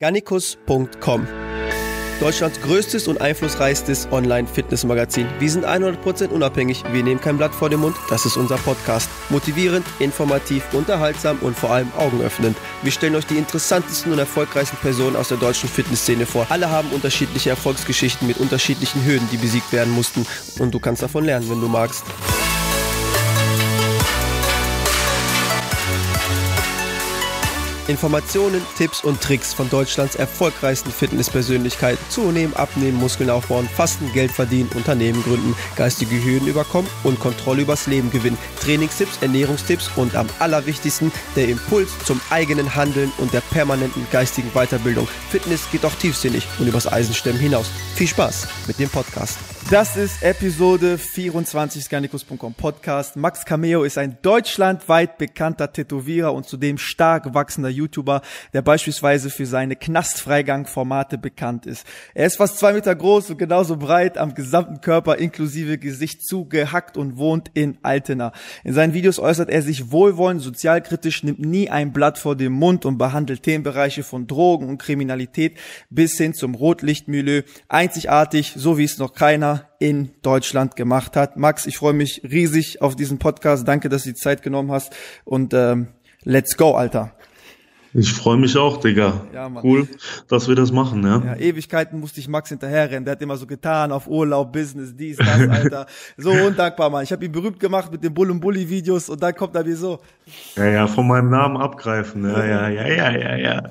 Gannikus.com Deutschlands größtes und einflussreichstes Online-Fitnessmagazin. Wir sind 100% unabhängig, wir nehmen kein Blatt vor den Mund, das ist unser Podcast. Motivierend, informativ, unterhaltsam und vor allem augenöffnend. Wir stellen euch die interessantesten und erfolgreichsten Personen aus der deutschen Fitnessszene vor. Alle haben unterschiedliche Erfolgsgeschichten mit unterschiedlichen Hürden, die besiegt werden mussten. Und du kannst davon lernen, wenn du magst. Informationen, Tipps und Tricks von Deutschlands erfolgreichsten Fitnesspersönlichkeiten. Zunehmen, abnehmen, Muskeln aufbauen, fasten, Geld verdienen, Unternehmen gründen, geistige Hürden überkommen und Kontrolle übers Leben gewinnen. Trainingstipps, Ernährungstipps und am allerwichtigsten der Impuls zum eigenen Handeln und der permanenten geistigen Weiterbildung. Fitness geht auch tiefsinnig und übers Eisenstemmen hinaus. Viel Spaß mit dem Podcast. Das ist Episode 24 Scannicus.com Podcast. Max Cameo ist ein deutschlandweit bekannter Tätowierer und zudem stark wachsender YouTuber, der beispielsweise für seine Knastfreigang-Formate bekannt ist. Er ist fast zwei Meter groß und genauso breit am gesamten Körper inklusive Gesicht zugehackt und wohnt in Altena. In seinen Videos äußert er sich wohlwollend, sozialkritisch, nimmt nie ein Blatt vor den Mund und behandelt Themenbereiche von Drogen und Kriminalität bis hin zum Rotlichtmilieu einzigartig, so wie es noch keiner in Deutschland gemacht hat. Max, ich freue mich riesig auf diesen Podcast. Danke, dass du die Zeit genommen hast und ähm, let's go, Alter. Ich freue mich auch, Digga. Ja, cool, dass wir das machen, ja. Ja, Ewigkeiten musste ich Max hinterherrennen. Der hat immer so getan auf Urlaub, Business, dies, das, Alter. so undankbar, Mann. Ich habe ihn berühmt gemacht mit den Bull und Bully Videos und dann kommt er wie so. Ja, ja, von meinem Namen abgreifen. Ja, ja, ja, ja, ja, ja.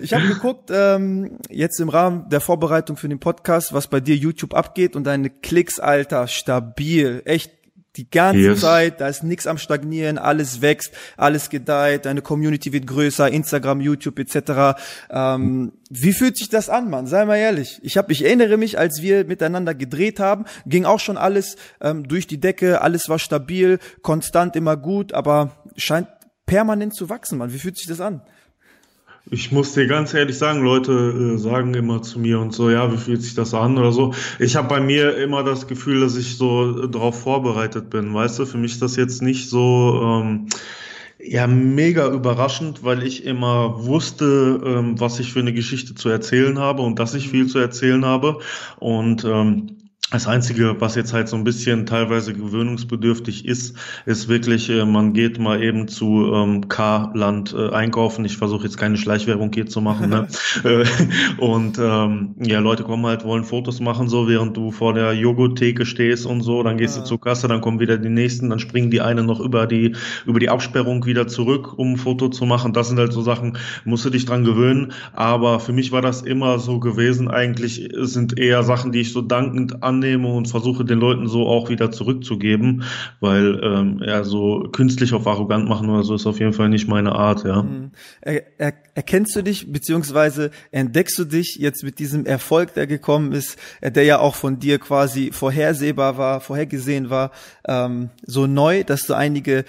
ich habe geguckt, ähm, jetzt im Rahmen der Vorbereitung für den Podcast, was bei dir YouTube abgeht und deine Klicks, Alter, stabil. Echt die ganze yes. Zeit, da ist nichts am Stagnieren, alles wächst, alles gedeiht, deine Community wird größer, Instagram, YouTube etc. Ähm, wie fühlt sich das an, Mann? Sei mal ehrlich. Ich hab, ich erinnere mich, als wir miteinander gedreht haben, ging auch schon alles ähm, durch die Decke, alles war stabil, konstant immer gut, aber scheint permanent zu wachsen, Mann. Wie fühlt sich das an? Ich muss dir ganz ehrlich sagen, Leute äh, sagen immer zu mir und so, ja, wie fühlt sich das an oder so. Ich habe bei mir immer das Gefühl, dass ich so darauf vorbereitet bin, weißt du. Für mich ist das jetzt nicht so ähm, ja mega überraschend, weil ich immer wusste, ähm, was ich für eine Geschichte zu erzählen habe und dass ich viel zu erzählen habe und ähm, das Einzige, was jetzt halt so ein bisschen teilweise gewöhnungsbedürftig ist, ist wirklich, äh, man geht mal eben zu ähm, K-Land äh, einkaufen. Ich versuche jetzt keine Schleichwerbung hier zu machen. Ne? Äh, und ähm, ja, Leute kommen halt, wollen Fotos machen, so während du vor der Joghurttheke stehst und so. Dann gehst ja. du zur Kasse, dann kommen wieder die nächsten, dann springen die eine noch über die über die Absperrung wieder zurück, um ein Foto zu machen. Das sind halt so Sachen, musst du dich dran gewöhnen. Aber für mich war das immer so gewesen. Eigentlich sind eher Sachen, die ich so dankend an annehme und versuche den Leuten so auch wieder zurückzugeben, weil ähm, ja so künstlich auf arrogant machen oder so ist auf jeden Fall nicht meine Art, ja. Mhm. Er, er, erkennst du dich beziehungsweise entdeckst du dich jetzt mit diesem Erfolg, der gekommen ist, äh, der ja auch von dir quasi vorhersehbar war, vorhergesehen war, ähm, so neu, dass du einige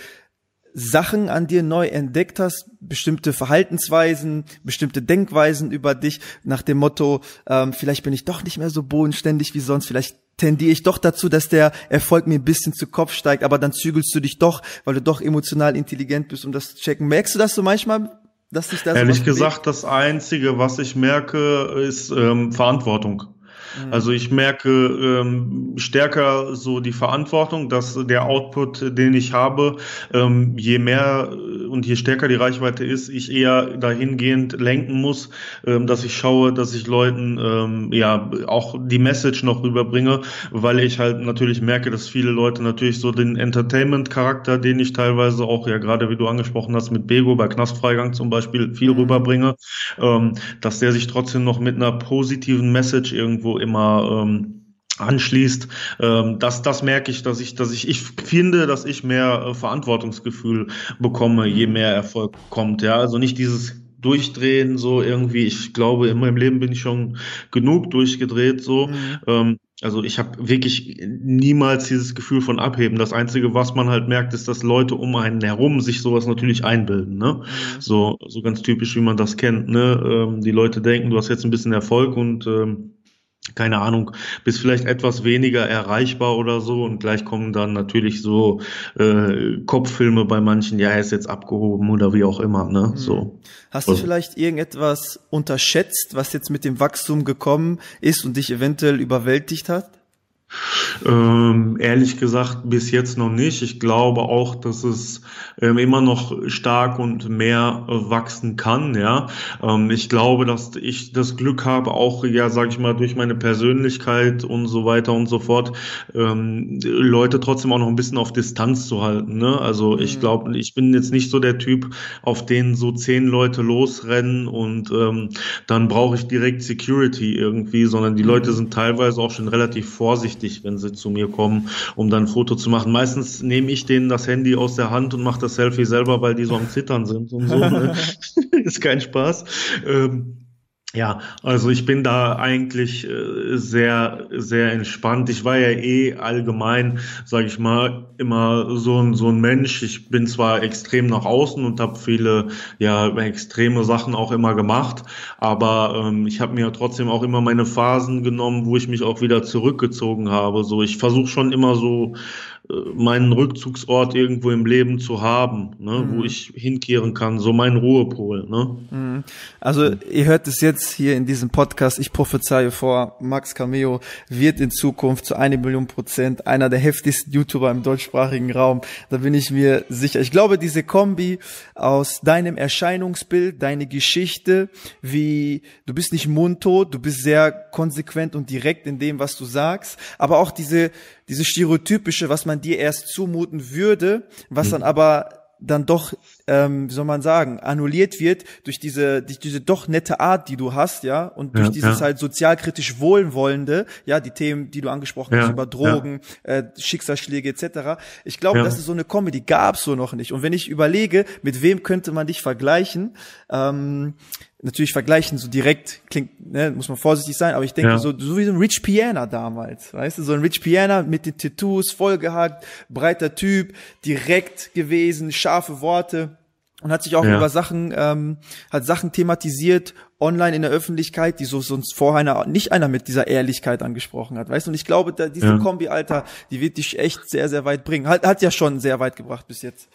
Sachen an dir neu entdeckt hast, bestimmte Verhaltensweisen, bestimmte Denkweisen über dich, nach dem Motto, ähm, vielleicht bin ich doch nicht mehr so bodenständig wie sonst, vielleicht tendiere ich doch dazu, dass der Erfolg mir ein bisschen zu Kopf steigt, aber dann zügelst du dich doch, weil du doch emotional intelligent bist, um das zu checken. Merkst du das so manchmal, dass dich das Ehrlich gesagt, das Einzige, was ich merke, ist ähm, Verantwortung. Mhm. Also ich merke ähm, stärker so die Verantwortung, dass der Output, den ich habe, ähm, je mehr und je stärker die Reichweite ist, ich eher dahingehend lenken muss, ähm, dass ich schaue, dass ich Leuten ähm, ja auch die Message noch rüberbringe, weil ich halt natürlich merke, dass viele Leute natürlich so den Entertainment-Charakter, den ich teilweise auch ja gerade wie du angesprochen hast mit Bego bei Knastfreigang zum Beispiel viel mhm. rüberbringe, ähm, dass der sich trotzdem noch mit einer positiven Message irgendwo immer ähm, anschließt, ähm, das, das merke ich, dass ich, dass ich, ich finde, dass ich mehr äh, Verantwortungsgefühl bekomme, je mhm. mehr Erfolg kommt. Ja, also nicht dieses Durchdrehen so irgendwie. Ich glaube, in meinem Leben bin ich schon genug durchgedreht so. Mhm. Ähm, also ich habe wirklich niemals dieses Gefühl von Abheben. Das Einzige, was man halt merkt, ist, dass Leute um einen herum sich sowas natürlich einbilden. Ne? Mhm. So, so ganz typisch, wie man das kennt. Ne? Ähm, die Leute denken, du hast jetzt ein bisschen Erfolg und ähm, keine Ahnung, bist vielleicht etwas weniger erreichbar oder so und gleich kommen dann natürlich so äh, Kopffilme bei manchen, ja, er ist jetzt abgehoben oder wie auch immer, ne? Mhm. So. Hast du vielleicht irgendetwas unterschätzt, was jetzt mit dem Wachstum gekommen ist und dich eventuell überwältigt hat? Ähm, ehrlich gesagt bis jetzt noch nicht. Ich glaube auch, dass es ähm, immer noch stark und mehr äh, wachsen kann. Ja, ähm, ich glaube, dass ich das Glück habe, auch ja, sage ich mal, durch meine Persönlichkeit und so weiter und so fort, ähm, Leute trotzdem auch noch ein bisschen auf Distanz zu halten. Ne? Also ich mhm. glaube, ich bin jetzt nicht so der Typ, auf den so zehn Leute losrennen und ähm, dann brauche ich direkt Security irgendwie, sondern die Leute mhm. sind teilweise auch schon relativ vorsichtig wichtig, wenn sie zu mir kommen, um dann ein Foto zu machen. Meistens nehme ich denen das Handy aus der Hand und mache das Selfie selber, weil die so am Zittern sind und so. Ne? Ist kein Spaß. Ähm, ja, also ich bin da eigentlich äh, sehr, sehr entspannt. Ich war ja eh allgemein, sage ich mal, immer so ein so ein Mensch. Ich bin zwar extrem nach außen und habe viele ja extreme Sachen auch immer gemacht, aber ähm, ich habe mir trotzdem auch immer meine Phasen genommen, wo ich mich auch wieder zurückgezogen habe. So, ich versuche schon immer so meinen Rückzugsort irgendwo im Leben zu haben, ne, mhm. wo ich hinkehren kann, so mein Ruhepol. Ne? Mhm. Also ihr hört es jetzt hier in diesem Podcast, ich prophezeie vor, Max Cameo wird in Zukunft zu einer Million Prozent einer der heftigsten YouTuber im deutschsprachigen Raum. Da bin ich mir sicher. Ich glaube, diese Kombi aus deinem Erscheinungsbild, deine Geschichte, wie du bist nicht mundtot, du bist sehr konsequent und direkt in dem, was du sagst, aber auch diese diese stereotypische, was man dir erst zumuten würde, was mhm. dann aber dann doch, ähm, wie soll man sagen, annulliert wird durch diese, durch diese doch nette Art, die du hast, ja, und durch ja, dieses ja. halt sozialkritisch Wohlwollende, ja, die Themen, die du angesprochen ja, hast über Drogen, äh, Schicksalsschläge etc. Ich glaube, das ist so eine Comedy, gab's so noch nicht. Und wenn ich überlege, mit wem könnte man dich vergleichen, ähm, natürlich vergleichen so direkt klingt, ne, muss man vorsichtig sein, aber ich denke ja. so, so wie so ein Rich Piana damals, weißt du, so ein Rich Piana mit den Tattoos, vollgehackt, breiter Typ, direkt gewesen, scharfe Worte und hat sich auch ja. über Sachen, ähm, hat Sachen thematisiert online in der Öffentlichkeit, die so sonst vorher nicht einer mit dieser Ehrlichkeit angesprochen hat, weißt du, und ich glaube, da, diese ja. Kombi, Alter, die wird dich echt sehr, sehr weit bringen, hat, hat ja schon sehr weit gebracht bis jetzt.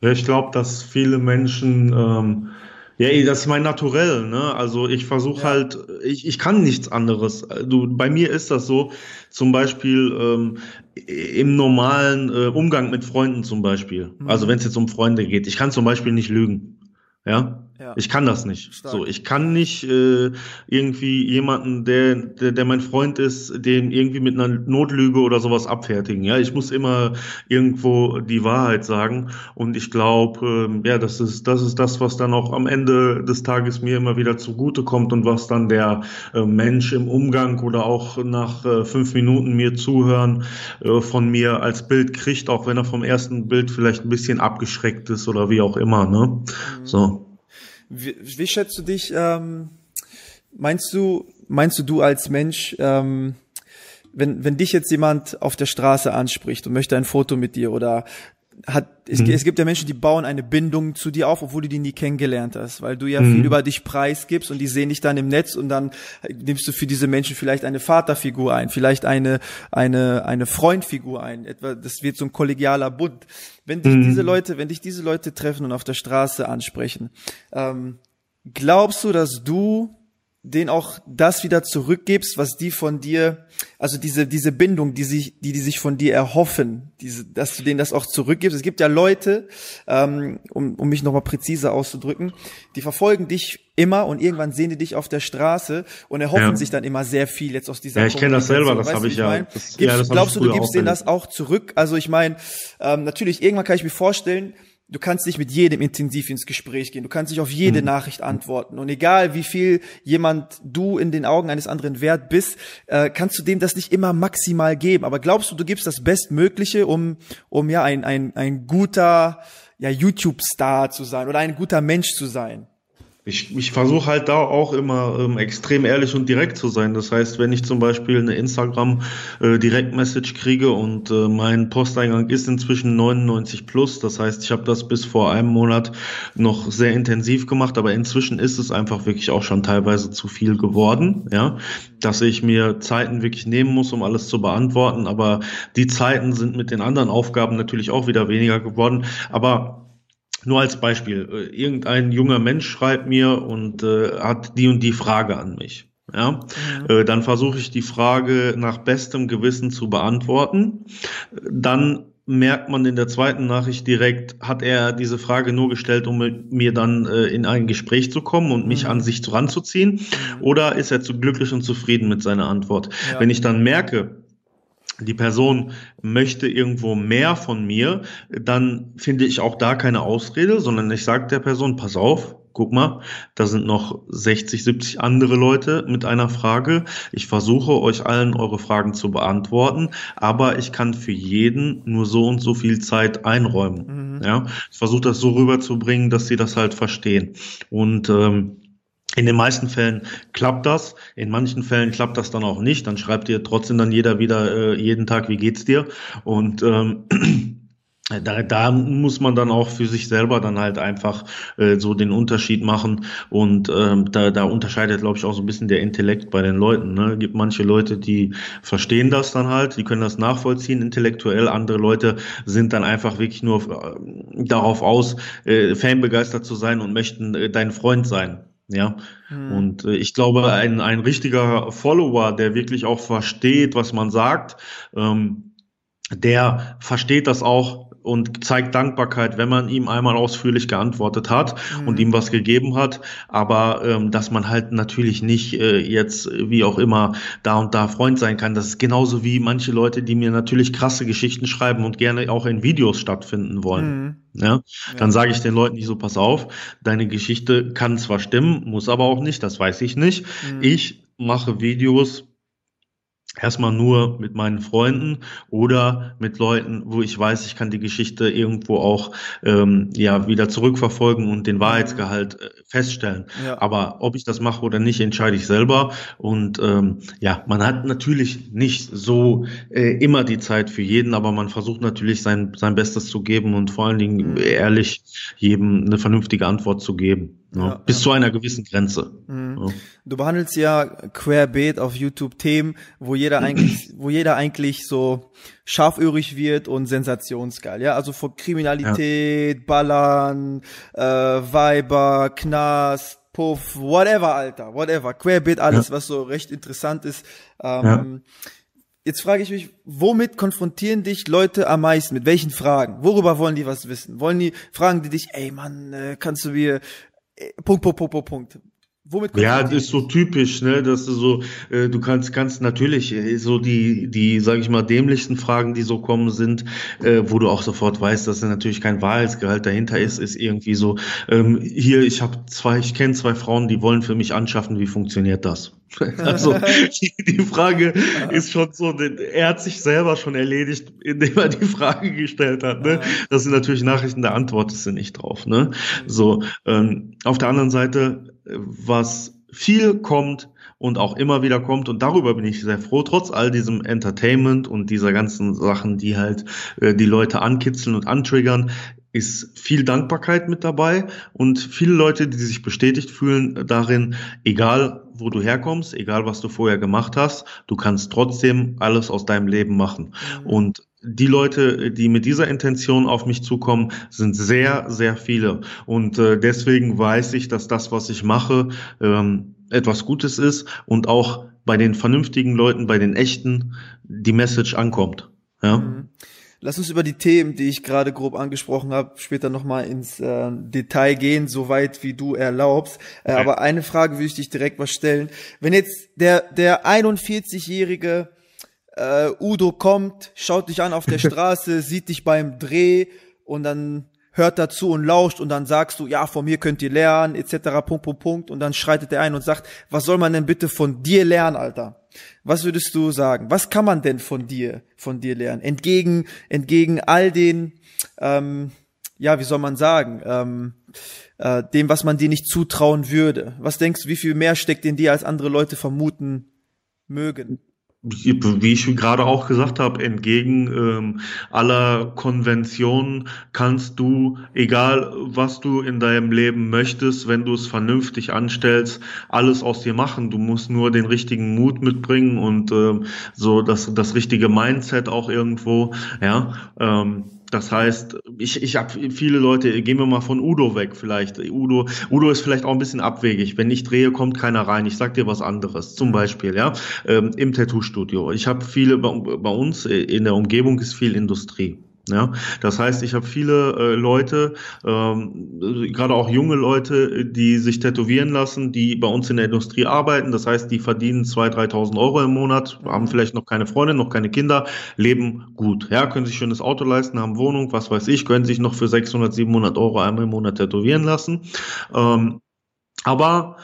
Ja, ich glaube, dass viele Menschen ähm, ja, das ist mein Naturell, ne? Also ich versuche ja. halt, ich, ich kann nichts anderes. Du, bei mir ist das so, zum Beispiel ähm, im normalen äh, Umgang mit Freunden zum Beispiel. Mhm. Also wenn es jetzt um Freunde geht, ich kann zum Beispiel nicht lügen. Ja, ja. Ich kann das nicht. Stark. So, ich kann nicht äh, irgendwie jemanden, der, der, der mein Freund ist, den irgendwie mit einer Notlüge oder sowas abfertigen. Ja, ich muss immer irgendwo die Wahrheit sagen. Und ich glaube, äh, ja, das ist, das ist das, was dann auch am Ende des Tages mir immer wieder zugute kommt und was dann der äh, Mensch im Umgang oder auch nach äh, fünf Minuten mir zuhören äh, von mir als Bild kriegt, auch wenn er vom ersten Bild vielleicht ein bisschen abgeschreckt ist oder wie auch immer. Ne? Mhm. So. Wie, wie schätzt du dich? Ähm, meinst du, meinst du, du als Mensch, ähm, wenn, wenn dich jetzt jemand auf der Straße anspricht und möchte ein Foto mit dir oder hat, es, mhm. es gibt ja Menschen, die bauen eine Bindung zu dir auf, obwohl du die nie kennengelernt hast, weil du ja mhm. viel über dich preisgibst und die sehen dich dann im Netz und dann nimmst du für diese Menschen vielleicht eine Vaterfigur ein, vielleicht eine, eine, eine Freundfigur ein, etwa, das wird so ein kollegialer Bund. Wenn dich mhm. diese Leute, wenn dich diese Leute treffen und auf der Straße ansprechen, ähm, glaubst du, dass du denen auch das wieder zurückgibst, was die von dir, also diese, diese Bindung, die sich, die, die sich von dir erhoffen, diese, dass du denen das auch zurückgibst. Es gibt ja Leute, ähm, um, um mich nochmal präziser auszudrücken, die verfolgen dich immer und irgendwann sehen die dich auf der Straße und erhoffen ja. sich dann immer sehr viel jetzt aus dieser Ja, ich kenne das selber, das habe ich ja. Das, Gibst, ja das glaubst du, du gibst denen das auch zurück? Also ich meine, ähm, natürlich, irgendwann kann ich mir vorstellen, Du kannst nicht mit jedem intensiv ins Gespräch gehen. Du kannst nicht auf jede mhm. Nachricht antworten. Und egal, wie viel jemand du in den Augen eines anderen wert bist, äh, kannst du dem das nicht immer maximal geben. Aber glaubst du, du gibst das Bestmögliche, um, um ja ein, ein, ein guter ja, YouTube-Star zu sein oder ein guter Mensch zu sein? Ich, ich versuche halt da auch immer ähm, extrem ehrlich und direkt zu sein. Das heißt, wenn ich zum Beispiel eine Instagram äh, Direktmessage kriege und äh, mein Posteingang ist inzwischen 99 plus, das heißt, ich habe das bis vor einem Monat noch sehr intensiv gemacht, aber inzwischen ist es einfach wirklich auch schon teilweise zu viel geworden, ja, dass ich mir Zeiten wirklich nehmen muss, um alles zu beantworten. Aber die Zeiten sind mit den anderen Aufgaben natürlich auch wieder weniger geworden. Aber nur als Beispiel, äh, irgendein junger Mensch schreibt mir und äh, hat die und die Frage an mich. Ja, mhm. äh, dann versuche ich die Frage nach bestem Gewissen zu beantworten. Dann merkt man in der zweiten Nachricht direkt, hat er diese Frage nur gestellt, um mit mir dann äh, in ein Gespräch zu kommen und mich mhm. an sich ranzuziehen? Mhm. Oder ist er zu glücklich und zufrieden mit seiner Antwort? Ja. Wenn ich dann merke, die Person möchte irgendwo mehr von mir, dann finde ich auch da keine Ausrede, sondern ich sage der Person, pass auf, guck mal, da sind noch 60, 70 andere Leute mit einer Frage. Ich versuche euch allen eure Fragen zu beantworten, aber ich kann für jeden nur so und so viel Zeit einräumen. Mhm. Ja, ich versuche das so rüberzubringen, dass sie das halt verstehen. Und ähm, in den meisten Fällen klappt das, in manchen Fällen klappt das dann auch nicht. Dann schreibt dir trotzdem dann jeder wieder äh, jeden Tag, wie geht's dir? Und ähm, da, da muss man dann auch für sich selber dann halt einfach äh, so den Unterschied machen und ähm, da, da unterscheidet glaube ich auch so ein bisschen der Intellekt bei den Leuten. Ne? Gibt manche Leute, die verstehen das dann halt, die können das nachvollziehen intellektuell. Andere Leute sind dann einfach wirklich nur äh, darauf aus, äh, fanbegeistert zu sein und möchten äh, dein Freund sein. Ja, hm. und äh, ich glaube, ein, ein richtiger Follower, der wirklich auch versteht, was man sagt, ähm, der versteht das auch und zeigt Dankbarkeit, wenn man ihm einmal ausführlich geantwortet hat mhm. und ihm was gegeben hat. Aber ähm, dass man halt natürlich nicht äh, jetzt wie auch immer da und da Freund sein kann. Das ist genauso wie manche Leute, die mir natürlich krasse Geschichten schreiben und gerne auch in Videos stattfinden wollen. Mhm. Ja, dann sage ich den Leuten nicht so, pass auf, deine Geschichte kann zwar stimmen, muss aber auch nicht, das weiß ich nicht. Mhm. Ich mache Videos erstmal nur mit meinen Freunden oder mit Leuten, wo ich weiß, ich kann die Geschichte irgendwo auch ähm, ja wieder zurückverfolgen und den Wahrheitsgehalt äh, feststellen. Ja. Aber ob ich das mache oder nicht, entscheide ich selber. Und ähm, ja, man hat natürlich nicht so äh, immer die Zeit für jeden, aber man versucht natürlich sein sein Bestes zu geben und vor allen Dingen mhm. ehrlich jedem eine vernünftige Antwort zu geben. Ja, bis ja. zu einer gewissen Grenze. Mhm. Du behandelst ja querbeet auf YouTube Themen, wo jeder eigentlich, wo jeder eigentlich so scharföhrig wird und sensationsgeil. Ja, also von Kriminalität, Ballern, äh, Weiber, Knast, Puff, whatever, Alter, whatever. Querbeet, alles, was so recht interessant ist. Ähm, Jetzt frage ich mich, womit konfrontieren dich Leute am meisten? Mit welchen Fragen? Worüber wollen die was wissen? Wollen die, fragen die dich, ey Mann, äh, kannst du mir Punkt, Punkt, Punkt, Punkt, Punkt. Womit ja, das ist so typisch, ne, dass du so, äh, du kannst, kannst natürlich äh, so die, die, sage ich mal, dämlichsten Fragen, die so kommen, sind, äh, wo du auch sofort weißt, dass da natürlich kein Wahrheitsgehalt dahinter ist, ist irgendwie so, ähm, hier, ich habe zwei, ich kenne zwei Frauen, die wollen für mich anschaffen, wie funktioniert das? Also die, die Frage ist schon so, er hat sich selber schon erledigt, indem er die Frage gestellt hat. Ne? Das sind natürlich Nachrichten, da antwortest du nicht drauf. Ne? So, ähm, auf der anderen Seite was viel kommt und auch immer wieder kommt. Und darüber bin ich sehr froh, trotz all diesem Entertainment und dieser ganzen Sachen, die halt äh, die Leute ankitzeln und antriggern, ist viel Dankbarkeit mit dabei und viele Leute, die sich bestätigt fühlen darin, egal wo du herkommst, egal was du vorher gemacht hast, du kannst trotzdem alles aus deinem Leben machen. Mhm. Und die Leute, die mit dieser Intention auf mich zukommen, sind sehr, sehr viele. Und äh, deswegen weiß ich, dass das, was ich mache, ähm, etwas Gutes ist und auch bei den vernünftigen Leuten, bei den echten, die Message ankommt. Ja. Mhm. Lass uns über die Themen, die ich gerade grob angesprochen habe, später nochmal ins äh, Detail gehen, soweit wie du erlaubst. Äh, okay. Aber eine Frage würde ich dich direkt was stellen. Wenn jetzt der, der 41-jährige äh, Udo kommt, schaut dich an auf der Straße, sieht dich beim Dreh und dann hört dazu und lauscht und dann sagst du, ja, von mir könnt ihr lernen, etc., Punkt, Punkt, Punkt. Und dann schreitet er ein und sagt, was soll man denn bitte von dir lernen, Alter? Was würdest du sagen? Was kann man denn von dir, von dir lernen? Entgegen, entgegen all den, ähm, ja, wie soll man sagen, ähm, äh, dem, was man dir nicht zutrauen würde? Was denkst du, wie viel mehr steckt in dir, als andere Leute vermuten mögen? Wie ich gerade auch gesagt habe, entgegen ähm, aller Konventionen kannst du, egal was du in deinem Leben möchtest, wenn du es vernünftig anstellst, alles aus dir machen. Du musst nur den richtigen Mut mitbringen und ähm, so das, das richtige Mindset auch irgendwo, ja. Ähm, das heißt, ich, ich habe viele Leute, gehen wir mal von Udo weg vielleicht. Udo, Udo ist vielleicht auch ein bisschen abwegig. Wenn ich drehe, kommt keiner rein. Ich sag dir was anderes. Zum Beispiel, ja, ähm, im Tattoo-Studio. Ich habe viele bei, bei uns in der Umgebung ist viel Industrie. Ja, das heißt, ich habe viele äh, Leute, ähm, gerade auch junge Leute, die sich tätowieren lassen, die bei uns in der Industrie arbeiten. Das heißt, die verdienen 2.000, 3.000 Euro im Monat, haben vielleicht noch keine Freundin, noch keine Kinder, leben gut. Ja, können sich schönes Auto leisten, haben Wohnung, was weiß ich, können sich noch für 600, 700 Euro einmal im Monat tätowieren lassen. Ähm, aber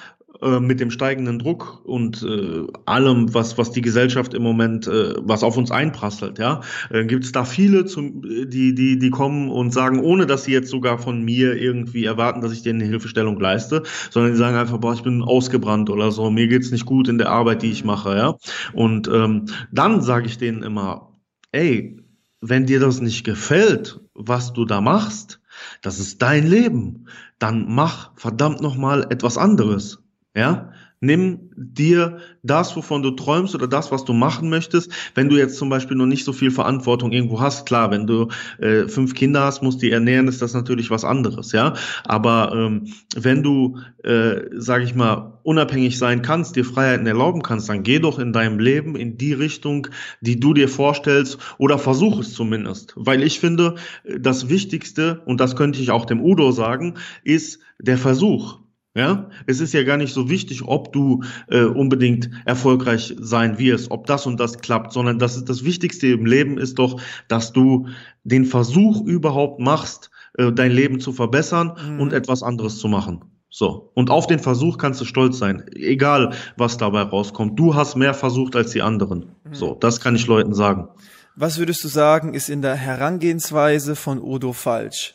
äh, mit dem steigenden Druck und äh, allem, was, was die Gesellschaft im Moment, äh, was auf uns einprasselt, ja, äh, gibt es da viele, zum, die, die, die kommen und sagen, ohne dass sie jetzt sogar von mir irgendwie erwarten, dass ich denen eine Hilfestellung leiste, sondern die sagen einfach, boah, ich bin ausgebrannt oder so, mir geht's nicht gut in der Arbeit, die ich mache, ja. Und ähm, dann sage ich denen immer, ey, wenn dir das nicht gefällt, was du da machst, das ist dein Leben, dann mach verdammt nochmal etwas anderes. Ja, nimm dir das, wovon du träumst oder das, was du machen möchtest. Wenn du jetzt zum Beispiel noch nicht so viel Verantwortung irgendwo hast, klar, wenn du äh, fünf Kinder hast, musst die ernähren, ist das natürlich was anderes, ja. Aber ähm, wenn du, äh, sage ich mal, unabhängig sein kannst, dir Freiheiten erlauben kannst, dann geh doch in deinem Leben in die Richtung, die du dir vorstellst oder versuch es zumindest. Weil ich finde, das Wichtigste, und das könnte ich auch dem Udo sagen, ist der Versuch. Ja, es ist ja gar nicht so wichtig, ob du äh, unbedingt erfolgreich sein wirst, ob das und das klappt, sondern das ist das Wichtigste im Leben ist doch, dass du den Versuch überhaupt machst, äh, dein Leben zu verbessern mhm. und etwas anderes zu machen. So. Und auf den Versuch kannst du stolz sein. Egal, was dabei rauskommt. Du hast mehr versucht als die anderen. Mhm. So. Das kann ich Leuten sagen. Was würdest du sagen, ist in der Herangehensweise von Udo falsch?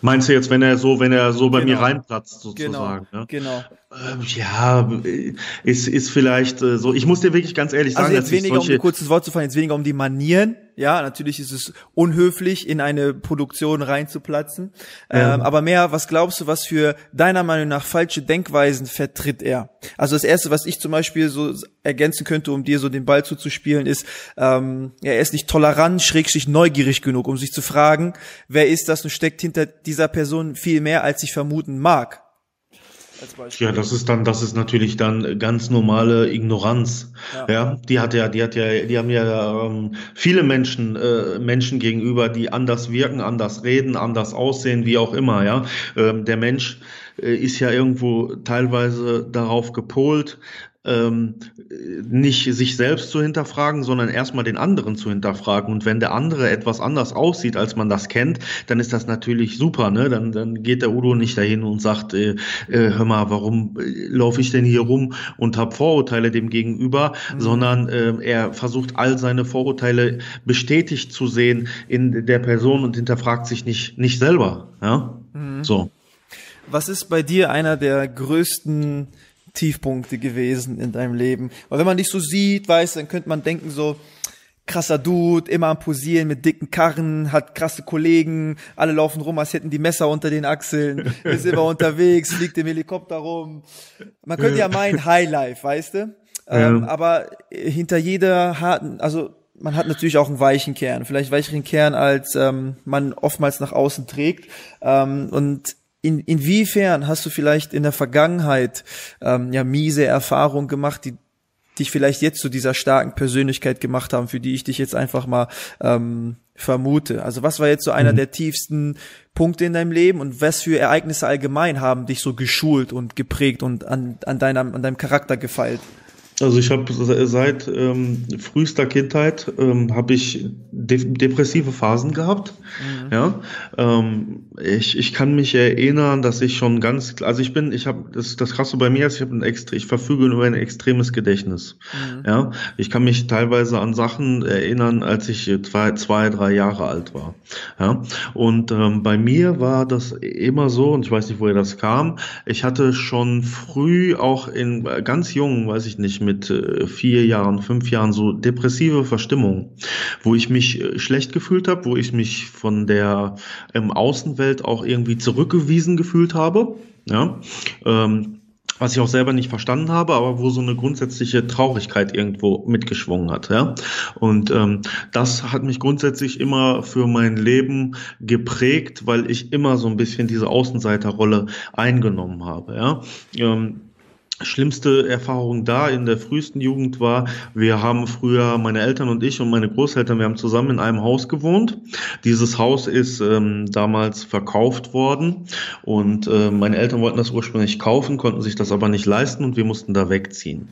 Meinst du jetzt, wenn er so, wenn er so bei genau. mir reinplatzt, sozusagen? Genau. Ne? genau. Ähm, ja, ist, ist vielleicht äh, so. Ich muss dir wirklich ganz ehrlich also sagen, also jetzt weniger um ein kurzes Wort zu fallen, jetzt weniger um die Manieren. Ja, natürlich ist es unhöflich, in eine Produktion reinzuplatzen. Ja. Ähm, aber mehr, was glaubst du, was für deiner Meinung nach falsche Denkweisen vertritt er? Also das erste, was ich zum Beispiel so ergänzen könnte, um dir so den Ball zuzuspielen, ist, ähm, ja, er ist nicht tolerant, schrägstrich neugierig genug, um sich zu fragen, wer ist das und steckt hinter dieser Person viel mehr, als ich vermuten mag als Beispiel. Ja, das ist dann, das ist natürlich dann ganz normale Ignoranz. Ja, ja die hat ja, die hat ja, die haben ja ähm, viele Menschen, äh, Menschen gegenüber, die anders wirken, anders reden, anders aussehen, wie auch immer. Ja, ähm, der Mensch äh, ist ja irgendwo teilweise darauf gepolt, ähm, nicht sich selbst zu hinterfragen, sondern erstmal den anderen zu hinterfragen. Und wenn der andere etwas anders aussieht, als man das kennt, dann ist das natürlich super. Ne? Dann, dann geht der Udo nicht dahin und sagt, äh, äh, hör mal, warum äh, laufe ich denn hier rum und habe Vorurteile dem gegenüber, mhm. sondern äh, er versucht all seine Vorurteile bestätigt zu sehen in der Person und hinterfragt sich nicht, nicht selber. Ja? Mhm. So. Was ist bei dir einer der größten Tiefpunkte gewesen in deinem Leben? Weil wenn man dich so sieht, weißt, dann könnte man denken so, krasser Dude, immer am Posieren mit dicken Karren, hat krasse Kollegen, alle laufen rum, als hätten die Messer unter den Achseln, ist immer unterwegs, fliegt im Helikopter rum. Man könnte ja meinen Highlife, weißt du? Ähm, aber hinter jeder harten, also man hat natürlich auch einen weichen Kern, vielleicht weicheren Kern, als ähm, man oftmals nach außen trägt. Ähm, und in, inwiefern hast du vielleicht in der Vergangenheit ähm, ja miese Erfahrungen gemacht, die dich vielleicht jetzt zu dieser starken Persönlichkeit gemacht haben, für die ich dich jetzt einfach mal ähm, vermute. Also was war jetzt so einer mhm. der tiefsten Punkte in deinem Leben und was für Ereignisse allgemein haben dich so geschult und geprägt und an, an, deinem, an deinem Charakter gefeilt? Also ich habe seit ähm, frühester Kindheit ähm, habe ich de depressive Phasen gehabt. Mhm. Ja, ähm, ich, ich kann mich erinnern, dass ich schon ganz, also ich bin, ich habe das das krasse bei mir ist, ich habe ein extra, ich verfüge über ein extremes Gedächtnis. Mhm. Ja, ich kann mich teilweise an Sachen erinnern, als ich zwei, zwei drei Jahre alt war. Ja, und ähm, bei mir war das immer so, und ich weiß nicht, woher das kam. Ich hatte schon früh auch in ganz jung, weiß ich nicht, mit äh, vier Jahren, fünf Jahren so depressive Verstimmung, wo ich mich äh, schlecht gefühlt habe, wo ich mich von der ähm, Außenwelt auch irgendwie zurückgewiesen gefühlt habe. Ja. Ähm, was ich auch selber nicht verstanden habe, aber wo so eine grundsätzliche Traurigkeit irgendwo mitgeschwungen hat. Ja? Und ähm, das hat mich grundsätzlich immer für mein Leben geprägt, weil ich immer so ein bisschen diese Außenseiterrolle eingenommen habe. Ja? Ähm, schlimmste Erfahrung da in der frühesten Jugend war, wir haben früher, meine Eltern und ich und meine Großeltern, wir haben zusammen in einem Haus gewohnt. Dieses Haus ist ähm, damals verkauft worden und äh, meine Eltern wollten das ursprünglich kaufen, konnten sich das aber nicht leisten und wir mussten da wegziehen.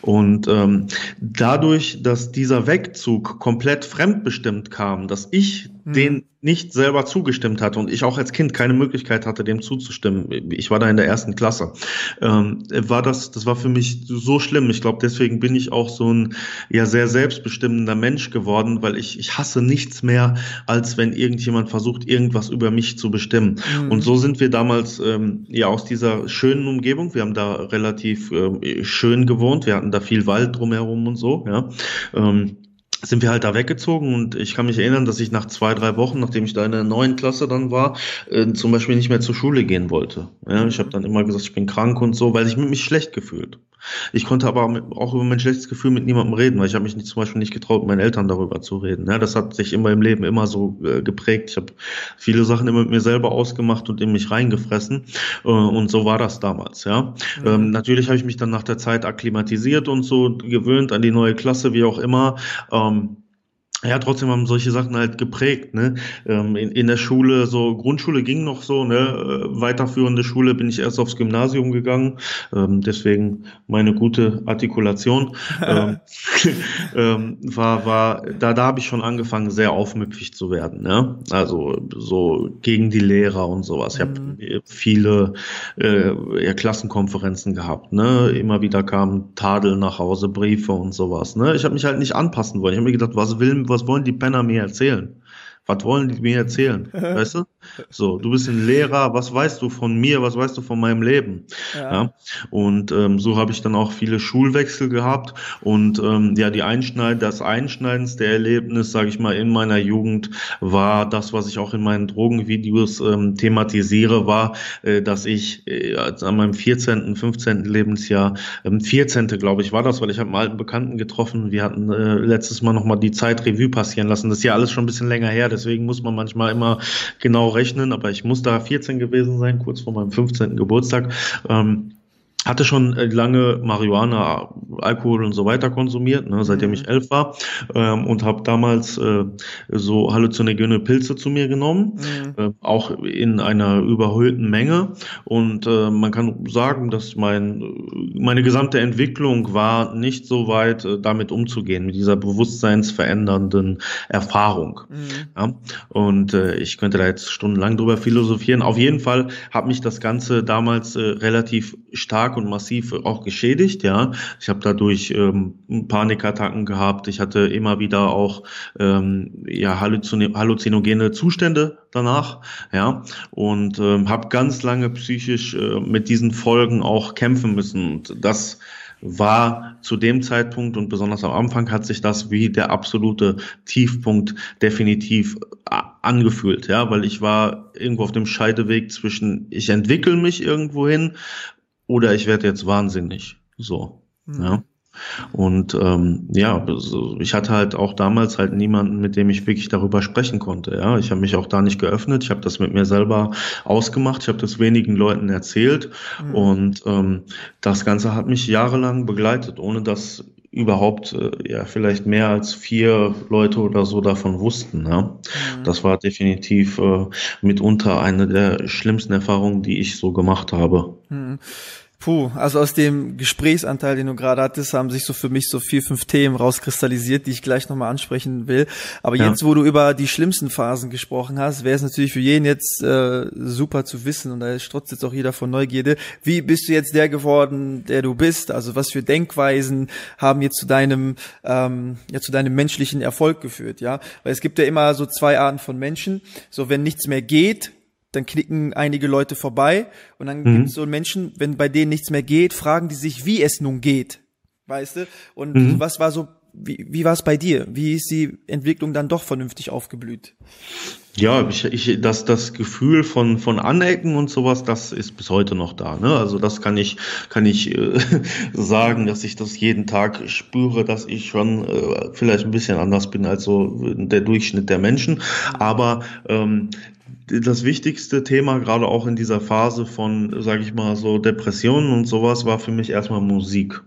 Und ähm, dadurch, dass dieser Wegzug komplett fremdbestimmt kam, dass ich mhm. den nicht selber zugestimmt hatte und ich auch als Kind keine Möglichkeit hatte, dem zuzustimmen. Ich war da in der ersten Klasse. Ähm, war das, das war für mich so schlimm. Ich glaube, deswegen bin ich auch so ein ja sehr selbstbestimmender Mensch geworden, weil ich, ich hasse nichts mehr, als wenn irgendjemand versucht, irgendwas über mich zu bestimmen. Mhm. Und so sind wir damals ähm, ja aus dieser schönen Umgebung. Wir haben da relativ äh, schön gewohnt. Wir hatten da viel Wald drumherum und so, ja. Ähm, sind wir halt da weggezogen und ich kann mich erinnern, dass ich nach zwei, drei Wochen, nachdem ich da in der neuen Klasse dann war, äh, zum Beispiel nicht mehr zur Schule gehen wollte. Ja, ich habe dann immer gesagt, ich bin krank und so, weil ich mich schlecht gefühlt. Ich konnte aber auch über mein schlechtes Gefühl mit niemandem reden, weil ich habe mich nicht, zum Beispiel nicht getraut, mit meinen Eltern darüber zu reden. Ja, das hat sich immer im Leben immer so äh, geprägt. Ich habe viele Sachen immer mit mir selber ausgemacht und in mich reingefressen. Äh, und so war das damals. Ja, mhm. ähm, natürlich habe ich mich dann nach der Zeit akklimatisiert und so gewöhnt an die neue Klasse, wie auch immer. Ähm, from ja, trotzdem haben solche Sachen halt geprägt, ne? Ähm, in, in der Schule, so Grundschule ging noch so, ne? Äh, weiterführende Schule bin ich erst aufs Gymnasium gegangen, ähm, deswegen meine gute Artikulation ähm, ähm, war, war, da, da habe ich schon angefangen, sehr aufmüpfig zu werden, ne? Also so gegen die Lehrer und sowas. Ich habe mhm. viele äh, ja, Klassenkonferenzen gehabt, ne? Immer wieder kamen Tadel nach Hause, Briefe und sowas, ne? Ich habe mich halt nicht anpassen wollen. Ich habe mir gedacht, was will was wollen die Penner mir erzählen? Was wollen die mir erzählen? Weißt du? So, du bist ein Lehrer, was weißt du von mir, was weißt du von meinem Leben? Ja. ja? Und ähm, so habe ich dann auch viele Schulwechsel gehabt und ähm, ja, die Einschneid das Einschneidendste Erlebnis, sage ich mal, in meiner Jugend war das, was ich auch in meinen Drogenvideos ähm, thematisiere, war, äh, dass ich äh, an meinem 14., 15. Lebensjahr, ähm, 14. glaube ich, war das, weil ich habe einen alten Bekannten getroffen, wir hatten äh, letztes Mal nochmal die Zeit Revue passieren lassen. Das ist ja alles schon ein bisschen länger her, deswegen muss man manchmal immer genau rechnen, aber ich muss da 14 gewesen sein, kurz vor meinem 15. Geburtstag. Ähm, hatte schon äh, lange Marihuana, Alkohol und so weiter konsumiert, ne, seitdem mhm. ich elf war ähm, und habe damals äh, so halluzinogene Pilze zu mir genommen, mhm. äh, auch in einer überhöhten Menge und äh, man kann sagen, dass mein meine gesamte Entwicklung war nicht so weit äh, damit umzugehen mit dieser bewusstseinsverändernden Erfahrung. Mhm. Ja? Und äh, ich könnte da jetzt stundenlang drüber philosophieren. Auf jeden Fall hat mich das Ganze damals relativ stark und massiv auch geschädigt. Ja, ich habe dadurch ähm, Panikattacken gehabt. Ich hatte immer wieder auch ähm, ja halluzinogene Zustände danach. Ja, und ähm, habe ganz lange psychisch äh, mit diesen Folgen auch kämpfen müssen. Und das war zu dem Zeitpunkt und besonders am Anfang hat sich das wie der absolute Tiefpunkt definitiv äh, angefühlt, ja, weil ich war irgendwo auf dem Scheideweg zwischen ich entwickle mich irgendwo hin oder ich werde jetzt wahnsinnig. So. Mhm. Ja. Und ähm, ja, ich hatte halt auch damals halt niemanden, mit dem ich wirklich darüber sprechen konnte. Ja, ich habe mich auch da nicht geöffnet. Ich habe das mit mir selber ausgemacht. Ich habe das wenigen Leuten erzählt mhm. und ähm, das Ganze hat mich jahrelang begleitet, ohne dass überhaupt äh, ja vielleicht mehr als vier Leute oder so davon wussten. Ja? Mhm. Das war definitiv äh, mitunter eine der schlimmsten Erfahrungen, die ich so gemacht habe. Mhm. Puh, also aus dem Gesprächsanteil, den du gerade hattest, haben sich so für mich so vier, fünf Themen rauskristallisiert, die ich gleich nochmal ansprechen will. Aber ja. jetzt, wo du über die schlimmsten Phasen gesprochen hast, wäre es natürlich für jeden jetzt äh, super zu wissen und da strotzt jetzt auch jeder von Neugierde. Wie bist du jetzt der geworden, der du bist? Also was für Denkweisen haben jetzt zu deinem, ähm, ja, zu deinem menschlichen Erfolg geführt, ja? Weil es gibt ja immer so zwei Arten von Menschen. So, wenn nichts mehr geht, dann knicken einige Leute vorbei und dann mhm. gibt es so Menschen, wenn bei denen nichts mehr geht, fragen die sich, wie es nun geht. Weißt du? Und mhm. was war so, wie, wie war es bei dir? Wie ist die Entwicklung dann doch vernünftig aufgeblüht? Ja, ich, ich, das, das Gefühl von, von Anecken und sowas, das ist bis heute noch da. Ne? Also das kann ich, kann ich äh, sagen, dass ich das jeden Tag spüre, dass ich schon äh, vielleicht ein bisschen anders bin als so der Durchschnitt der Menschen. Aber ähm, das wichtigste Thema, gerade auch in dieser Phase von, sage ich mal, so Depressionen und sowas, war für mich erstmal Musik.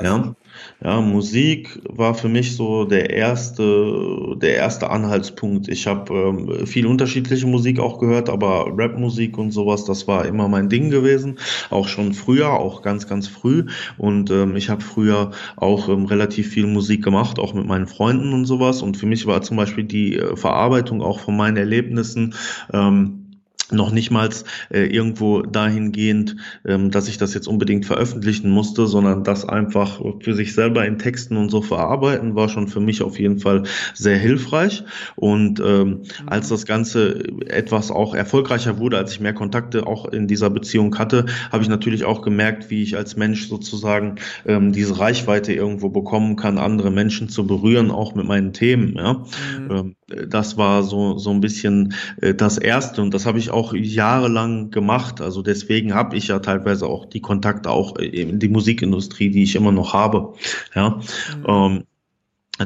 Ja, ja, Musik war für mich so der erste, der erste Anhaltspunkt. Ich habe ähm, viel unterschiedliche Musik auch gehört, aber Rapmusik und sowas, das war immer mein Ding gewesen. Auch schon früher, auch ganz, ganz früh. Und ähm, ich habe früher auch ähm, relativ viel Musik gemacht, auch mit meinen Freunden und sowas. Und für mich war zum Beispiel die äh, Verarbeitung auch von meinen Erlebnissen ähm, noch nicht mal äh, irgendwo dahingehend, ähm, dass ich das jetzt unbedingt veröffentlichen musste, sondern das einfach für sich selber in Texten und so verarbeiten, war schon für mich auf jeden Fall sehr hilfreich. Und ähm, mhm. als das Ganze etwas auch erfolgreicher wurde, als ich mehr Kontakte auch in dieser Beziehung hatte, habe ich natürlich auch gemerkt, wie ich als Mensch sozusagen ähm, diese Reichweite irgendwo bekommen kann, andere Menschen zu berühren, auch mit meinen Themen. Ja? Mhm. Ähm, das war so, so ein bisschen äh, das Erste und das habe ich auch jahrelang gemacht. Also deswegen habe ich ja teilweise auch die Kontakte auch in die Musikindustrie, die ich immer noch habe. Ja. Mhm.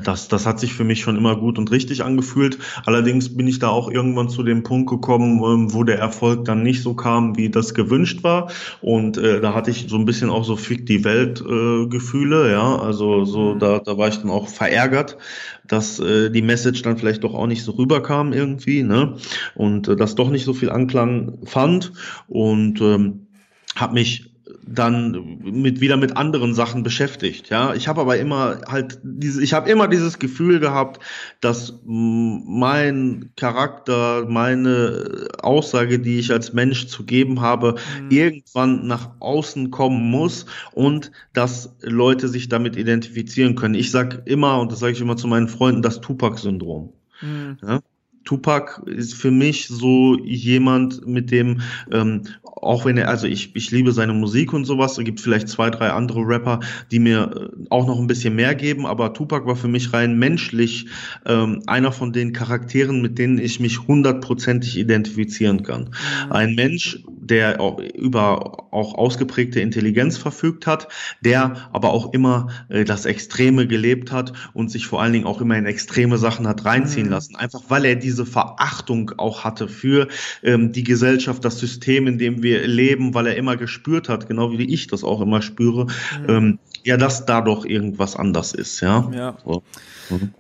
Das, das hat sich für mich schon immer gut und richtig angefühlt. Allerdings bin ich da auch irgendwann zu dem Punkt gekommen, ähm, wo der Erfolg dann nicht so kam, wie das gewünscht war. Und äh, da hatte ich so ein bisschen auch so fick die Welt äh, Gefühle, ja. Also so, mhm. da, da war ich dann auch verärgert, dass äh, die Message dann vielleicht doch auch nicht so rüberkam irgendwie, ne? Und äh, das doch nicht so viel Anklang fand. Und ähm, habe mich dann mit wieder mit anderen Sachen beschäftigt. Ja, ich habe aber immer halt diese, ich habe immer dieses Gefühl gehabt, dass mein Charakter, meine Aussage, die ich als Mensch zu geben habe, mhm. irgendwann nach außen kommen muss und dass Leute sich damit identifizieren können. Ich sag immer und das sage ich immer zu meinen Freunden, das Tupac-Syndrom. Mhm. Ja? Tupac ist für mich so jemand, mit dem, ähm, auch wenn er, also ich, ich liebe seine Musik und sowas, es gibt vielleicht zwei, drei andere Rapper, die mir äh, auch noch ein bisschen mehr geben, aber Tupac war für mich rein menschlich ähm, einer von den Charakteren, mit denen ich mich hundertprozentig identifizieren kann. Mhm. Ein Mensch, der auch über auch ausgeprägte Intelligenz verfügt hat, der aber auch immer äh, das Extreme gelebt hat und sich vor allen Dingen auch immer in extreme Sachen hat reinziehen mhm. lassen, einfach weil er diese diese Verachtung auch hatte für ähm, die Gesellschaft, das System, in dem wir leben, weil er immer gespürt hat, genau wie ich das auch immer spüre, mhm. ähm, ja, dass da doch irgendwas anders ist, ja. Ja. So. Mhm.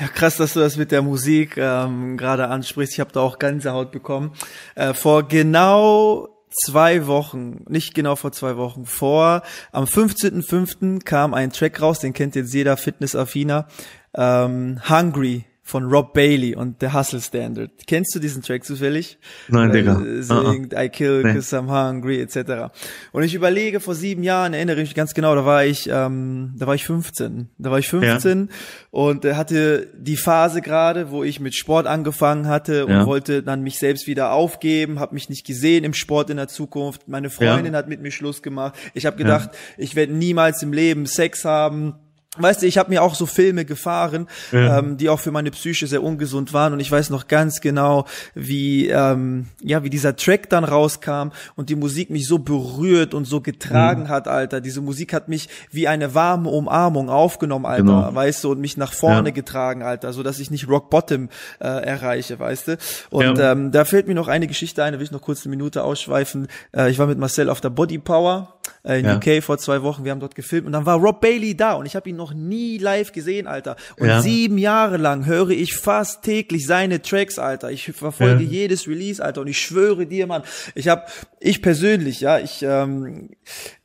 Ja, krass, dass du das mit der Musik ähm, gerade ansprichst. Ich habe da auch Gänsehaut bekommen. Äh, vor genau zwei Wochen, nicht genau vor zwei Wochen, vor am 15.05. kam ein Track raus, den kennt jetzt jeder Fitnessaffiner, ähm, Hungry von Rob Bailey und The Hustle Standard. Kennst du diesen Track zufällig? Nein, Digga. Äh, singt uh -uh. I kill nee. cause I'm hungry, etc. Und ich überlege, vor sieben Jahren, erinnere ich mich ganz genau, da war ich, ähm, da war ich 15. Da war ich 15 ja. und äh, hatte die Phase gerade, wo ich mit Sport angefangen hatte und ja. wollte dann mich selbst wieder aufgeben, habe mich nicht gesehen im Sport in der Zukunft. Meine Freundin ja. hat mit mir Schluss gemacht. Ich habe gedacht, ich werde niemals im Leben Sex haben Weißt du, ich habe mir auch so Filme gefahren, ja. ähm, die auch für meine Psyche sehr ungesund waren und ich weiß noch ganz genau, wie ähm, ja wie dieser Track dann rauskam und die Musik mich so berührt und so getragen mhm. hat, Alter. Diese Musik hat mich wie eine warme Umarmung aufgenommen, Alter, genau. weißt du, und mich nach vorne ja. getragen, Alter, so dass ich nicht Rock Bottom äh, erreiche, weißt du. Und ja. ähm, da fällt mir noch eine Geschichte ein, da will ich noch kurz eine Minute ausschweifen. Äh, ich war mit Marcel auf der Body Power äh, in UK vor zwei Wochen, wir haben dort gefilmt und dann war Rob Bailey da und ich habe ihn noch nie live gesehen, Alter. Und ja. sieben Jahre lang höre ich fast täglich seine Tracks, Alter. Ich verfolge ja. jedes Release, Alter. Und ich schwöre dir, Mann, ich habe, ich persönlich, ja, ich, ähm,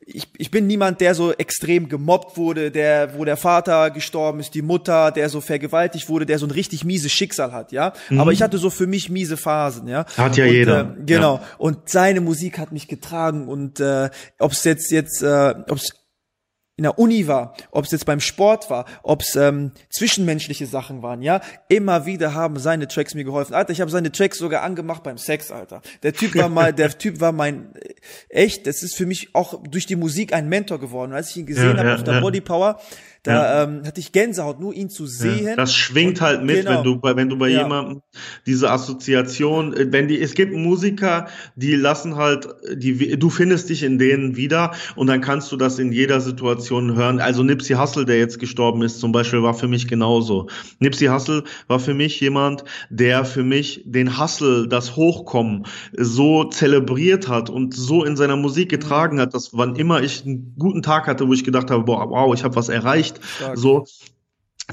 ich, ich bin niemand, der so extrem gemobbt wurde, der, wo der Vater gestorben ist, die Mutter, der so vergewaltigt wurde, der so ein richtig mieses Schicksal hat, ja. Mhm. Aber ich hatte so für mich miese Phasen, ja. Hat ja und, jeder. Äh, genau. Ja. Und seine Musik hat mich getragen und äh, ob es jetzt jetzt, äh, ob es in der Uni war, ob es jetzt beim Sport war, ob es ähm, zwischenmenschliche Sachen waren, ja, immer wieder haben seine Tracks mir geholfen. Alter, ich habe seine Tracks sogar angemacht beim Sex, Alter. Der Typ war mal, der Typ war mein äh, echt, das ist für mich auch durch die Musik ein Mentor geworden. Und als ich ihn gesehen ja, habe ja, auf der ja. Body Power, da ja. ähm, hatte ich Gänsehaut, nur ihn zu sehen. Ja, das schwingt halt mit, genau. wenn du bei, wenn du bei ja. jemandem diese Assoziation, äh, wenn die, es gibt Musiker, die lassen halt, die, du findest dich in denen wieder und dann kannst du das in jeder Situation hören. Also Nipsey Hussle, der jetzt gestorben ist, zum Beispiel, war für mich genauso. Nipsey Hussle war für mich jemand, der für mich den Hustle, das Hochkommen so zelebriert hat und so in seiner Musik getragen hat, dass wann immer ich einen guten Tag hatte, wo ich gedacht habe, boah, wow, ich habe was erreicht, Stark. So,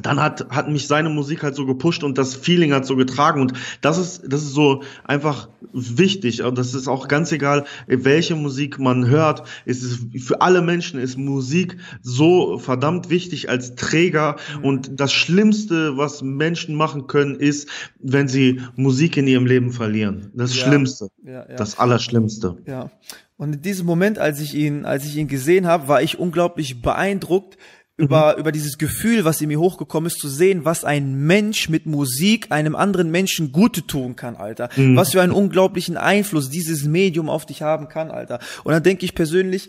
dann hat, hat mich seine Musik halt so gepusht und das Feeling hat so getragen und das ist, das ist so einfach wichtig und das ist auch ganz egal, welche Musik man hört, ist es, für alle Menschen ist Musik so verdammt wichtig als Träger mhm. und das Schlimmste, was Menschen machen können, ist, wenn sie Musik in ihrem Leben verlieren. Das ja. Schlimmste. Ja, ja. Das Allerschlimmste. Ja. Und in diesem Moment, als ich ihn, als ich ihn gesehen habe, war ich unglaublich beeindruckt, über, mhm. über dieses Gefühl, was in mir hochgekommen ist, zu sehen, was ein Mensch mit Musik einem anderen Menschen Gute tun kann, Alter. Mhm. Was für einen unglaublichen Einfluss dieses Medium auf dich haben kann, Alter. Und dann denke ich persönlich,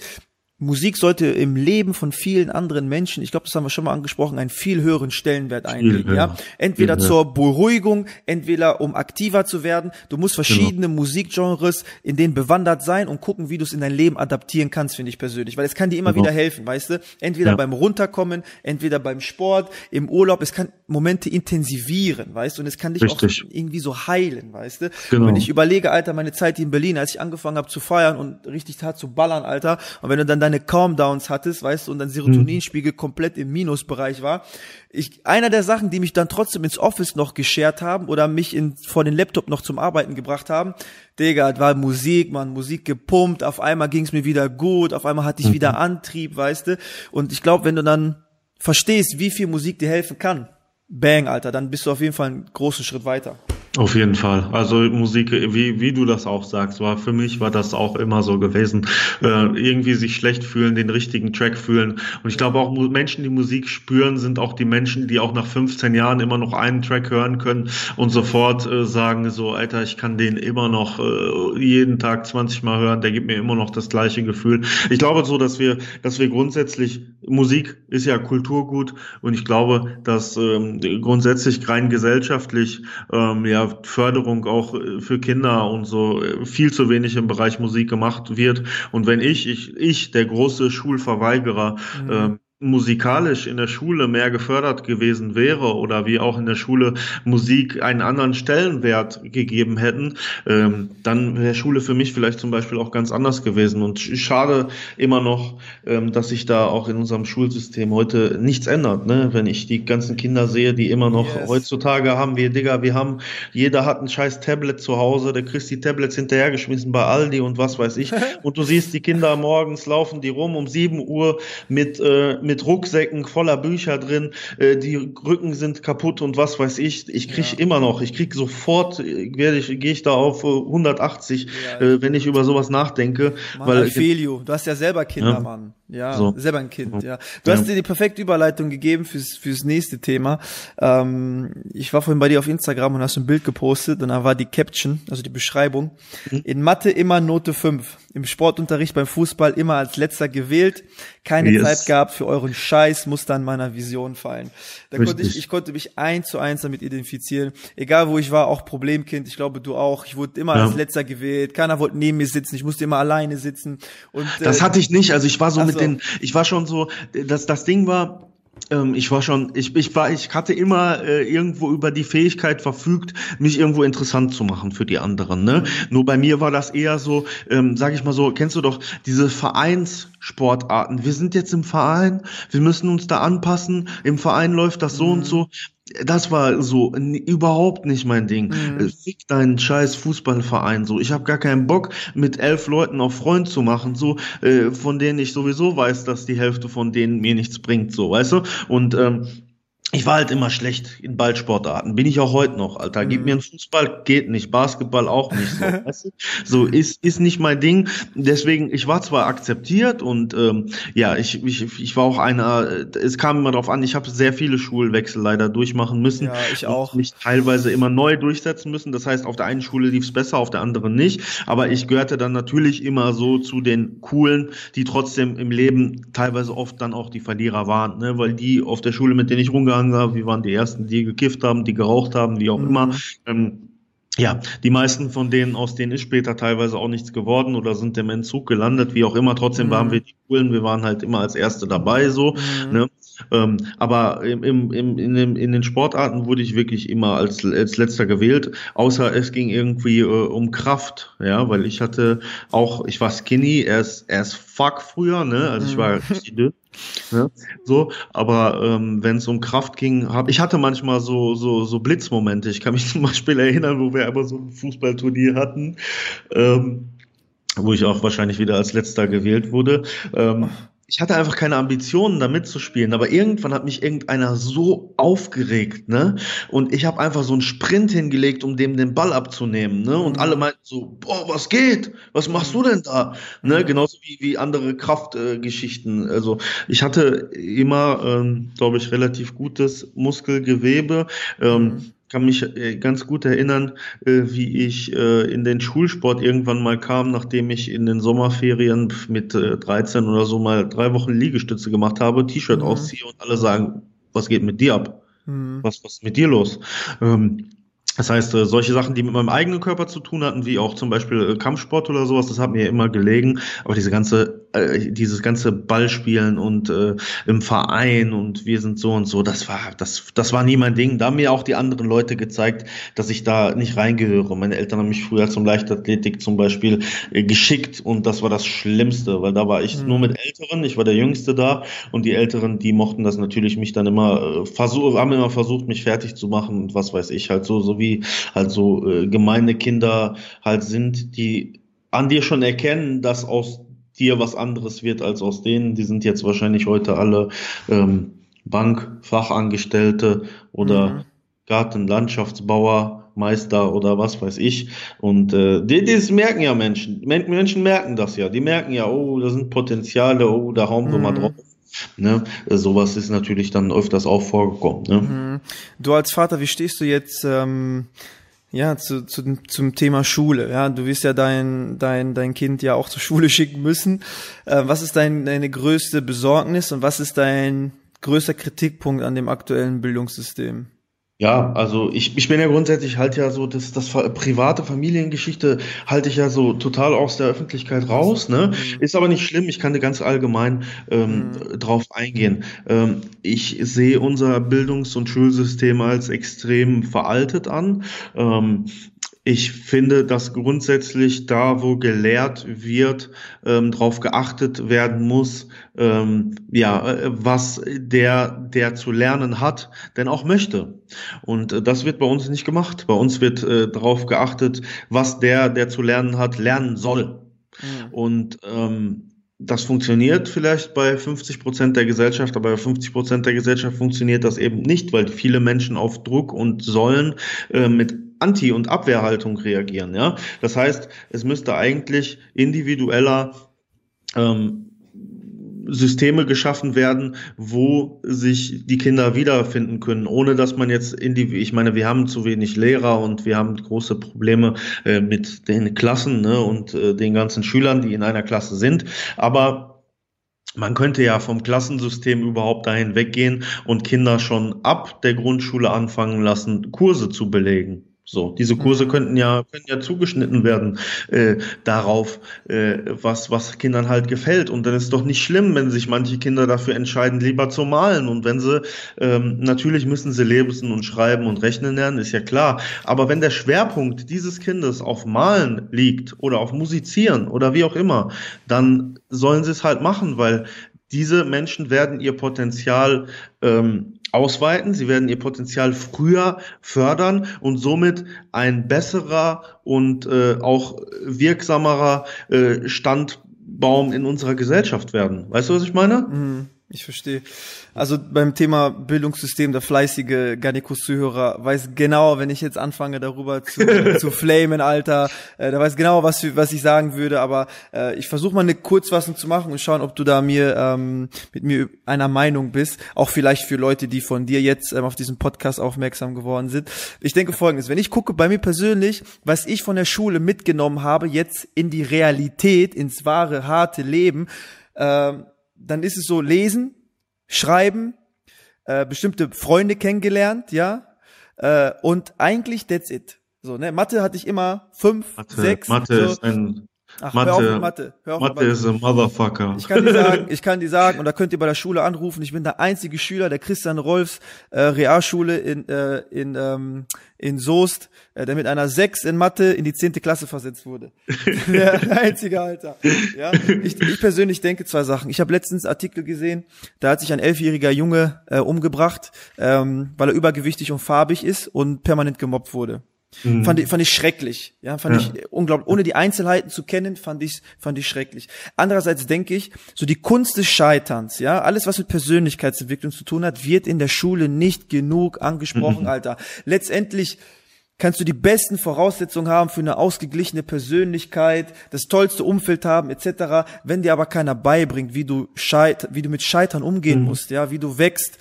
Musik sollte im Leben von vielen anderen Menschen, ich glaube, das haben wir schon mal angesprochen, einen viel höheren Stellenwert einnehmen. Ja, entweder zur Beruhigung, entweder um aktiver zu werden. Du musst verschiedene genau. Musikgenres in denen bewandert sein und gucken, wie du es in dein Leben adaptieren kannst, finde ich persönlich, weil es kann dir immer genau. wieder helfen, weißt du? Entweder ja. beim Runterkommen, entweder beim Sport, im Urlaub. Es kann Momente intensivieren, weißt du? Und es kann dich Richtig. auch irgendwie so heilen, weißt du? Genau. wenn ich überlege, Alter, meine Zeit in Berlin, als ich angefangen habe zu feiern und richtig hart zu ballern, Alter, und wenn du dann deine Calm-Downs hattest, weißt du, und dein Serotoninspiegel mhm. komplett im Minusbereich war. Ich, einer der Sachen, die mich dann trotzdem ins Office noch geschert haben oder mich in, vor den Laptop noch zum Arbeiten gebracht haben, Digga, war Musik, man, Musik gepumpt, auf einmal ging es mir wieder gut, auf einmal hatte ich mhm. wieder Antrieb, weißt du. Und ich glaube, wenn du dann verstehst, wie viel Musik dir helfen kann, bang, Alter, dann bist du auf jeden Fall einen großen Schritt weiter. Auf jeden Fall. Also Musik, wie, wie du das auch sagst, war für mich war das auch immer so gewesen. Äh, irgendwie sich schlecht fühlen, den richtigen Track fühlen. Und ich glaube auch Menschen, die Musik spüren, sind auch die Menschen, die auch nach 15 Jahren immer noch einen Track hören können und sofort äh, sagen so, Alter, ich kann den immer noch äh, jeden Tag 20 Mal hören, der gibt mir immer noch das gleiche Gefühl. Ich glaube so, dass wir, dass wir grundsätzlich, Musik ist ja Kulturgut und ich glaube, dass ähm, grundsätzlich rein gesellschaftlich ähm, ja Förderung auch äh, für Kinder und so äh, viel zu wenig im Bereich Musik gemacht wird. Und wenn ich, ich, ich, der große Schulverweigerer, mhm. ähm, musikalisch in der Schule mehr gefördert gewesen wäre oder wie auch in der Schule Musik einen anderen Stellenwert gegeben hätten, ähm, dann wäre Schule für mich vielleicht zum Beispiel auch ganz anders gewesen. Und schade immer noch, ähm, dass sich da auch in unserem Schulsystem heute nichts ändert. Ne? Wenn ich die ganzen Kinder sehe, die immer noch yes. heutzutage haben wir, Digga, wir haben, jeder hat ein scheiß Tablet zu Hause, der kriegt die Tablets hinterhergeschmissen bei Aldi und was weiß ich. und du siehst die Kinder morgens laufen die rum um 7 Uhr mit, äh, mit mit Rucksäcken voller Bücher drin, äh, die Rücken sind kaputt und was weiß ich. Ich krieg ja. immer noch, ich krieg sofort, äh, werde ich, gehe ich da auf 180, ja, äh, wenn ich über sowas nachdenke. Mann, weil Alfelio, du hast ja selber Kinder, ja. Mann. Ja, so. selber ein Kind, ja. Du hast dir die perfekte Überleitung gegeben fürs, fürs nächste Thema. Ähm, ich war vorhin bei dir auf Instagram und hast ein Bild gepostet und da war die Caption, also die Beschreibung. Mhm. In Mathe immer Note 5. Im Sportunterricht beim Fußball immer als letzter gewählt. Keine yes. Zeit gehabt für euren Scheiß, muss dann meiner Vision fallen. Da Richtig. konnte ich, ich konnte mich eins zu eins damit identifizieren. Egal wo ich war, auch Problemkind. Ich glaube, du auch. Ich wurde immer ja. als letzter gewählt. Keiner wollte neben mir sitzen. Ich musste immer alleine sitzen. Und, das äh, hatte ich nicht. Also ich war so mit den, ich war schon so, das, das Ding war, ähm, ich war schon, ich, ich war, ich hatte immer äh, irgendwo über die Fähigkeit verfügt, mich irgendwo interessant zu machen für die anderen. Ne? Nur bei mir war das eher so, ähm, sag ich mal so, kennst du doch diese Vereinssportarten. Wir sind jetzt im Verein, wir müssen uns da anpassen. Im Verein läuft das so mhm. und so das war so überhaupt nicht mein Ding. Mhm. Äh, fick deinen scheiß Fußballverein so. Ich habe gar keinen Bock, mit elf Leuten auf Freund zu machen, so äh, von denen ich sowieso weiß, dass die Hälfte von denen mir nichts bringt, so, weißt du? Und ähm, ich war halt immer schlecht in Ballsportarten. Bin ich auch heute noch, Alter. Gib mhm. mir einen Fußball, geht nicht. Basketball auch nicht. So, weißt du? so ist, ist nicht mein Ding. Deswegen, ich war zwar akzeptiert und ähm, ja, ich, ich, ich war auch einer, es kam immer drauf an, ich habe sehr viele Schulwechsel leider durchmachen müssen. Ja, ich auch. Mich teilweise immer neu durchsetzen müssen. Das heißt, auf der einen Schule lief es besser, auf der anderen nicht. Aber ich gehörte dann natürlich immer so zu den Coolen, die trotzdem im Leben teilweise oft dann auch die Verlierer waren, ne? weil die auf der Schule, mit denen ich rumgegangen Manga, wir waren die ersten, die gekifft haben, die geraucht haben, wie auch mhm. immer. Ähm, ja, die meisten von denen, aus denen ist später teilweise auch nichts geworden oder sind im Entzug gelandet, wie auch immer. Trotzdem mhm. waren wir die Coolen, wir waren halt immer als Erste dabei, so. Mhm. Ne? Ähm, aber im, im, im, in, dem, in den Sportarten wurde ich wirklich immer als, als letzter gewählt, außer es ging irgendwie äh, um Kraft, ja, weil ich hatte auch, ich war skinny, erst erst fuck früher, ne, also ich war mhm. richtig dünn. Ja, so, aber ähm, wenn es um Kraft ging, habe ich hatte manchmal so so so Blitzmomente. Ich kann mich zum Beispiel erinnern, wo wir einmal so ein Fußballturnier hatten, ähm, wo ich auch wahrscheinlich wieder als letzter gewählt wurde. Ähm, ich hatte einfach keine Ambitionen, da mitzuspielen. Aber irgendwann hat mich irgendeiner so aufgeregt, ne? Und ich habe einfach so einen Sprint hingelegt, um dem den Ball abzunehmen, ne? Und alle meinten so, boah, was geht? Was machst du denn da? Ne? Genauso wie, wie andere Kraftgeschichten. Äh, also ich hatte immer, ähm, glaube ich, relativ gutes Muskelgewebe. Ähm, mhm kann mich äh, ganz gut erinnern, äh, wie ich äh, in den Schulsport irgendwann mal kam, nachdem ich in den Sommerferien mit 13 oder so mal drei Wochen Liegestütze gemacht habe, T-Shirt mhm. ausziehe und alle sagen, was geht mit dir ab? Mhm. Was, was ist mit dir los? Ähm, das heißt, solche Sachen, die mit meinem eigenen Körper zu tun hatten, wie auch zum Beispiel Kampfsport oder sowas, das hat mir immer gelegen. Aber diese ganze äh, dieses ganze Ballspielen und äh, im Verein und wir sind so und so, das war, das, das war nie mein Ding. Da haben mir auch die anderen Leute gezeigt, dass ich da nicht reingehöre. Meine Eltern haben mich früher zum Leichtathletik zum Beispiel äh, geschickt und das war das Schlimmste, weil da war ich mhm. nur mit Älteren, ich war der Jüngste da und die Älteren, die mochten das natürlich mich dann immer äh, versuch, haben immer versucht, mich fertig zu machen und was weiß ich, halt so, so wie halt so äh, gemeine Kinder halt sind, die an dir schon erkennen, dass aus dir was anderes wird als aus denen. Die sind jetzt wahrscheinlich heute alle ähm, Bankfachangestellte oder mhm. Gartenlandschaftsbauer, Meister oder was weiß ich. Und äh, die, das merken ja Menschen. Menschen merken das ja. Die merken ja, oh, da sind Potenziale, oh, da hauen wir mhm. mal drauf. Ne, sowas ist natürlich dann öfters auch vorgekommen. Ne? Mhm. Du als Vater, wie stehst du jetzt ähm, ja, zu, zu, zum Thema Schule. Ja, du wirst ja dein, dein, dein Kind ja auch zur Schule schicken müssen. Äh, was ist dein, deine größte Besorgnis und was ist dein größter Kritikpunkt an dem aktuellen Bildungssystem? Ja, also ich, ich bin ja grundsätzlich halt ja so, das, das private Familiengeschichte halte ich ja so total aus der Öffentlichkeit raus, ne? Mhm. Ist aber nicht schlimm, ich kann dir ganz allgemein ähm, mhm. drauf eingehen. Ähm, ich sehe unser Bildungs- und Schulsystem als extrem veraltet an. Ähm, ich finde, dass grundsätzlich da, wo gelehrt wird, ähm, darauf geachtet werden muss, ähm, ja, äh, was der, der zu lernen hat, denn auch möchte. Und äh, das wird bei uns nicht gemacht. Bei uns wird äh, darauf geachtet, was der, der zu lernen hat, lernen soll. Mhm. Und ähm, das funktioniert vielleicht bei 50 Prozent der Gesellschaft, aber bei 50 Prozent der Gesellschaft funktioniert das eben nicht, weil viele Menschen auf Druck und Sollen äh, mit Anti- und Abwehrhaltung reagieren. Ja? Das heißt, es müsste eigentlich individueller ähm, Systeme geschaffen werden, wo sich die Kinder wiederfinden können, ohne dass man jetzt in die, ich meine, wir haben zu wenig Lehrer und wir haben große Probleme äh, mit den Klassen ne, und äh, den ganzen Schülern, die in einer Klasse sind. Aber man könnte ja vom Klassensystem überhaupt dahin weggehen und Kinder schon ab der Grundschule anfangen lassen, Kurse zu belegen. So, diese Kurse mhm. könnten ja, können ja zugeschnitten werden äh, darauf, äh, was, was Kindern halt gefällt. Und dann ist es doch nicht schlimm, wenn sich manche Kinder dafür entscheiden, lieber zu malen. Und wenn sie, ähm, natürlich müssen sie lesen und schreiben und rechnen lernen, ist ja klar. Aber wenn der Schwerpunkt dieses Kindes auf Malen liegt oder auf Musizieren oder wie auch immer, dann sollen sie es halt machen, weil diese Menschen werden ihr Potenzial ähm, ausweiten, sie werden ihr Potenzial früher fördern und somit ein besserer und äh, auch wirksamerer äh, Standbaum in unserer Gesellschaft werden. Weißt du, was ich meine? Mhm. Ich verstehe. Also beim Thema Bildungssystem, der fleißige Garnikus-Zuhörer weiß genau, wenn ich jetzt anfange darüber zu, zu flamen, Alter, äh, der weiß genau, was, was ich sagen würde, aber äh, ich versuche mal eine Kurzfassung zu machen und schauen, ob du da mir ähm, mit mir einer Meinung bist, auch vielleicht für Leute, die von dir jetzt ähm, auf diesen Podcast aufmerksam geworden sind. Ich denke folgendes, wenn ich gucke bei mir persönlich, was ich von der Schule mitgenommen habe, jetzt in die Realität, ins wahre, harte Leben, ähm, dann ist es so lesen, schreiben, äh, bestimmte Freunde kennengelernt, ja, äh, und eigentlich that's it. So, ne, Mathe hatte ich immer fünf, Mathe, sechs. Mathe so. ist ein Ach, Mathe, hör auf Mathe. Hör auf Mathe Mathe ist ein Motherfucker. Ich kann dir sagen, ich kann dir sagen, und da könnt ihr bei der Schule anrufen, ich bin der einzige Schüler der Christian Rolfs äh, Realschule in, äh, in, ähm, in Soest, äh, der mit einer 6 in Mathe in die zehnte Klasse versetzt wurde. der einzige Alter. Ja? Ich, ich persönlich denke zwei Sachen. Ich habe letztens Artikel gesehen, da hat sich ein elfjähriger Junge äh, umgebracht, ähm, weil er übergewichtig und farbig ist und permanent gemobbt wurde. Mhm. Fand, ich, fand ich schrecklich. Ja, fand ja. ich unglaublich. Ohne die Einzelheiten zu kennen, fand ich, fand ich schrecklich. Andererseits denke ich, so die Kunst des Scheiterns, ja, alles was mit Persönlichkeitsentwicklung zu tun hat, wird in der Schule nicht genug angesprochen, mhm. Alter. Letztendlich kannst du die besten Voraussetzungen haben für eine ausgeglichene Persönlichkeit, das tollste Umfeld haben, etc. Wenn dir aber keiner beibringt, wie du scheit, wie du mit Scheitern umgehen mhm. musst, ja, wie du wächst,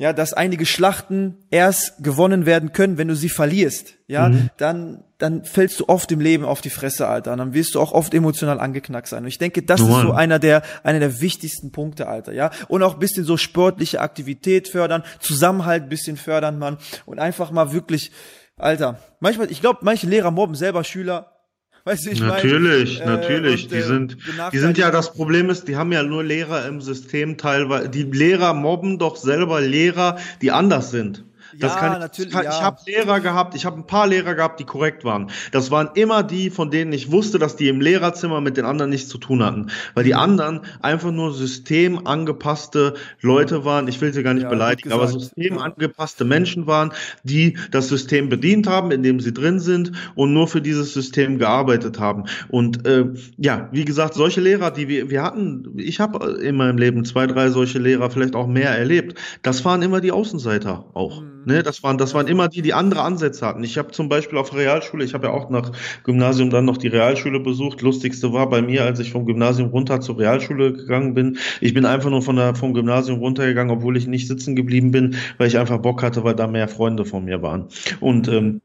ja, dass einige Schlachten erst gewonnen werden können, wenn du sie verlierst, ja, mhm. dann, dann fällst du oft im Leben auf die Fresse, Alter, und dann wirst du auch oft emotional angeknackt sein. Und ich denke, das oh ist so einer der, einer der wichtigsten Punkte, Alter, ja. Und auch bisschen so sportliche Aktivität fördern, Zusammenhalt bisschen fördern, Mann, und einfach mal wirklich, Alter, manchmal, ich glaube, manche Lehrer mobben selber Schüler, Weißt du, ich natürlich, mein, natürlich. und, die äh, sind, die sind ja das Problem ist, die haben ja nur Lehrer im System teilweise. Die Lehrer mobben doch selber Lehrer, die anders sind. Das ja, kann, natürlich. Kann, ja. Ich habe Lehrer gehabt, ich habe ein paar Lehrer gehabt, die korrekt waren. Das waren immer die, von denen ich wusste, dass die im Lehrerzimmer mit den anderen nichts zu tun hatten. Weil die anderen einfach nur systemangepasste Leute waren. Ich will sie gar nicht ja, beleidigen, aber systemangepasste Menschen waren, die das System bedient haben, in dem sie drin sind und nur für dieses System gearbeitet haben. Und äh, ja, wie gesagt, solche Lehrer, die wir, wir hatten, ich habe in meinem Leben zwei, drei solche Lehrer, vielleicht auch mehr erlebt. Das waren immer die Außenseiter auch. Mhm. Ne, das waren, das waren immer die, die andere Ansätze hatten. Ich habe zum Beispiel auf Realschule, ich habe ja auch nach Gymnasium dann noch die Realschule besucht. Lustigste war bei mir, als ich vom Gymnasium runter zur Realschule gegangen bin. Ich bin einfach nur von der, vom Gymnasium runtergegangen, obwohl ich nicht sitzen geblieben bin, weil ich einfach Bock hatte, weil da mehr Freunde von mir waren. Und ähm,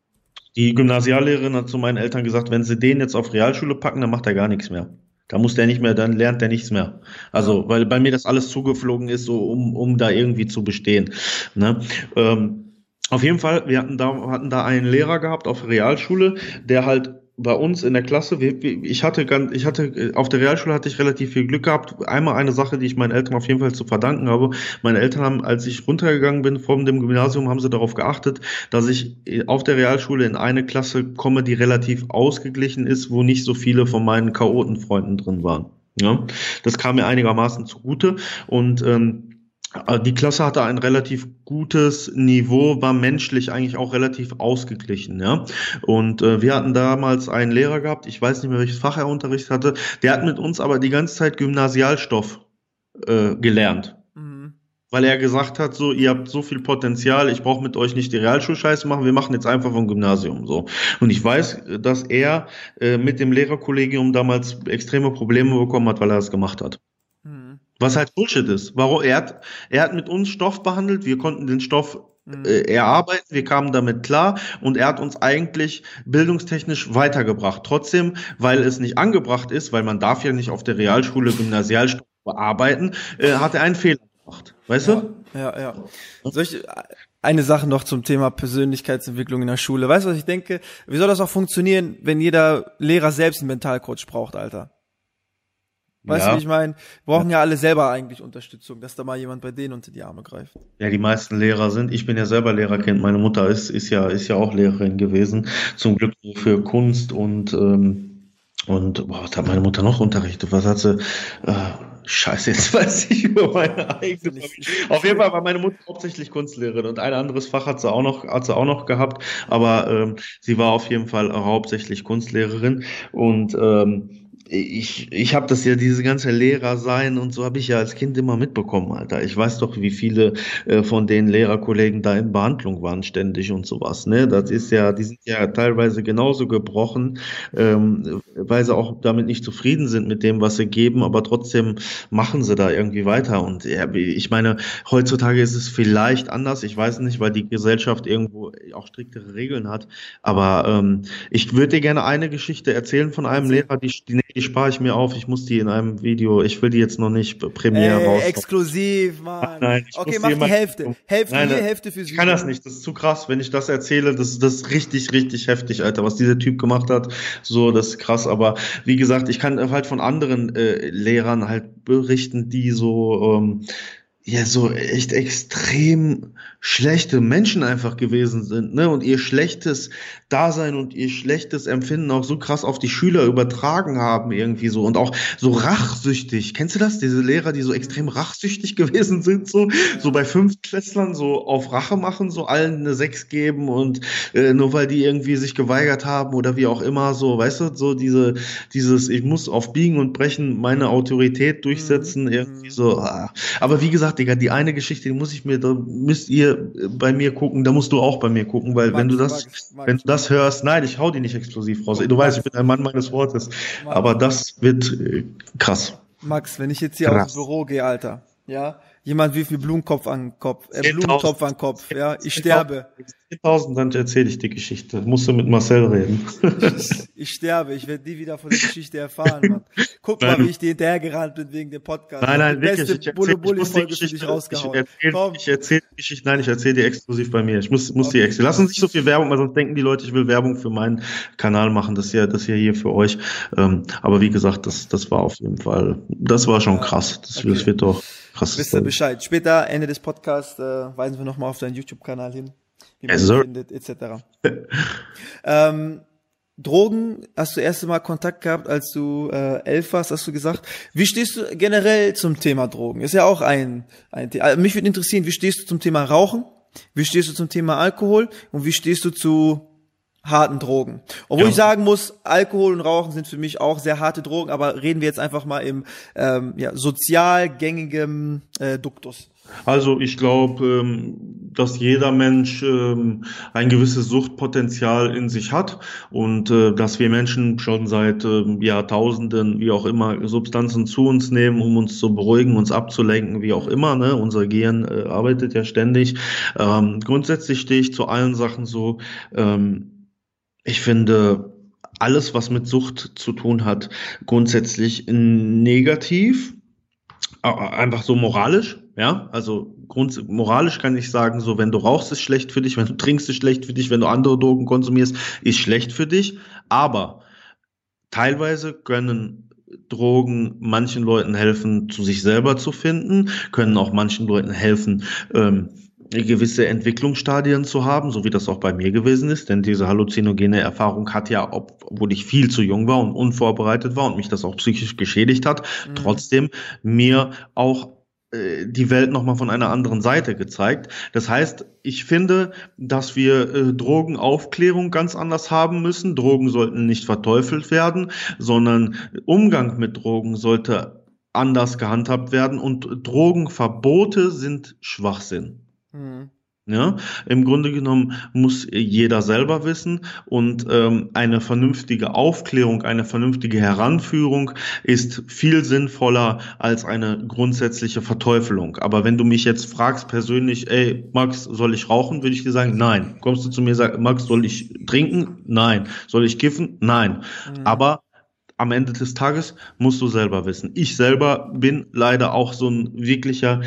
die Gymnasiallehrerin hat zu meinen Eltern gesagt, wenn sie den jetzt auf Realschule packen, dann macht er gar nichts mehr. Da muss der nicht mehr, dann lernt der nichts mehr. Also, weil bei mir das alles zugeflogen ist, so um, um da irgendwie zu bestehen. Ne? Ähm, auf jeden Fall, wir hatten da, hatten da einen Lehrer gehabt auf Realschule, der halt bei uns in der Klasse, ich hatte ganz, ich hatte, auf der Realschule hatte ich relativ viel Glück gehabt. Einmal eine Sache, die ich meinen Eltern auf jeden Fall zu verdanken habe. Meine Eltern haben, als ich runtergegangen bin von dem Gymnasium, haben sie darauf geachtet, dass ich auf der Realschule in eine Klasse komme, die relativ ausgeglichen ist, wo nicht so viele von meinen Chaotenfreunden drin waren. Ja, das kam mir einigermaßen zugute und ähm, äh, die Klasse hatte ein relativ gutes Niveau, war menschlich eigentlich auch relativ ausgeglichen, ja. Und äh, wir hatten damals einen Lehrer gehabt, ich weiß nicht mehr, welches Fach er unterrichtet hatte, der hat mit uns aber die ganze Zeit Gymnasialstoff äh, gelernt. Mhm. Weil er gesagt hat, so, ihr habt so viel Potenzial, ich brauche mit euch nicht die Realschulscheiße machen, wir machen jetzt einfach vom Gymnasium, so. Und ich weiß, dass er äh, mit dem Lehrerkollegium damals extreme Probleme bekommen hat, weil er das gemacht hat. Was halt Bullshit ist. Warum? Er hat, er hat mit uns Stoff behandelt, wir konnten den Stoff mhm. äh, erarbeiten, wir kamen damit klar und er hat uns eigentlich bildungstechnisch weitergebracht. Trotzdem, weil es nicht angebracht ist, weil man darf ja nicht auf der Realschule Gymnasialstoff bearbeiten, äh, hat er einen Fehler gemacht. Weißt ja, du? Ja, ja. Soll ich eine Sache noch zum Thema Persönlichkeitsentwicklung in der Schule. Weißt du, was ich denke? Wie soll das auch funktionieren, wenn jeder Lehrer selbst einen Mentalcoach braucht, Alter? Weißt ja. du, wie ich meine? Wir brauchen ja. ja alle selber eigentlich Unterstützung, dass da mal jemand bei denen unter die Arme greift. Ja, die meisten Lehrer sind. Ich bin ja selber Lehrerkind. Meine Mutter ist, ist ja, ist ja auch Lehrerin gewesen. Zum Glück für Kunst und, ähm, und, boah, was hat meine Mutter noch unterrichtet? Was hat sie, äh, Scheiße, jetzt weiß ich über meine eigene Auf jeden Fall war meine Mutter hauptsächlich Kunstlehrerin und ein anderes Fach hat sie auch noch, hat sie auch noch gehabt, aber ähm, sie war auf jeden Fall hauptsächlich Kunstlehrerin und ähm, ich, ich habe das ja, diese ganze Lehrer sein und so habe ich ja als Kind immer mitbekommen, Alter. Ich weiß doch, wie viele äh, von den Lehrerkollegen da in Behandlung waren ständig und sowas. Ne? Das ist ja, die sind ja teilweise genauso gebrochen, ähm, weil sie auch damit nicht zufrieden sind mit dem, was sie geben, aber trotzdem machen sie da irgendwie weiter. Und ja, ich meine, heutzutage ist es vielleicht anders, ich weiß nicht, weil die Gesellschaft irgendwo auch striktere Regeln hat. Aber ähm, ich würde dir gerne eine Geschichte erzählen von einem Lehrer, die, die die spare ich mir auf. Ich muss die in einem Video, ich will die jetzt noch nicht Premiere raus. Exklusiv, Mann. Nein, ich okay, mach die Hälfte. Hälfte Nein, hier, Hälfte für sie. Ich kann das nicht, das ist zu krass. Wenn ich das erzähle, das, das ist richtig, richtig heftig, Alter, was dieser Typ gemacht hat. So, das ist krass. Aber wie gesagt, ich kann halt von anderen äh, Lehrern halt berichten, die so ähm, ja so echt extrem schlechte Menschen einfach gewesen sind, ne? Und ihr schlechtes Dasein und ihr schlechtes Empfinden auch so krass auf die Schüler übertragen haben irgendwie so und auch so rachsüchtig. Kennst du das? Diese Lehrer, die so extrem rachsüchtig gewesen sind, so so bei Fünftklässlern so auf Rache machen, so allen eine Sechs geben und äh, nur weil die irgendwie sich geweigert haben oder wie auch immer, so, weißt du, so diese dieses ich muss auf Biegen und Brechen meine Autorität durchsetzen, mhm. irgendwie so. Ah. Aber wie gesagt Digga, die eine Geschichte, die muss ich mir, da müsst ihr bei mir gucken, da musst du auch bei mir gucken, weil Max, wenn du das, Max, Max, wenn du das hörst, nein, ich hau die nicht explosiv raus. Du weißt, ich bin ein Mann meines Wortes. Aber das wird äh, krass. Max, wenn ich jetzt hier krass. aufs Büro gehe, Alter, ja, jemand wie viel Blumenkopf an Kopf, äh, Blumentopf an Kopf, ja, ich sterbe. 10.000, dann erzähle ich die Geschichte. Musst du mit Marcel reden. ich, ich sterbe, ich werde nie wieder von der Geschichte erfahren, Mann. Guck nein, mal, wie ich dir hinterhergerannt bin wegen dem Podcast. Nein, nein, die wirklich. Ich erzähl, Bulli ich Folge für dich rausgehauen. Ich erzähle ich erzähl die Geschichte, nein, ich erzähle die exklusiv bei mir. Ich muss, muss okay. die erzählen. Lassen nicht so viel Werbung, weil sonst denken die Leute, ich will Werbung für meinen Kanal machen. Das hier, das hier hier für euch. Ähm, aber wie gesagt, das, das war auf jeden Fall, das war schon krass. Das, okay. das wird doch krass. Wisst ihr Bescheid. Später, Ende des Podcasts, äh, weisen wir nochmal auf deinen YouTube-Kanal hin wie man also. findet, etc. ähm, Drogen hast du erste Mal Kontakt gehabt, als du äh, elf warst, hast du gesagt. Wie stehst du generell zum Thema Drogen? Ist ja auch ein, ein Thema. Also mich würde interessieren, wie stehst du zum Thema Rauchen? Wie stehst du zum Thema Alkohol? Und wie stehst du zu harten Drogen? Obwohl ja. ich sagen muss, Alkohol und Rauchen sind für mich auch sehr harte Drogen, aber reden wir jetzt einfach mal im ähm, ja, sozial gängigem äh, Duktus. Also ich glaube, ähm, dass jeder Mensch ähm, ein gewisses Suchtpotenzial in sich hat und äh, dass wir Menschen schon seit ähm, Jahrtausenden, wie auch immer, Substanzen zu uns nehmen, um uns zu beruhigen, uns abzulenken, wie auch immer. Ne? Unser Gehirn äh, arbeitet ja ständig. grundsätzlich stehe ich zu allen Sachen so. Ich finde alles, was mit Sucht zu tun hat, grundsätzlich negativ, einfach so moralisch ja, also moralisch kann ich sagen, so wenn du rauchst, ist schlecht für dich, wenn du trinkst, ist schlecht für dich, wenn du andere Drogen konsumierst, ist schlecht für dich. Aber teilweise können Drogen manchen Leuten helfen, zu sich selber zu finden, können auch manchen Leuten helfen, ähm, gewisse Entwicklungsstadien zu haben, so wie das auch bei mir gewesen ist, denn diese halluzinogene Erfahrung hat ja, obwohl ich viel zu jung war und unvorbereitet war und mich das auch psychisch geschädigt hat, mhm. trotzdem mir auch äh, die Welt nochmal von einer anderen Seite gezeigt. Das heißt, ich finde, dass wir äh, Drogenaufklärung ganz anders haben müssen. Drogen sollten nicht verteufelt werden, sondern Umgang mit Drogen sollte anders gehandhabt werden und Drogenverbote sind Schwachsinn. Mhm. Ja, im Grunde genommen muss jeder selber wissen und ähm, eine vernünftige Aufklärung, eine vernünftige Heranführung ist viel sinnvoller als eine grundsätzliche Verteufelung. Aber wenn du mich jetzt fragst persönlich, ey, Max, soll ich rauchen, würde ich dir sagen, nein. Kommst du zu mir und sagst, Max, soll ich trinken? Nein. Soll ich kiffen? Nein. Mhm. Aber am Ende des Tages musst du selber wissen. Ich selber bin leider auch so ein wirklicher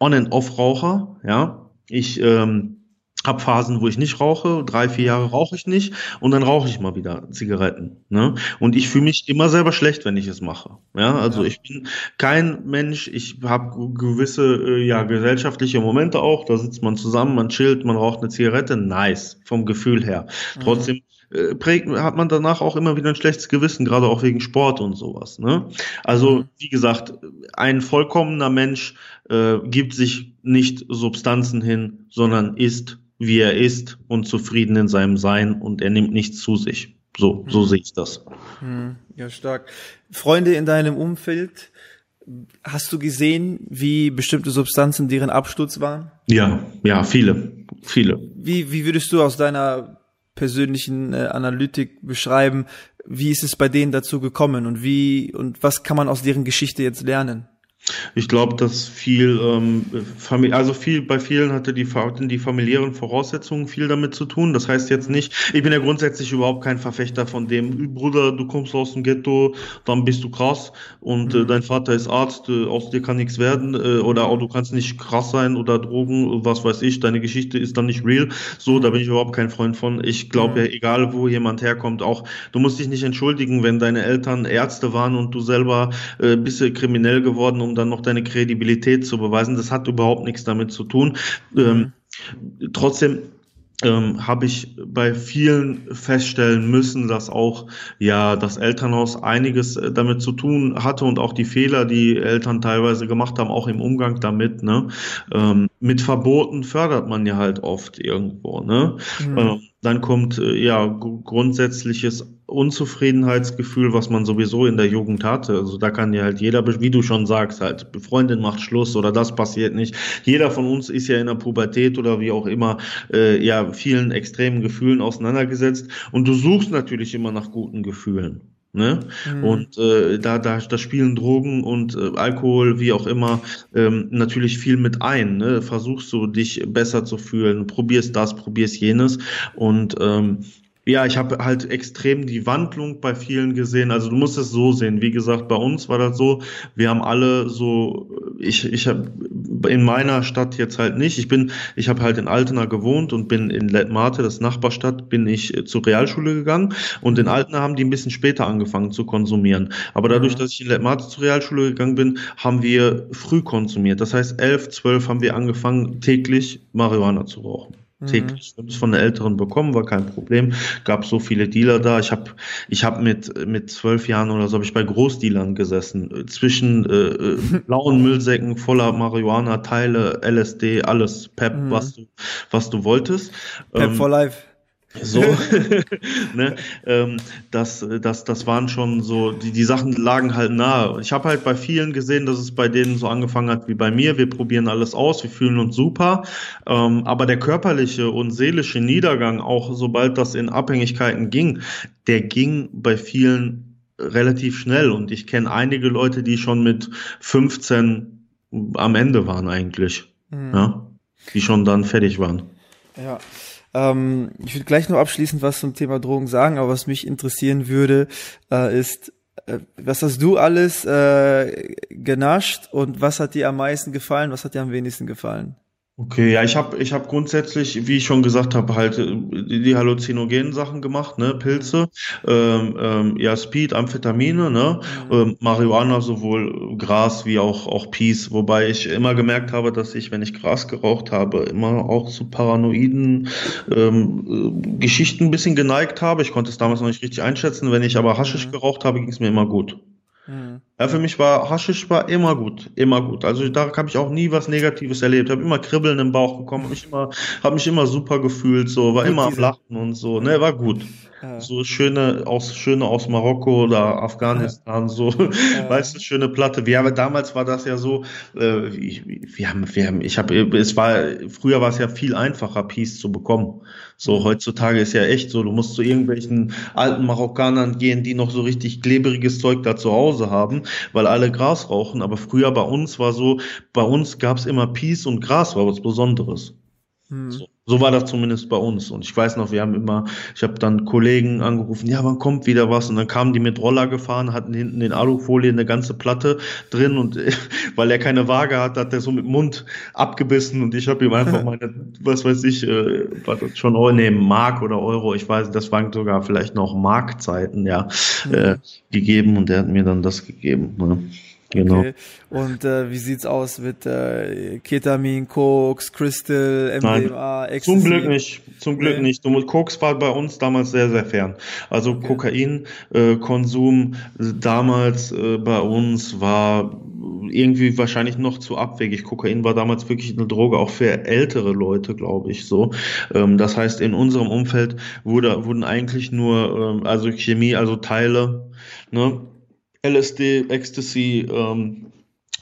On-and-Off-Raucher, ja ich ähm, hab Phasen, wo ich nicht rauche, drei, vier Jahre rauche ich nicht und dann rauche ich mal wieder Zigaretten. Ne? Und ich fühle mich immer selber schlecht, wenn ich es mache. Ja, also ja. ich bin kein Mensch, ich habe gewisse äh, ja gesellschaftliche Momente auch, da sitzt man zusammen, man chillt, man raucht eine Zigarette, nice, vom Gefühl her. Mhm. Trotzdem äh, prägt, hat man danach auch immer wieder ein schlechtes Gewissen, gerade auch wegen Sport und sowas. Ne? Also, mhm. wie gesagt, ein vollkommener Mensch äh, gibt sich nicht Substanzen hin, sondern isst wie er ist und zufrieden in seinem Sein und er nimmt nichts zu sich. So, so mhm. sehe ich das. Hm, ja, stark. Freunde in deinem Umfeld, hast du gesehen, wie bestimmte Substanzen deren Absturz waren? Ja, ja, viele, viele. Wie, wie würdest du aus deiner persönlichen äh, Analytik beschreiben, wie ist es bei denen dazu gekommen und wie und was kann man aus deren Geschichte jetzt lernen? Ich glaube, dass viel, ähm, also viel, bei vielen hatte die, die familiären Voraussetzungen viel damit zu tun. Das heißt jetzt nicht, ich bin ja grundsätzlich überhaupt kein Verfechter von dem, Bruder, du kommst aus dem Ghetto, dann bist du krass und äh, mhm. dein Vater ist Arzt, äh, aus dir kann nichts werden äh, oder auch du kannst nicht krass sein oder Drogen, was weiß ich, deine Geschichte ist dann nicht real. So, da bin ich überhaupt kein Freund von. Ich glaube ja, mhm. egal wo jemand herkommt, auch du musst dich nicht entschuldigen, wenn deine Eltern Ärzte waren und du selber äh, bist kriminell geworden um dann noch deine Kredibilität zu beweisen. Das hat überhaupt nichts damit zu tun. Ähm, trotzdem ähm, habe ich bei vielen feststellen müssen, dass auch ja das Elternhaus einiges äh, damit zu tun hatte und auch die Fehler, die Eltern teilweise gemacht haben, auch im Umgang damit. Ne? Ähm, mit Verboten fördert man ja halt oft irgendwo. Ne? Mhm. Ähm, dann kommt äh, ja grundsätzliches Unzufriedenheitsgefühl, was man sowieso in der Jugend hatte. Also da kann ja halt jeder, wie du schon sagst, halt, Freundin macht Schluss oder das passiert nicht. Jeder von uns ist ja in der Pubertät oder wie auch immer, äh, ja, vielen extremen Gefühlen auseinandergesetzt. Und du suchst natürlich immer nach guten Gefühlen. Ne? Mhm. Und äh, da, da, da spielen Drogen und äh, Alkohol, wie auch immer, ähm, natürlich viel mit ein. Ne? Versuchst du dich besser zu fühlen, probierst das, probierst jenes. Und ähm, ja, ich habe halt extrem die Wandlung bei vielen gesehen. Also du musst es so sehen. Wie gesagt, bei uns war das so, wir haben alle so, ich, ich habe in meiner Stadt jetzt halt nicht. Ich bin, ich habe halt in Altena gewohnt und bin in Lettmate, das Nachbarstadt, bin ich äh, zur Realschule gegangen und in Altena haben die ein bisschen später angefangen zu konsumieren. Aber dadurch, mhm. dass ich in Lettmate zur Realschule gegangen bin, haben wir früh konsumiert. Das heißt, elf, zwölf haben wir angefangen, täglich Marihuana zu rauchen täglich mhm. von den Älteren bekommen, war kein Problem. Gab so viele Dealer da. Ich habe ich hab mit mit zwölf Jahren oder so habe ich bei Großdealern gesessen, zwischen äh, äh blauen Müllsäcken voller Marihuana, Teile, LSD, alles Pep, mhm. was du was du wolltest. Pep ähm, for life. So, ne, ähm, das, das, das waren schon so, die, die Sachen lagen halt nahe. Ich habe halt bei vielen gesehen, dass es bei denen so angefangen hat wie bei mir. Wir probieren alles aus, wir fühlen uns super. Ähm, aber der körperliche und seelische Niedergang, auch sobald das in Abhängigkeiten ging, der ging bei vielen relativ schnell. Und ich kenne einige Leute, die schon mit 15 am Ende waren eigentlich. Mhm. Ja, die schon dann fertig waren. Ja. Ähm, ich würde gleich noch abschließend was zum Thema Drogen sagen, aber was mich interessieren würde, äh, ist, äh, was hast du alles äh, genascht und was hat dir am meisten gefallen, was hat dir am wenigsten gefallen? Okay, ja, ich habe ich hab grundsätzlich, wie ich schon gesagt habe, halt äh, die halluzinogenen Sachen gemacht, ne, Pilze, ähm, ähm, ja, Speed, Amphetamine, ne, mhm. ähm, Marihuana, sowohl Gras wie auch auch Peace, wobei ich immer gemerkt habe, dass ich, wenn ich Gras geraucht habe, immer auch zu paranoiden ähm, äh, Geschichten ein bisschen geneigt habe. Ich konnte es damals noch nicht richtig einschätzen. Wenn ich aber Haschisch mhm. geraucht habe, ging es mir immer gut. Mhm. Ja, für mich war Haschisch war immer gut, immer gut. Also da habe ich auch nie was Negatives erlebt. Habe immer Kribbeln im Bauch bekommen, habe mich immer, habe mich immer super gefühlt, so war immer am Lachen und so. Ne, war gut. Ja. So schöne aus schöne aus Marokko oder Afghanistan, so ja. weißt du, schöne Platte. Wir haben damals war das ja so, äh, ich, wir haben, wir haben, ich habe, es war früher war es ja viel einfacher, Peace zu bekommen. So heutzutage ist ja echt so, du musst zu irgendwelchen alten Marokkanern gehen, die noch so richtig klebriges Zeug da zu Hause haben weil alle Gras rauchen. Aber früher bei uns war so, bei uns gab es immer Peace und Gras war was Besonderes. Hm. So, so, war das zumindest bei uns. Und ich weiß noch, wir haben immer, ich habe dann Kollegen angerufen, ja, wann kommt wieder was? Und dann kamen die mit Roller gefahren, hatten hinten in Alufolie eine ganze Platte drin und weil er keine Waage hat, hat er so mit Mund abgebissen und ich habe ihm einfach meine, was weiß ich, äh, was schon Euro, nee, Mark oder Euro, ich weiß, das waren sogar vielleicht noch Markzeiten, ja, mhm. äh, gegeben und er hat mir dann das gegeben. Ne? Genau. Okay. Und äh, wie sieht's aus mit äh, Ketamin, Koks, Crystal, MDMA, Nein, Ecstasy? Zum Glück nicht. Zum Glück nee. nicht. Und Koks war bei uns damals sehr, sehr fern. Also okay. Kokainkonsum äh, damals äh, bei uns war irgendwie wahrscheinlich noch zu abwegig. Kokain war damals wirklich eine Droge auch für ältere Leute, glaube ich, so. Ähm, das heißt, in unserem Umfeld wurde, wurden eigentlich nur, ähm, also Chemie, also Teile, ne, LSD, Ecstasy, ähm,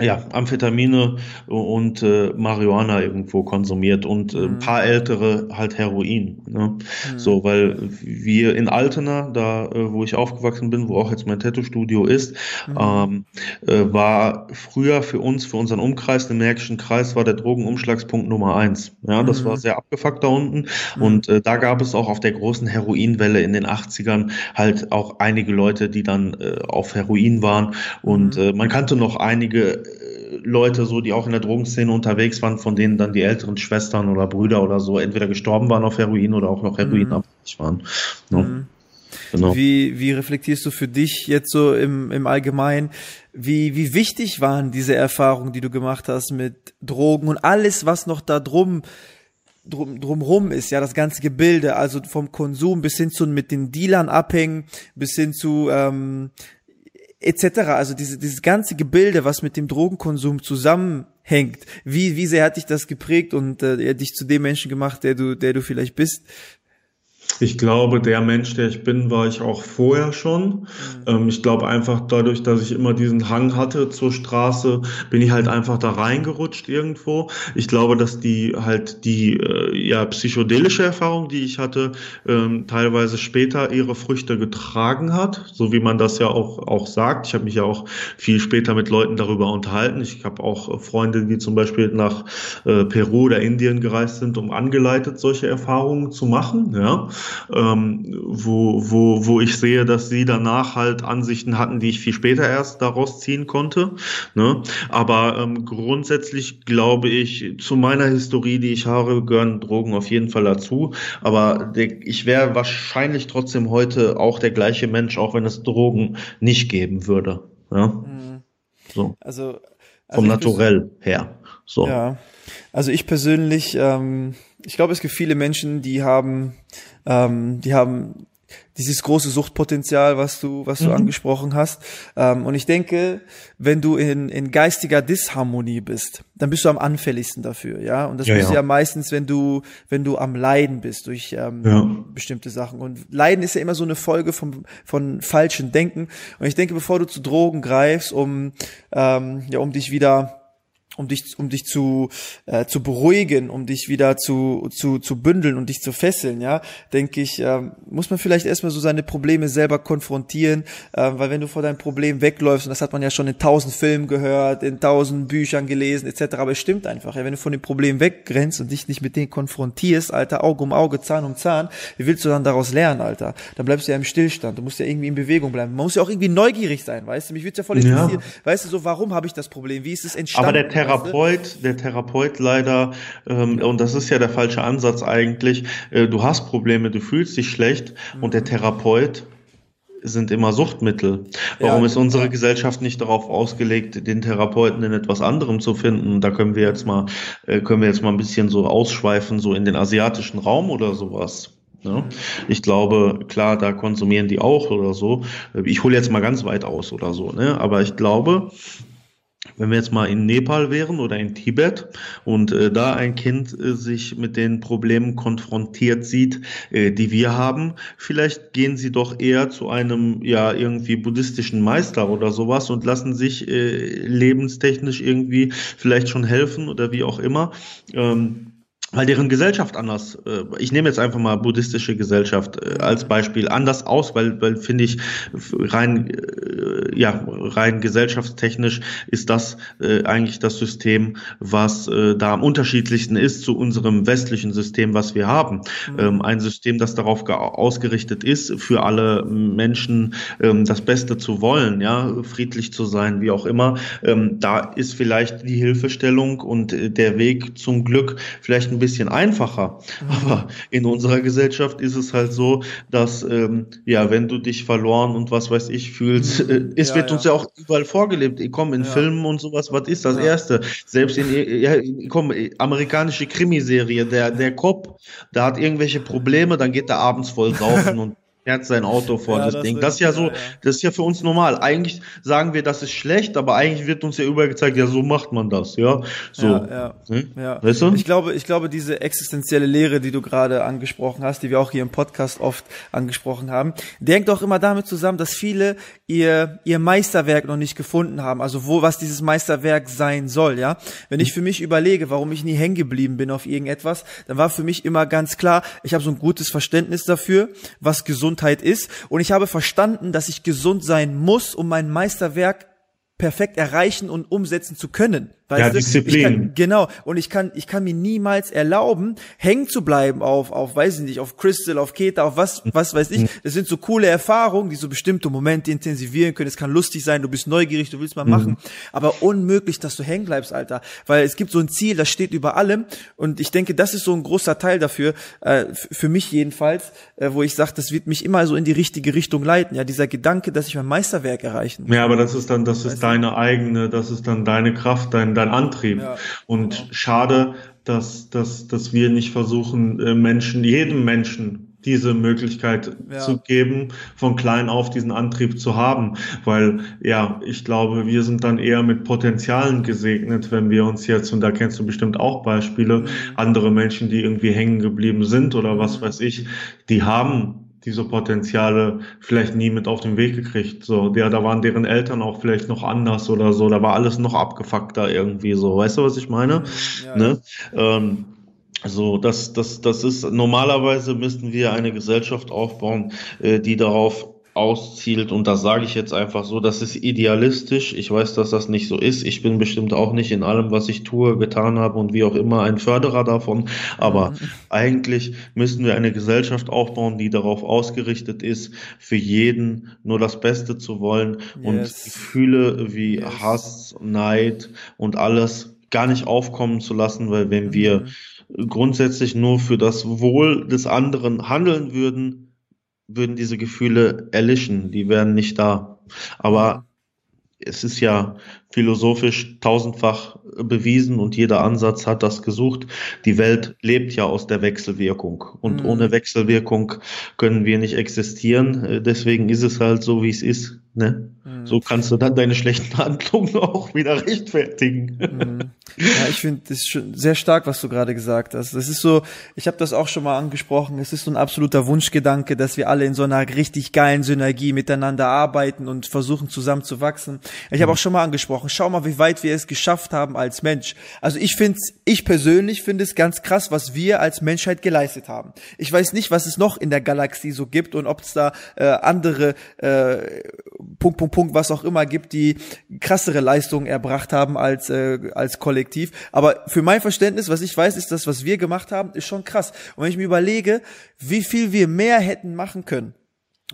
ja, Amphetamine und äh, Marihuana irgendwo konsumiert und äh, ein mhm. paar ältere halt Heroin. Ne? Mhm. So, weil wir in Altena, da äh, wo ich aufgewachsen bin, wo auch jetzt mein Tattoo-Studio ist, mhm. ähm, äh, war früher für uns, für unseren Umkreis, den Märkischen Kreis, war der Drogenumschlagspunkt Nummer eins. Ja, das war mhm. sehr abgefuckt da unten mhm. und äh, da gab es auch auf der großen Heroinwelle in den 80ern halt auch einige Leute, die dann äh, auf Heroin waren und mhm. man kannte noch einige Leute, so die auch in der Drogenszene unterwegs waren, von denen dann die älteren Schwestern oder Brüder oder so entweder gestorben waren auf Heroin oder auch noch heroinabhängig mhm. waren. Ja. Mhm. Genau. Wie, wie reflektierst du für dich jetzt so im, im Allgemeinen? Wie, wie wichtig waren diese Erfahrungen, die du gemacht hast mit Drogen und alles, was noch da drum, drum, drumrum ist, ja, das ganze Gebilde, also vom Konsum bis hin zu mit den Dealern abhängen, bis hin zu ähm, etc. Also diese, dieses ganze Gebilde, was mit dem Drogenkonsum zusammenhängt. Wie, wie sehr hat dich das geprägt und äh, dich zu dem Menschen gemacht, der du, der du vielleicht bist? Ich glaube, der Mensch, der ich bin, war ich auch vorher schon. Mhm. Ähm, ich glaube einfach dadurch, dass ich immer diesen Hang hatte zur Straße, bin ich halt einfach da reingerutscht irgendwo. Ich glaube, dass die halt die äh, ja psychedelische Erfahrung, die ich hatte, ähm, teilweise später ihre Früchte getragen hat, so wie man das ja auch auch sagt. Ich habe mich ja auch viel später mit Leuten darüber unterhalten. Ich habe auch Freunde, die zum Beispiel nach äh, Peru oder Indien gereist sind, um angeleitet solche Erfahrungen zu machen. Ja ähm, wo, wo, wo ich sehe, dass sie danach halt Ansichten hatten, die ich viel später erst daraus ziehen konnte. Ne? Aber ähm, grundsätzlich glaube ich, zu meiner Historie, die ich habe, gehören Drogen auf jeden Fall dazu. Aber der, ich wäre wahrscheinlich trotzdem heute auch der gleiche Mensch, auch wenn es Drogen nicht geben würde. Ja? Mhm. So. Also, also vom Naturell her. So. Ja. Also ich persönlich, ähm, ich glaube, es gibt viele Menschen, die haben ähm, die haben dieses große Suchtpotenzial, was du, was du mhm. angesprochen hast. Ähm, und ich denke, wenn du in, in geistiger Disharmonie bist, dann bist du am anfälligsten dafür, ja. Und das ja, bist ja. ja meistens, wenn du, wenn du am Leiden bist durch ähm, ja. bestimmte Sachen. Und Leiden ist ja immer so eine Folge von, von falschen Denken. Und ich denke, bevor du zu Drogen greifst, um, ähm, ja, um dich wieder um dich, um dich zu, äh, zu beruhigen, um dich wieder zu, zu, zu bündeln und dich zu fesseln, ja, denke ich, äh, muss man vielleicht erstmal so seine Probleme selber konfrontieren, äh, weil wenn du vor deinem Problem wegläufst, und das hat man ja schon in tausend Filmen gehört, in tausend Büchern gelesen, etc., aber es stimmt einfach, ja, wenn du von dem Problem wegrennst und dich nicht mit denen konfrontierst, Alter, Auge um Auge, Zahn um Zahn, wie willst du dann daraus lernen, Alter? Dann bleibst du ja im Stillstand, du musst ja irgendwie in Bewegung bleiben. Man muss ja auch irgendwie neugierig sein, weißt du? Mich würde ja voll interessieren, ja. weißt du, so, warum habe ich das Problem? Wie ist es entstanden? Therapeut, der Therapeut leider, ähm, und das ist ja der falsche Ansatz eigentlich, äh, du hast Probleme, du fühlst dich schlecht mhm. und der Therapeut sind immer Suchtmittel. Warum ja, ist unsere ja. Gesellschaft nicht darauf ausgelegt, den Therapeuten in etwas anderem zu finden? Da können wir jetzt mal, äh, können wir jetzt mal ein bisschen so ausschweifen, so in den asiatischen Raum oder sowas. Ja, ich glaube, klar, da konsumieren die auch oder so. Ich hole jetzt mal ganz weit aus oder so, ne? Aber ich glaube, wenn wir jetzt mal in Nepal wären oder in Tibet und äh, da ein Kind äh, sich mit den Problemen konfrontiert sieht, äh, die wir haben, vielleicht gehen sie doch eher zu einem ja irgendwie buddhistischen Meister oder sowas und lassen sich äh, lebenstechnisch irgendwie vielleicht schon helfen oder wie auch immer. Ähm, weil deren Gesellschaft anders, äh, ich nehme jetzt einfach mal buddhistische Gesellschaft äh, als Beispiel, anders aus, weil, weil finde ich, rein, äh, ja, rein gesellschaftstechnisch ist das äh, eigentlich das System, was äh, da am unterschiedlichsten ist zu unserem westlichen System, was wir haben. Mhm. Ähm, ein System, das darauf ausgerichtet ist, für alle Menschen ähm, das Beste zu wollen, ja, friedlich zu sein, wie auch immer. Ähm, da ist vielleicht die Hilfestellung und äh, der Weg zum Glück vielleicht ein ein bisschen einfacher. Mhm. Aber in unserer Gesellschaft ist es halt so, dass, ähm, ja, wenn du dich verloren und was weiß ich fühlst, mhm. äh, es ja, wird ja. uns ja auch überall vorgelebt. Ich komme in ja. Filmen und sowas, was ist das Erste? Selbst in, ja, komm, amerikanische Krimiserie, der, der Cop, der hat irgendwelche Probleme, dann geht er abends voll saufen und fährt sein Auto vor ja, das, das Ding. Das ist ja so, ja, das ist ja für uns normal. Eigentlich sagen wir, das ist schlecht, aber eigentlich wird uns ja überall gezeigt, ja, so macht man das, ja. So. Ja, hm? Weißt du? Ich glaube, ich glaube, diese existenzielle Lehre, die du gerade angesprochen hast, die wir auch hier im Podcast oft angesprochen haben, denkt auch immer damit zusammen, dass viele ihr, ihr Meisterwerk noch nicht gefunden haben. Also wo, was dieses Meisterwerk sein soll, ja. Wenn ich für mich überlege, warum ich nie hängen geblieben bin auf irgendetwas, dann war für mich immer ganz klar, ich habe so ein gutes Verständnis dafür, was gesund Gesundheit ist. Und ich habe verstanden, dass ich gesund sein muss, um mein Meisterwerk perfekt erreichen und umsetzen zu können. Weißt ja, Disziplin. Kann, genau. Und ich kann, ich kann mir niemals erlauben, hängen zu bleiben auf, auf, weiß ich nicht, auf Crystal, auf Keta, auf was, was weiß ich. Mhm. Das sind so coole Erfahrungen, die so bestimmte Momente intensivieren können. Es kann lustig sein, du bist neugierig, du willst mal mhm. machen. Aber unmöglich, dass du hängen bleibst, Alter. Weil es gibt so ein Ziel, das steht über allem. Und ich denke, das ist so ein großer Teil dafür, äh, für mich jedenfalls, äh, wo ich sage, das wird mich immer so in die richtige Richtung leiten. Ja, dieser Gedanke, dass ich mein Meisterwerk erreichen muss. Ja, aber das ist dann, das ist deine eigene, das ist dann deine Kraft, dein, dein Antrieb. Ja, und genau. schade, dass, dass, dass wir nicht versuchen, äh, Menschen, jedem Menschen diese Möglichkeit ja. zu geben, von klein auf diesen Antrieb zu haben. Weil, ja, ich glaube, wir sind dann eher mit Potenzialen gesegnet, wenn wir uns jetzt, und da kennst du bestimmt auch Beispiele, mhm. andere Menschen, die irgendwie hängen geblieben sind oder was mhm. weiß ich, die haben diese Potenziale vielleicht nie mit auf den Weg gekriegt. So, ja, da waren deren Eltern auch vielleicht noch anders oder so. Da war alles noch abgefuckter irgendwie so. Weißt du, was ich meine? Ja, ne? Ja. Ähm, so, das, das, das ist normalerweise müssten wir eine Gesellschaft aufbauen, äh, die darauf auszielt. Und das sage ich jetzt einfach so, das ist idealistisch. Ich weiß, dass das nicht so ist. Ich bin bestimmt auch nicht in allem, was ich tue, getan habe und wie auch immer ein Förderer davon. Aber mhm. eigentlich müssen wir eine Gesellschaft aufbauen, die darauf ausgerichtet ist, für jeden nur das Beste zu wollen yes. und Gefühle wie yes. Hass, Neid und alles gar nicht aufkommen zu lassen, weil wenn wir mhm. grundsätzlich nur für das Wohl des anderen handeln würden, würden diese Gefühle erlischen, die wären nicht da. Aber es ist ja philosophisch tausendfach bewiesen und jeder Ansatz hat das gesucht. Die Welt lebt ja aus der Wechselwirkung und mhm. ohne Wechselwirkung können wir nicht existieren. Deswegen ist es halt so, wie es ist. Ne? Mhm. So kannst du dann deine schlechten Handlungen auch wieder rechtfertigen. Mhm. Ja, ich finde das ist schon sehr stark, was du gerade gesagt hast. Das ist so, ich habe das auch schon mal angesprochen, es ist so ein absoluter Wunschgedanke, dass wir alle in so einer richtig geilen Synergie miteinander arbeiten und versuchen zusammen zu wachsen. Ich habe mhm. auch schon mal angesprochen, schau mal, wie weit wir es geschafft haben als Mensch. Also ich finde ich persönlich finde es ganz krass, was wir als Menschheit geleistet haben. Ich weiß nicht, was es noch in der Galaxie so gibt und ob es da äh, andere äh, Punkt, Punkt, Punkt, was auch immer gibt, die krassere Leistungen erbracht haben als, äh, als Kollektiv. Aber für mein Verständnis, was ich weiß, ist das, was wir gemacht haben, ist schon krass. Und wenn ich mir überlege, wie viel wir mehr hätten machen können,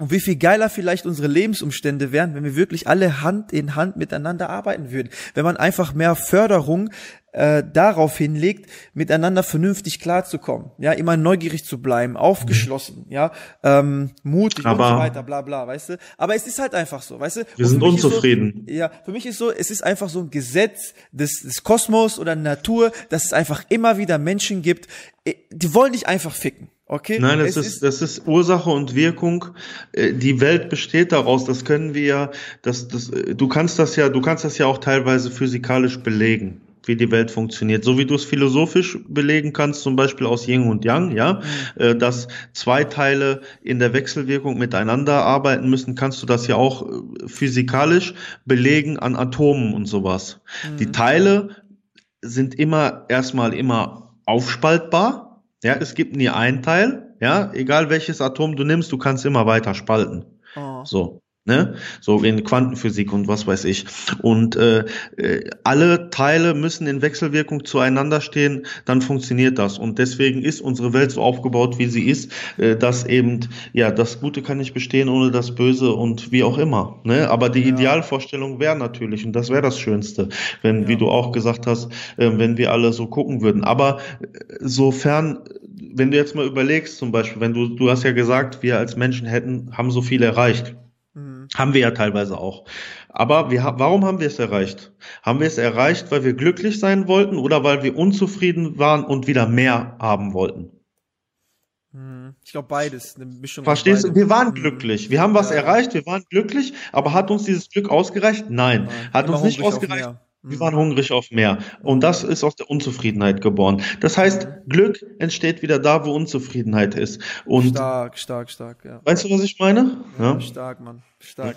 und wie viel geiler vielleicht unsere Lebensumstände wären, wenn wir wirklich alle Hand in Hand miteinander arbeiten würden. Wenn man einfach mehr Förderung äh, darauf hinlegt, miteinander vernünftig klarzukommen. Ja, immer neugierig zu bleiben, aufgeschlossen, mhm. ja, ähm, mutig Aber und so weiter, bla bla, weißt du. Aber es ist halt einfach so, weißt du. Wir sind unzufrieden. So, ja, für mich ist so, es ist einfach so ein Gesetz des, des Kosmos oder Natur, dass es einfach immer wieder Menschen gibt, äh, die wollen dich einfach ficken. Okay. Nein, das ist, ist, das ist Ursache und Wirkung. Äh, die Welt besteht daraus. Das können wir ja, das, das, äh, du kannst das ja, du kannst das ja auch teilweise physikalisch belegen, wie die Welt funktioniert. So wie du es philosophisch belegen kannst, zum Beispiel aus Yin und Yang, ja, mhm. Äh, dass zwei Teile in der Wechselwirkung miteinander arbeiten müssen, kannst du das ja auch physikalisch belegen an Atomen und sowas. Mhm. Die Teile sind immer erstmal immer aufspaltbar. Ja, es gibt nie einen Teil. Ja, egal welches Atom du nimmst, du kannst immer weiter spalten. Oh. So ne? So in Quantenphysik und was weiß ich. Und äh, äh, alle Teile müssen in Wechselwirkung zueinander stehen, dann funktioniert das. Und deswegen ist unsere Welt so aufgebaut, wie sie ist, äh, dass eben, ja, das Gute kann nicht bestehen ohne das Böse und wie auch immer. Ne? Aber die ja. Idealvorstellung wäre natürlich, und das wäre das Schönste, wenn, ja. wie du auch gesagt hast, äh, wenn wir alle so gucken würden. Aber äh, sofern wenn du jetzt mal überlegst, zum Beispiel, wenn du, du hast ja gesagt, wir als Menschen hätten, haben so viel erreicht. Haben wir ja teilweise auch. Aber wir, warum haben wir es erreicht? Haben wir es erreicht, weil wir glücklich sein wollten oder weil wir unzufrieden waren und wieder mehr haben wollten? Hm, ich glaube beides, eine Mischung. Verstehst du? Wir waren hm. glücklich. Wir haben was ja. erreicht, wir waren glücklich, aber hat uns dieses Glück ausgereicht? Nein. Ja. Hat uns nicht ausgereicht. Wir waren hungrig auf mehr. Und das ist aus der Unzufriedenheit geboren. Das heißt, Glück entsteht wieder da, wo Unzufriedenheit ist. Und stark, stark, stark, ja. Weißt du, was ich meine? Ja. Stark, Mann. Stark.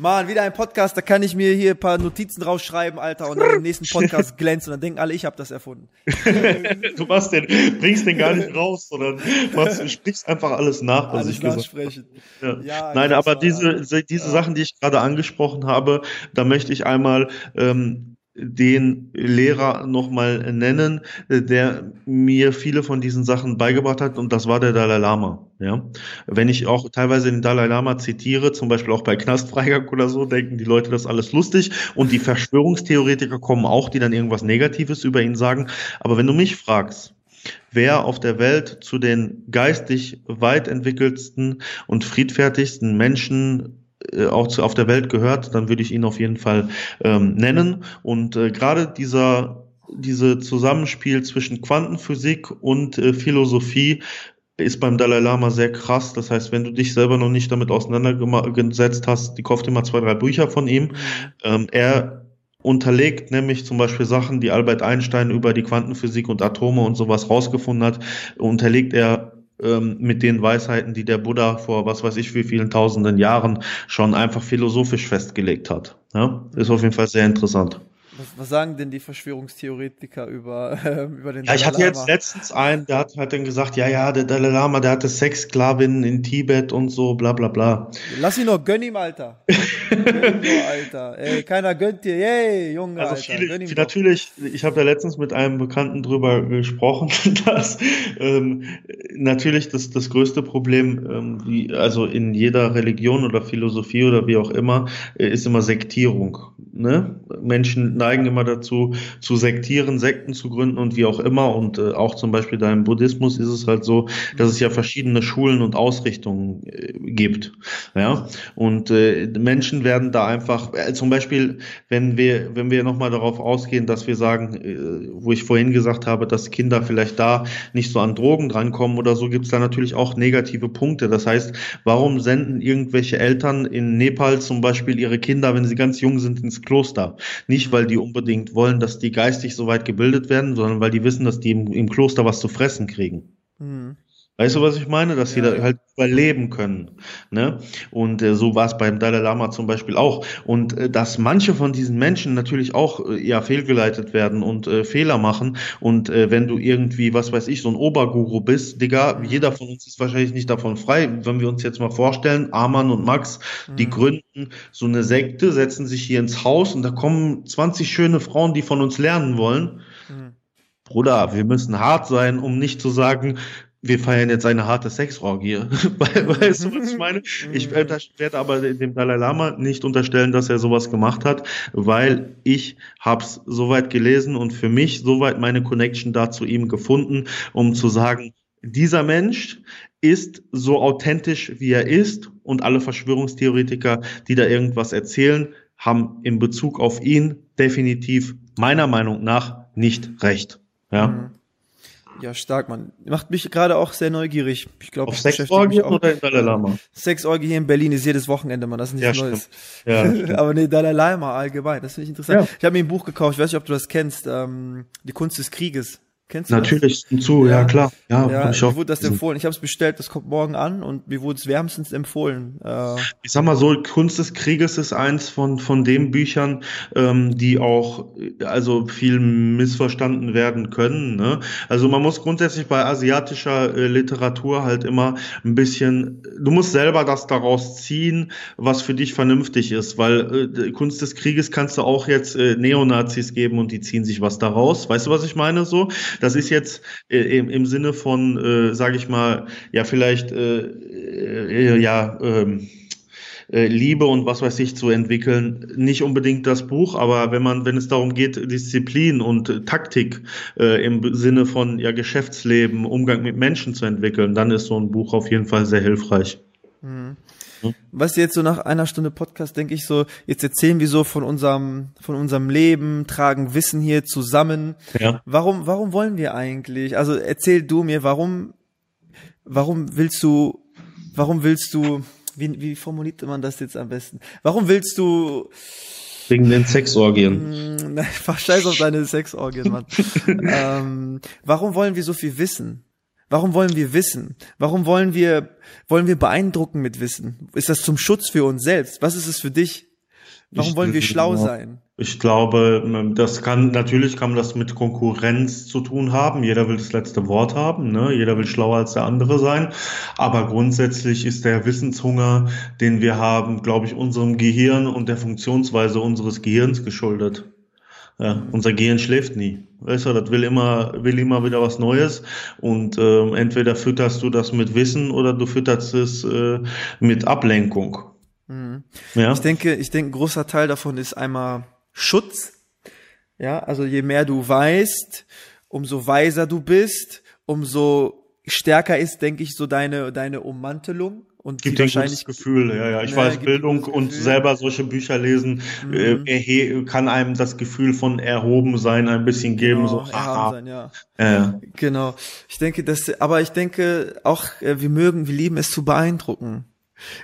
Mann, wieder ein Podcast, da kann ich mir hier ein paar Notizen rausschreiben, Alter, und dann im nächsten Podcast glänzen und dann denken alle, ich habe das erfunden. du machst den, bringst den gar nicht raus, sondern machst, sprichst einfach alles nach, was alles ich gesagt habe. Ja. Ja, Nein, aber diese, diese ja. Sachen, die ich gerade angesprochen habe, da möchte ich einmal ähm, den Lehrer nochmal nennen, der mir viele von diesen Sachen beigebracht hat und das war der Dalai Lama. Ja, wenn ich auch teilweise den Dalai Lama zitiere, zum Beispiel auch bei Knastfreigang oder so, denken die Leute das alles lustig und die Verschwörungstheoretiker kommen auch, die dann irgendwas Negatives über ihn sagen. Aber wenn du mich fragst, wer auf der Welt zu den geistig weit entwickelsten und friedfertigsten Menschen auch zu, auf der Welt gehört, dann würde ich ihn auf jeden Fall ähm, nennen. Und äh, gerade dieser diese Zusammenspiel zwischen Quantenphysik und äh, Philosophie ist beim Dalai Lama sehr krass. Das heißt, wenn du dich selber noch nicht damit auseinandergesetzt hast, die kauft mal zwei, drei Bücher von ihm. Ähm, er unterlegt nämlich zum Beispiel Sachen, die Albert Einstein über die Quantenphysik und Atome und sowas rausgefunden hat, unterlegt er ähm, mit den Weisheiten, die der Buddha vor was weiß ich wie vielen tausenden Jahren schon einfach philosophisch festgelegt hat. Ja? Ist auf jeden Fall sehr interessant. Was, was sagen denn die Verschwörungstheoretiker über, äh, über den ja, Ich hatte jetzt letztens einen, der hat, hat dann gesagt, ja, ja, der Dalai Lama, der hatte Sexsklavinnen in Tibet und so, bla bla bla. Lass ihn noch, gönn ihm, Alter. gönn ihm Alter. Ey, keiner gönnt dir, yay, Junge, also Alter. Viele, natürlich, ich habe da letztens mit einem Bekannten drüber gesprochen, dass ähm, natürlich das, das größte Problem, ähm, wie, also in jeder Religion oder Philosophie oder wie auch immer, äh, ist immer Sektierung. Ne? Menschen neigen immer dazu, zu sektieren, Sekten zu gründen und wie auch immer. Und äh, auch zum Beispiel da im Buddhismus ist es halt so, dass es ja verschiedene Schulen und Ausrichtungen äh, gibt. Ja, und äh, Menschen werden da einfach, äh, zum Beispiel, wenn wir, wenn wir nochmal darauf ausgehen, dass wir sagen, äh, wo ich vorhin gesagt habe, dass Kinder vielleicht da nicht so an Drogen drankommen oder so, gibt es da natürlich auch negative Punkte. Das heißt, warum senden irgendwelche Eltern in Nepal zum Beispiel ihre Kinder, wenn sie ganz jung sind, ins Kloster? Nicht, weil die unbedingt wollen, dass die geistig so weit gebildet werden, sondern weil die wissen, dass die im, im Kloster was zu fressen kriegen. Mhm. Weißt du, was ich meine? Dass ja. sie da halt überleben können. Ne? Und äh, so war es beim Dalai Lama zum Beispiel auch. Und äh, dass manche von diesen Menschen natürlich auch äh, ja fehlgeleitet werden und äh, Fehler machen. Und äh, wenn du irgendwie, was weiß ich, so ein Oberguru bist, Digga, jeder von uns ist wahrscheinlich nicht davon frei. Wenn wir uns jetzt mal vorstellen, Arman und Max, mhm. die gründen so eine Sekte, setzen sich hier ins Haus und da kommen 20 schöne Frauen, die von uns lernen wollen. Mhm. Bruder, wir müssen hart sein, um nicht zu sagen, wir feiern jetzt eine harte Sexorgie. weißt du, was ich meine? Ich werde aber dem Dalai Lama nicht unterstellen, dass er sowas gemacht hat, weil ich hab's soweit gelesen und für mich soweit meine Connection da zu ihm gefunden, um zu sagen, dieser Mensch ist so authentisch, wie er ist und alle Verschwörungstheoretiker, die da irgendwas erzählen, haben in Bezug auf ihn definitiv meiner Meinung nach nicht recht. Ja. Mhm. Ja, stark, man. Macht mich gerade auch sehr neugierig. Ich glaube, Auf Sexorgien oder in Dalai Lama? Sexorgie hier in Berlin ist jedes Wochenende, man. Das ist nichts ja, Neues. Ja, Aber nee, Dalai Lama allgemein, das finde ich interessant. Ja. Ich habe mir ein Buch gekauft, ich weiß nicht, ob du das kennst, ähm, Die Kunst des Krieges. Kennst du Natürlich das? zu, ja, ja klar. Ja, ja ich. Mir wurde das empfohlen. Ich habe es bestellt, das kommt morgen an und mir wurde es wärmstens empfohlen. Äh, ich sag mal so, Kunst des Krieges ist eins von von den Büchern, ähm, die auch also viel missverstanden werden können. Ne? Also man muss grundsätzlich bei asiatischer äh, Literatur halt immer ein bisschen, du musst selber das daraus ziehen, was für dich vernünftig ist, weil äh, Kunst des Krieges kannst du auch jetzt äh, Neonazis geben und die ziehen sich was daraus. Weißt du, was ich meine? So, das ist jetzt äh, im, im Sinne von, äh, sage ich mal, ja vielleicht, äh, äh, ja. Ähm, äh, Liebe und was weiß ich zu entwickeln. Nicht unbedingt das Buch, aber wenn man, wenn es darum geht, Disziplin und Taktik äh, im Sinne von ja Geschäftsleben, Umgang mit Menschen zu entwickeln, dann ist so ein Buch auf jeden Fall sehr hilfreich. Mhm. Was jetzt so nach einer Stunde Podcast denke ich so, jetzt erzählen wir so von unserem, von unserem Leben, tragen Wissen hier zusammen. Ja. Warum, warum wollen wir eigentlich? Also erzähl du mir, warum, warum willst du, warum willst du, wie, wie formuliert man das jetzt am besten? Warum willst du, Wegen den Sexorgien. Nein, scheiß auf deine Sexorgien, Mann. ähm, warum wollen wir so viel wissen? Warum wollen wir wissen? Warum wollen wir, wollen wir beeindrucken mit Wissen? Ist das zum Schutz für uns selbst? Was ist es für dich? Warum ich, wollen wir schlau sein? Ich glaube, das kann, natürlich kann das mit Konkurrenz zu tun haben. Jeder will das letzte Wort haben, ne? Jeder will schlauer als der andere sein. Aber grundsätzlich ist der Wissenshunger, den wir haben, glaube ich, unserem Gehirn und der Funktionsweise unseres Gehirns geschuldet. Ja, unser Gehirn schläft nie. Weißt du, das will immer, will immer wieder was Neues. Und äh, entweder fütterst du das mit Wissen oder du fütterst es äh, mit Ablenkung. Mhm. Ja? Ich denke, ich denke, ein großer Teil davon ist einmal Schutz. Ja, also je mehr du weißt, umso weiser du bist, umso stärker ist, denke ich, so deine, deine Ummantelung und gibt ein gutes Gefühl, ja, ja. Ich ja, weiß, Bildung und selber solche Bücher lesen mhm. äh, kann einem das Gefühl von erhoben sein ein bisschen geben. Genau, so, aha. Sein, ja. ja. Genau. Ich denke, dass, aber ich denke auch, äh, wir mögen, wir lieben es zu beeindrucken.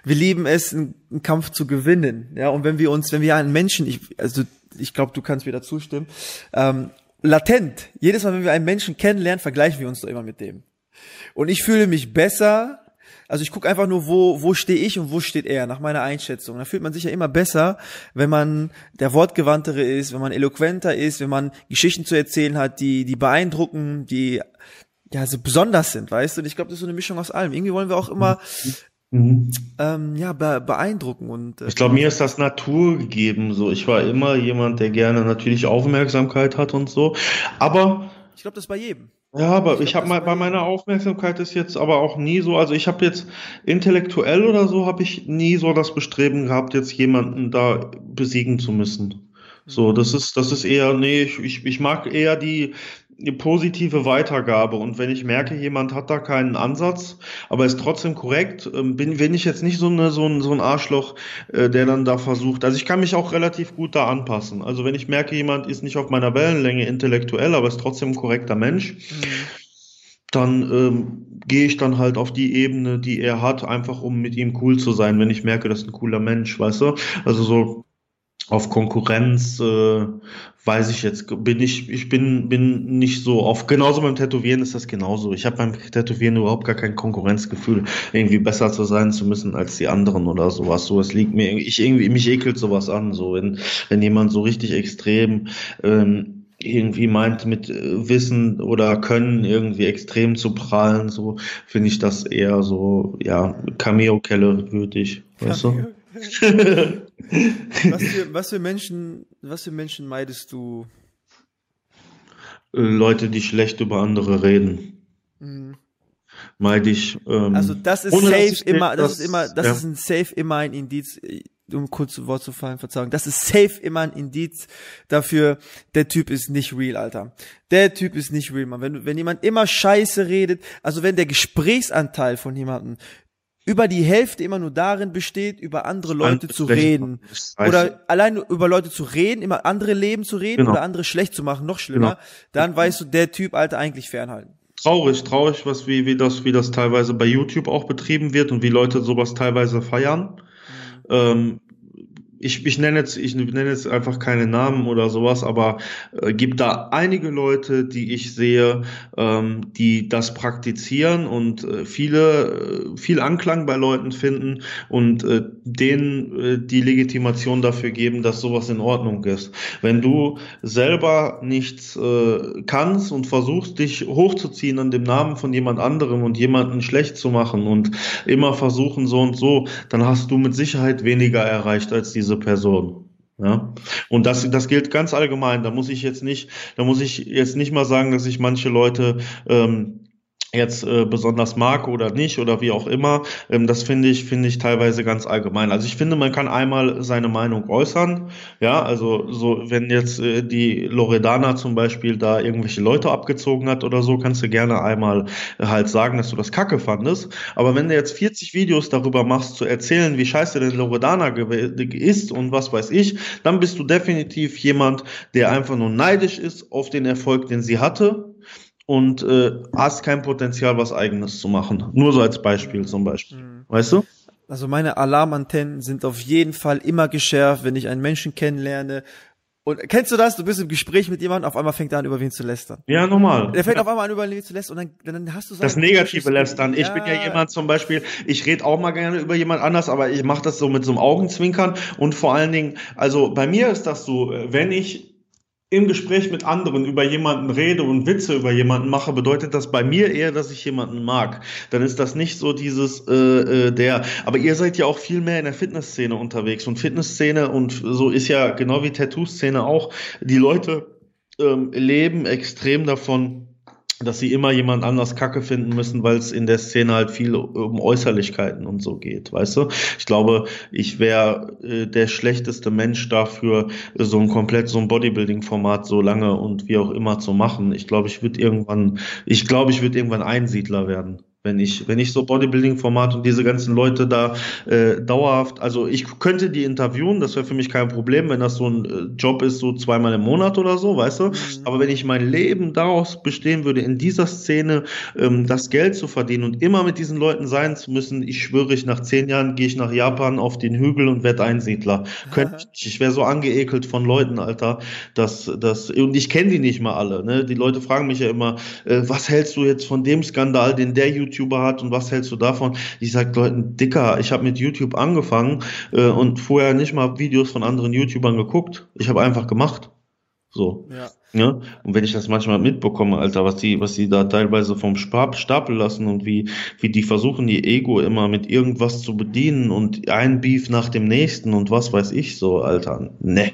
Wir lieben es, einen, einen Kampf zu gewinnen. Ja, und wenn wir uns, wenn wir einen Menschen, ich, also ich glaube, du kannst mir da zustimmen, ähm, latent, jedes Mal, wenn wir einen Menschen kennenlernen, vergleichen wir uns doch immer mit dem. Und ich fühle mich besser, also ich gucke einfach nur, wo, wo stehe ich und wo steht er, nach meiner Einschätzung. Da fühlt man sich ja immer besser, wenn man der Wortgewandtere ist, wenn man eloquenter ist, wenn man Geschichten zu erzählen hat, die, die beeindrucken, die ja so besonders sind, weißt du? Und ich glaube, das ist so eine Mischung aus allem. Irgendwie wollen wir auch immer Mhm. Ähm, ja, be beeindrucken und äh, ich glaube, mir ist das Natur gegeben. So, ich war immer jemand, der gerne natürlich Aufmerksamkeit hat und so. Aber ich glaube, das bei jedem. Ja, aber ich, ich habe mal bei meiner Aufmerksamkeit ist jetzt aber auch nie so, also ich habe jetzt intellektuell oder so habe ich nie so das Bestreben gehabt, jetzt jemanden da besiegen zu müssen. So, das ist das ist eher nee, ich, ich, ich mag eher die eine positive Weitergabe. Und wenn ich merke, jemand hat da keinen Ansatz, aber ist trotzdem korrekt, ähm, bin, bin ich jetzt nicht so, eine, so, ein, so ein Arschloch, äh, der dann da versucht. Also ich kann mich auch relativ gut da anpassen. Also wenn ich merke, jemand ist nicht auf meiner Wellenlänge intellektuell, aber ist trotzdem ein korrekter Mensch, mhm. dann ähm, gehe ich dann halt auf die Ebene, die er hat, einfach um mit ihm cool zu sein, wenn ich merke, das ist ein cooler Mensch, weißt du? Also so auf Konkurrenz äh, weiß ich jetzt, bin ich, ich bin, bin nicht so auf, genauso beim Tätowieren ist das genauso. Ich habe beim Tätowieren überhaupt gar kein Konkurrenzgefühl, irgendwie besser zu sein zu müssen als die anderen oder sowas. So, es liegt mir, ich irgendwie, mich ekelt sowas an, so, wenn, wenn jemand so richtig extrem, ähm, irgendwie meint mit äh, Wissen oder Können irgendwie extrem zu prahlen, so finde ich das eher so, ja, Cameo-Kelle würdig, weißt du? Was, für, was für Menschen, was für Menschen meidest du? Äh, Leute, die schlecht über andere reden. Mhm. Meide ich. Ähm, also das ist safe immer, das, das, ist immer, das ja. ist ein safe immer ein Indiz, um kurz zu Wort zu fallen, Verzeihung, das ist safe immer ein Indiz dafür, der Typ ist nicht real, Alter. Der Typ ist nicht real, man. Wenn, wenn jemand immer Scheiße redet, also wenn der Gesprächsanteil von jemandem über die Hälfte immer nur darin besteht, über andere Leute zu reden. Oder allein über Leute zu reden, immer andere Leben zu reden genau. oder andere schlecht zu machen, noch schlimmer, genau. dann weißt du, der Typ, Alter, eigentlich fernhalten. Traurig, traurig, was wie, wie das, wie das teilweise bei YouTube auch betrieben wird und wie Leute sowas teilweise feiern. Mhm. Ähm, ich, ich nenne jetzt, ich nenne jetzt einfach keine Namen oder sowas, aber äh, gibt da einige Leute, die ich sehe, ähm, die das praktizieren und äh, viele, äh, viel Anklang bei Leuten finden und äh, denen äh, die Legitimation dafür geben, dass sowas in Ordnung ist. Wenn du selber nichts äh, kannst und versuchst, dich hochzuziehen an dem Namen von jemand anderem und jemanden schlecht zu machen und immer versuchen so und so, dann hast du mit Sicherheit weniger erreicht als diese Person. Ja, und das, das gilt ganz allgemein. Da muss ich jetzt nicht, da muss ich jetzt nicht mal sagen, dass ich manche Leute ähm, jetzt äh, besonders mag oder nicht oder wie auch immer, ähm, das finde ich finde ich teilweise ganz allgemein. Also ich finde, man kann einmal seine Meinung äußern, ja, also so wenn jetzt äh, die Loredana zum Beispiel da irgendwelche Leute abgezogen hat oder so, kannst du gerne einmal halt sagen, dass du das Kacke fandest. Aber wenn du jetzt 40 Videos darüber machst zu erzählen, wie scheiße denn Loredana ist und was weiß ich, dann bist du definitiv jemand, der einfach nur neidisch ist auf den Erfolg, den sie hatte und äh, hast kein Potenzial, was eigenes zu machen. Nur so als Beispiel zum Beispiel. Mhm. Weißt du? Also meine Alarmantennen sind auf jeden Fall immer geschärft, wenn ich einen Menschen kennenlerne. Und kennst du das? Du bist im Gespräch mit jemandem, auf einmal fängt er an, über wen zu lästern. Ja, normal. Der fängt ja. auf einmal an, über wen zu lästern und dann, dann hast du Das negative Lästern. Ich ja. bin ja jemand zum Beispiel, ich rede auch mal gerne über jemand anders, aber ich mache das so mit so einem Augenzwinkern und vor allen Dingen, also bei mir ist das so, wenn ich im Gespräch mit anderen über jemanden rede und Witze über jemanden mache, bedeutet das bei mir eher, dass ich jemanden mag. Dann ist das nicht so dieses äh, äh, der. Aber ihr seid ja auch viel mehr in der Fitnessszene unterwegs und Fitnessszene und so ist ja genau wie Tattoo-Szene auch. Die Leute ähm, leben extrem davon, dass sie immer jemand anders Kacke finden müssen, weil es in der Szene halt viel um Äußerlichkeiten und so geht, weißt du? Ich glaube, ich wäre äh, der schlechteste Mensch dafür, so ein komplett so ein Bodybuilding-Format so lange und wie auch immer zu machen. Ich glaube, ich würde irgendwann, ich glaube, ich würde irgendwann Einsiedler werden wenn ich, wenn ich so Bodybuilding-Format und diese ganzen Leute da äh, dauerhaft, also ich könnte die interviewen, das wäre für mich kein Problem, wenn das so ein äh, Job ist, so zweimal im Monat oder so, weißt du? Mhm. Aber wenn ich mein Leben daraus bestehen würde, in dieser Szene ähm, das Geld zu verdienen und immer mit diesen Leuten sein zu müssen, ich schwöre, ich nach zehn Jahren gehe ich nach Japan auf den Hügel und werde Einsiedler. Könnte ich, ich wäre so angeekelt von Leuten, Alter, dass das und ich kenne die nicht mal alle. Ne? Die Leute fragen mich ja immer, äh, was hältst du jetzt von dem Skandal, den der YouTube YouTuber hat und was hältst du davon? Ich sag Leuten, Dicker, ich habe mit YouTube angefangen äh, und vorher nicht mal Videos von anderen YouTubern geguckt. Ich habe einfach gemacht. So. Ja. ja. Und wenn ich das manchmal mitbekomme, Alter, was die, was die da teilweise vom Stapel lassen und wie, wie die versuchen, ihr Ego immer mit irgendwas zu bedienen und ein Beef nach dem nächsten und was weiß ich so, Alter. Ne.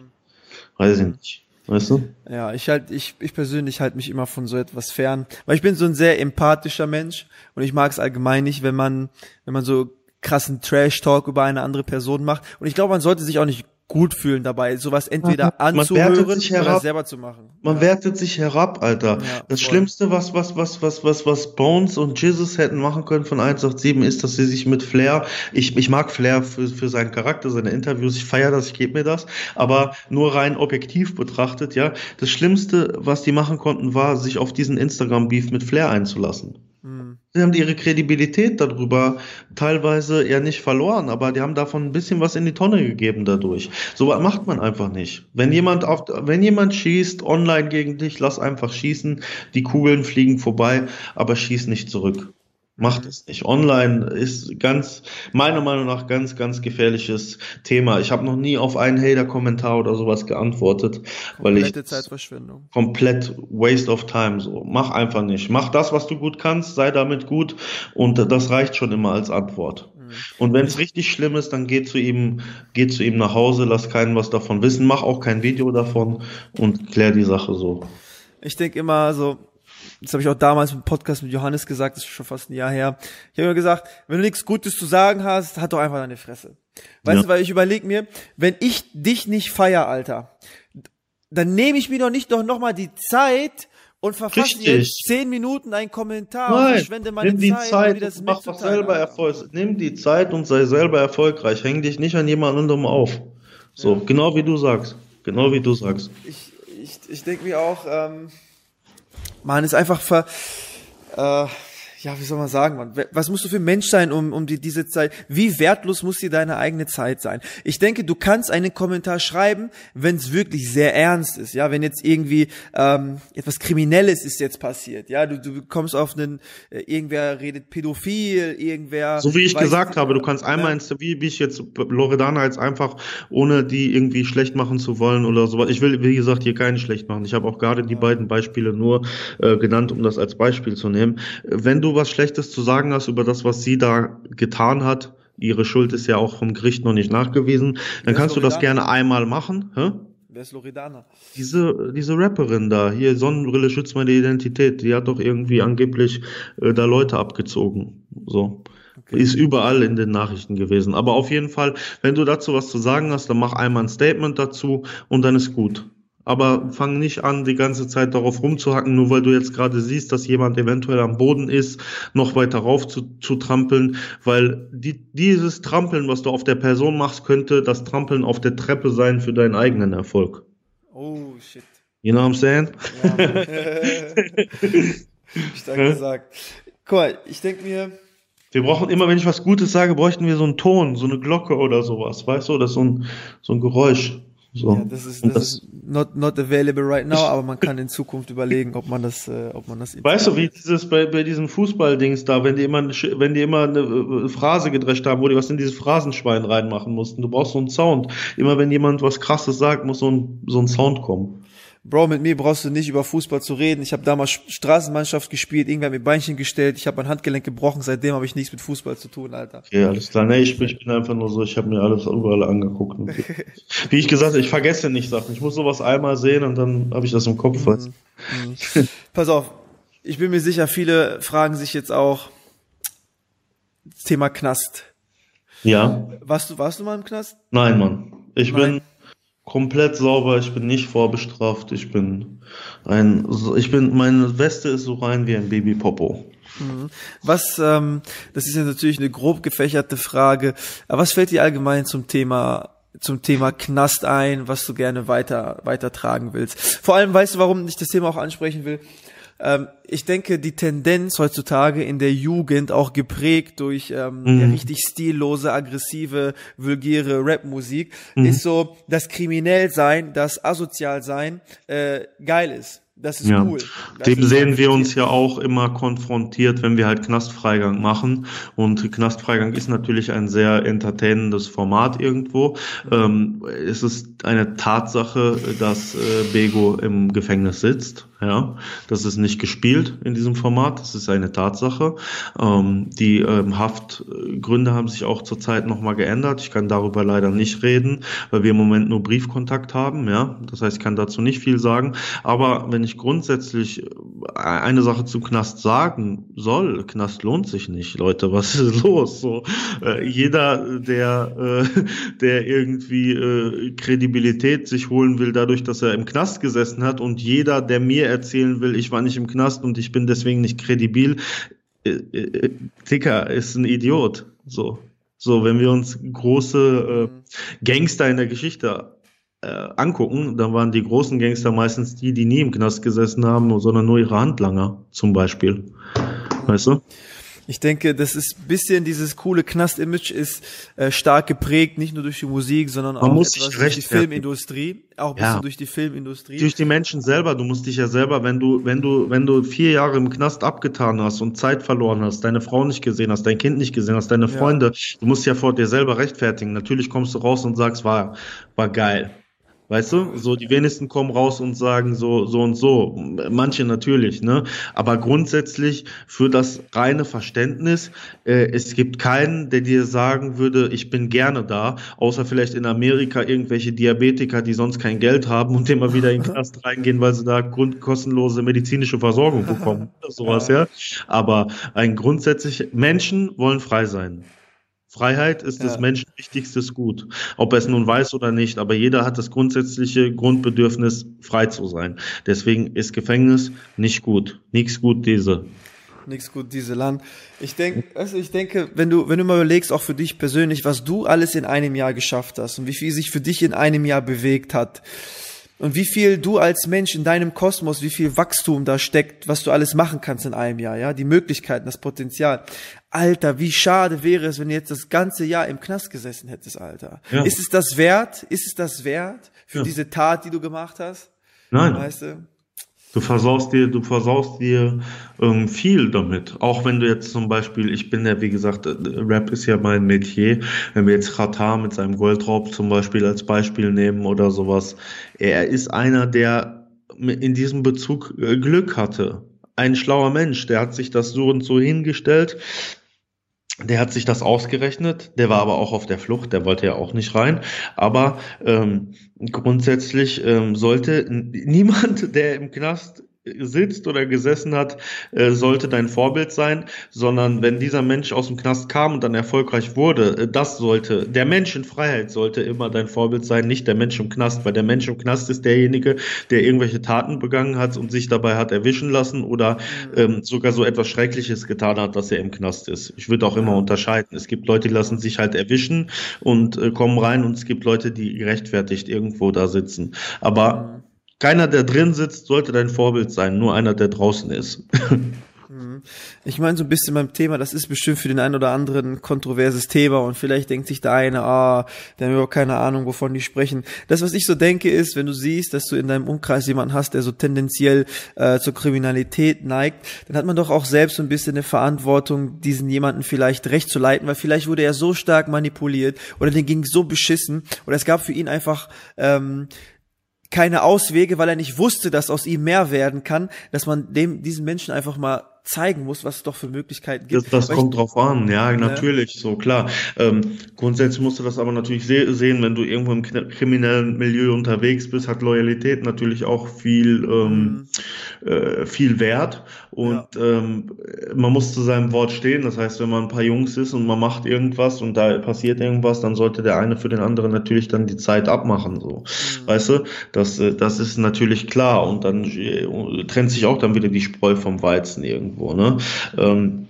Weiß ich nicht. Weißt du? Ja, ich halt, ich, ich persönlich halte mich immer von so etwas fern, weil ich bin so ein sehr empathischer Mensch und ich mag es allgemein nicht, wenn man, wenn man so krassen Trash-Talk über eine andere Person macht. Und ich glaube, man sollte sich auch nicht gut fühlen dabei, sowas entweder anzuhören oder selber zu machen. Man ja. wertet sich herab, Alter. Ja, das voll. Schlimmste, was, was, was, was, was, was Bones und Jesus hätten machen können von 187 ist, dass sie sich mit Flair, ich, ich mag Flair für, für seinen Charakter, seine Interviews, ich feiere das, ich gebe mir das, aber nur rein objektiv betrachtet, ja, das Schlimmste, was die machen konnten, war, sich auf diesen Instagram-Beef mit Flair einzulassen. Mhm. Sie haben ihre Kredibilität darüber teilweise ja nicht verloren, aber die haben davon ein bisschen was in die Tonne gegeben dadurch. So was macht man einfach nicht. Wenn jemand auf, wenn jemand schießt online gegen dich, lass einfach schießen. Die Kugeln fliegen vorbei, aber schieß nicht zurück. Macht es nicht. Online ist ganz, meiner Meinung nach, ganz, ganz gefährliches Thema. Ich habe noch nie auf einen Hater-Kommentar oder sowas geantwortet, weil Komplette ich Zeitverschwendung. komplett Waste of Time so. Mach einfach nicht. Mach das, was du gut kannst, sei damit gut und das reicht schon immer als Antwort. Mhm. Und wenn es richtig schlimm ist, dann geh zu ihm, geh zu ihm nach Hause, lass keinen was davon wissen, mach auch kein Video davon und klär die Sache so. Ich denke immer so, das habe ich auch damals im Podcast mit Johannes gesagt, das ist schon fast ein Jahr her. Ich habe immer gesagt, wenn du nichts Gutes zu sagen hast, hat doch einfach deine Fresse. Weißt ja. du, weil ich überlege mir, wenn ich dich nicht feier, Alter, dann nehme ich mir doch nicht doch nochmal die Zeit und verfasse jetzt zehn Minuten einen Kommentar Nein, und verschwende meine nimm die Zeit, Zeit um das mach doch selber Erfolg. Nimm die Zeit und sei selber erfolgreich. Häng dich nicht an jemand anderem auf. So, ja. genau wie du sagst. Genau wie du sagst. Ich, ich, ich denke mir auch, ähm, man ist einfach ver, äh, ja, wie soll man sagen, man, was musst du für ein Mensch sein, um, um die, diese Zeit, wie wertlos muss dir deine eigene Zeit sein? Ich denke, du kannst einen Kommentar schreiben, wenn es wirklich sehr ernst ist, ja, wenn jetzt irgendwie ähm, etwas Kriminelles ist jetzt passiert, ja, du, du kommst auf einen, äh, irgendwer redet pädophil, irgendwer... So wie ich gesagt habe, du kannst einmal, ins, wie, wie ich jetzt Loredana jetzt einfach, ohne die irgendwie schlecht machen zu wollen oder sowas, ich will, wie gesagt, hier keinen schlecht machen, ich habe auch gerade die beiden Beispiele nur äh, genannt, um das als Beispiel zu nehmen. Wenn du was Schlechtes zu sagen hast über das, was sie da getan hat, ihre Schuld ist ja auch vom Gericht noch nicht nachgewiesen, dann kannst du das gerne einmal machen. Hä? Wer ist Loredana? Diese, diese Rapperin da, hier, Sonnenbrille schützt meine Identität, die hat doch irgendwie angeblich äh, da Leute abgezogen. So. Okay. Ist überall in den Nachrichten gewesen. Aber auf jeden Fall, wenn du dazu was zu sagen hast, dann mach einmal ein Statement dazu und dann ist gut aber fang nicht an, die ganze Zeit darauf rumzuhacken, nur weil du jetzt gerade siehst, dass jemand eventuell am Boden ist, noch weiter rauf zu, zu trampeln, weil die, dieses Trampeln, was du auf der Person machst, könnte das Trampeln auf der Treppe sein für deinen eigenen Erfolg. Oh, shit. You know what I'm saying? Ja. Stark gesagt. Guck mal, ich denke mir, wir brauchen immer, wenn ich was Gutes sage, bräuchten wir so einen Ton, so eine Glocke oder sowas, weißt du, oder so ein, so ein Geräusch. So. Ja, das ist, das, das ist not, not available right now, aber man kann in Zukunft überlegen, ob man das, äh, ob man das. Weißt du, wie dieses bei, bei diesen Fußballdings da, wenn die immer, wenn die immer eine äh, Phrase gedrescht haben, wo die was in dieses Phrasenschwein reinmachen mussten. Du brauchst so einen Sound. Immer wenn jemand was Krasses sagt, muss so ein, so ein Sound kommen. Bro, mit mir brauchst du nicht über Fußball zu reden. Ich habe damals Straßenmannschaft gespielt, irgendwer hat mir Beinchen gestellt, ich habe mein Handgelenk gebrochen, seitdem habe ich nichts mit Fußball zu tun, Alter. Okay, alles klar. Nee, ich, bin, ich bin einfach nur so, ich habe mir alles überall angeguckt. Wie ich gesagt habe, ich vergesse nicht Sachen. Ich muss sowas einmal sehen und dann habe ich das im Kopf. Mhm. Mhm. Pass auf, ich bin mir sicher, viele fragen sich jetzt auch das Thema Knast. Ja. Warst du, warst du mal im Knast? Nein, Mann. Ich Nein. bin komplett sauber, ich bin nicht vorbestraft, ich bin ein, ich bin, meine Weste ist so rein wie ein Baby Popo. Mhm. Was, ähm, das ist ja natürlich eine grob gefächerte Frage, aber was fällt dir allgemein zum Thema zum Thema Knast ein, was du gerne weiter weitertragen willst? Vor allem weißt du, warum ich das Thema auch ansprechen will? Ähm, ich denke, die Tendenz heutzutage in der Jugend, auch geprägt durch ähm, mhm. richtig stillose, aggressive, vulgäre Rapmusik, mhm. ist so, dass kriminell sein, das asozial sein äh, geil ist. Das ist ja. cool. Das Dem sehen wir uns ja auch immer konfrontiert, wenn wir halt Knastfreigang machen. Und Knastfreigang ist natürlich ein sehr entertainendes Format irgendwo. Ähm, es ist eine Tatsache, dass äh, Bego im Gefängnis sitzt. Ja, das ist nicht gespielt in diesem Format, das ist eine Tatsache. Ähm, die ähm, Haftgründe haben sich auch zurzeit nochmal geändert. Ich kann darüber leider nicht reden, weil wir im Moment nur Briefkontakt haben. Ja, das heißt, ich kann dazu nicht viel sagen. Aber wenn ich grundsätzlich äh, eine Sache zum Knast sagen soll, Knast lohnt sich nicht, Leute. Was ist los? So, äh, jeder, der, äh, der irgendwie äh, Kredibilität sich holen will, dadurch, dass er im Knast gesessen hat, und jeder, der mir erzählen will, ich war nicht im Knast und ich bin deswegen nicht kredibil, äh, äh, Dicker ist ein Idiot. So. So, wenn wir uns große äh, Gangster in der Geschichte äh, angucken, dann waren die großen Gangster meistens die, die nie im Knast gesessen haben, sondern nur ihre Handlanger, zum Beispiel. Weißt du? Ich denke, das ist bisschen dieses coole Knast-Image ist äh, stark geprägt, nicht nur durch die Musik, sondern Man auch etwas durch die Filmindustrie, auch ein ja. bisschen durch die Filmindustrie. Durch die Menschen selber. Du musst dich ja selber, wenn du, wenn du, wenn du vier Jahre im Knast abgetan hast und Zeit verloren hast, deine Frau nicht gesehen hast, dein Kind nicht gesehen hast, deine Freunde, ja. du musst ja vor dir selber rechtfertigen. Natürlich kommst du raus und sagst, war, war geil. Weißt du? So, die wenigsten kommen raus und sagen so, so und so. Manche natürlich, ne? Aber grundsätzlich für das reine Verständnis, äh, es gibt keinen, der dir sagen würde, ich bin gerne da, außer vielleicht in Amerika irgendwelche Diabetiker, die sonst kein Geld haben und immer wieder in den Knast reingehen, weil sie da grundkostenlose medizinische Versorgung bekommen. Sowas, ja. Aber ein grundsätzlich, Menschen wollen frei sein. Freiheit ist ja. das Menschen wichtigstes Gut. Ob er es nun weiß oder nicht, aber jeder hat das grundsätzliche Grundbedürfnis, frei zu sein. Deswegen ist Gefängnis nicht gut. Nichts gut diese. Nichts gut diese Land. Ich denke, also ich denke, wenn du, wenn du mal überlegst, auch für dich persönlich, was du alles in einem Jahr geschafft hast und wie viel sich für dich in einem Jahr bewegt hat, Und wie viel du als Mensch in deinem Kosmos, wie viel Wachstum da steckt, was du alles machen kannst in einem Jahr, ja, die Möglichkeiten, das Potenzial. Alter, wie schade wäre es, wenn du jetzt das ganze Jahr im Knast gesessen hättest, Alter. Ja. Ist es das wert? Ist es das wert für ja. diese Tat, die du gemacht hast? Nein. Weißt du? Du versaust dir, du versaust dir ähm, viel damit. Auch wenn du jetzt zum Beispiel, ich bin ja, wie gesagt, äh, Rap ist ja mein Metier. Wenn wir jetzt Qatar mit seinem Goldraub zum Beispiel als Beispiel nehmen oder sowas. Er ist einer, der in diesem Bezug äh, Glück hatte. Ein schlauer Mensch, der hat sich das so und so hingestellt. Der hat sich das ausgerechnet, der war aber auch auf der Flucht, der wollte ja auch nicht rein. Aber ähm, grundsätzlich ähm, sollte niemand, der im Knast sitzt oder gesessen hat, äh, sollte dein Vorbild sein, sondern wenn dieser Mensch aus dem Knast kam und dann erfolgreich wurde, äh, das sollte, der Mensch in Freiheit sollte immer dein Vorbild sein, nicht der Mensch im Knast, weil der Mensch im Knast ist derjenige, der irgendwelche Taten begangen hat und sich dabei hat erwischen lassen oder ähm, sogar so etwas Schreckliches getan hat, dass er im Knast ist. Ich würde auch immer unterscheiden. Es gibt Leute, die lassen sich halt erwischen und äh, kommen rein und es gibt Leute, die gerechtfertigt irgendwo da sitzen. Aber keiner, der drin sitzt, sollte dein Vorbild sein, nur einer, der draußen ist. Mhm. Ich meine, so ein bisschen beim Thema, das ist bestimmt für den einen oder anderen ein kontroverses Thema und vielleicht denkt sich der eine, ah, der hat überhaupt keine Ahnung, wovon die sprechen. Das, was ich so denke, ist, wenn du siehst, dass du in deinem Umkreis jemanden hast, der so tendenziell äh, zur Kriminalität neigt, dann hat man doch auch selbst so ein bisschen eine Verantwortung, diesen jemanden vielleicht recht zu leiten, weil vielleicht wurde er so stark manipuliert oder den ging so beschissen oder es gab für ihn einfach ähm, keine Auswege, weil er nicht wusste, dass aus ihm mehr werden kann, dass man dem diesen Menschen einfach mal zeigen muss, was es doch für Möglichkeiten gibt. Das, das kommt ich, drauf an, ja, natürlich, ja. so klar. Ähm, grundsätzlich musst du das aber natürlich se sehen, wenn du irgendwo im kriminellen Milieu unterwegs bist, hat Loyalität natürlich auch viel, ähm, mhm. äh, viel Wert und ja. ähm, man muss zu seinem Wort stehen. Das heißt, wenn man ein paar Jungs ist und man macht irgendwas und da passiert irgendwas, dann sollte der eine für den anderen natürlich dann die Zeit abmachen, so. Mhm. Weißt du, das, äh, das ist natürlich klar und dann äh, trennt sich auch dann wieder die Spreu vom Weizen irgendwo irgendwo. Ne? Ähm,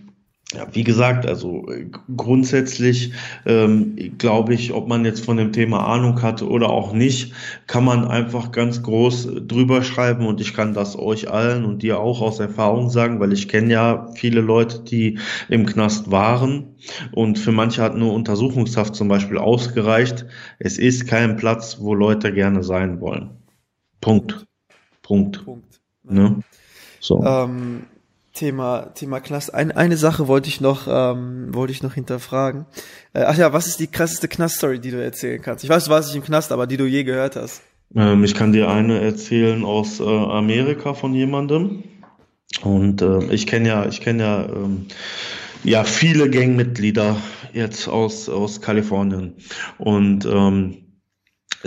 ja, wie gesagt, also äh, grundsätzlich ähm, glaube ich, ob man jetzt von dem Thema Ahnung hatte oder auch nicht, kann man einfach ganz groß drüber schreiben und ich kann das euch allen und dir auch aus Erfahrung sagen, weil ich kenne ja viele Leute, die im Knast waren und für manche hat nur Untersuchungshaft zum Beispiel ausgereicht. Es ist kein Platz, wo Leute gerne sein wollen. Punkt. Punkt. Punkt. Ne? So. Ähm Thema, Thema Knast. Ein, eine Sache wollte ich noch, ähm, wollte ich noch hinterfragen. Äh, ach ja, was ist die krasseste Knast-Story, die du erzählen kannst? Ich weiß, du warst nicht im Knast, aber die du je gehört hast. Ähm, ich kann dir eine erzählen aus äh, Amerika von jemandem. Und äh, ich kenne ja, ich kenne ja, ähm, ja viele Gangmitglieder jetzt aus aus Kalifornien. Und ähm,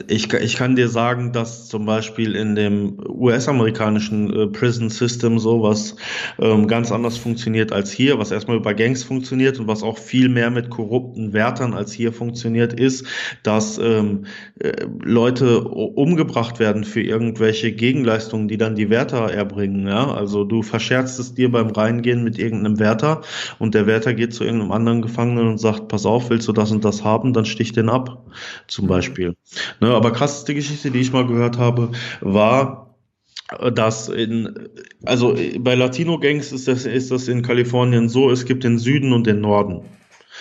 ich, ich kann dir sagen, dass zum Beispiel in dem US-amerikanischen äh, Prison System sowas ähm, ganz anders funktioniert als hier, was erstmal über Gangs funktioniert und was auch viel mehr mit korrupten Wärtern als hier funktioniert, ist, dass ähm, äh, Leute umgebracht werden für irgendwelche Gegenleistungen, die dann die Wärter erbringen. Ja? Also du verscherzt es dir beim Reingehen mit irgendeinem Wärter und der Wärter geht zu irgendeinem anderen Gefangenen und sagt, pass auf, willst du das und das haben, dann stich den ab, zum Beispiel. Ne, aber krasseste Geschichte, die ich mal gehört habe, war, dass in, also bei Latino-Gangs ist das, ist das in Kalifornien so, es gibt den Süden und den Norden.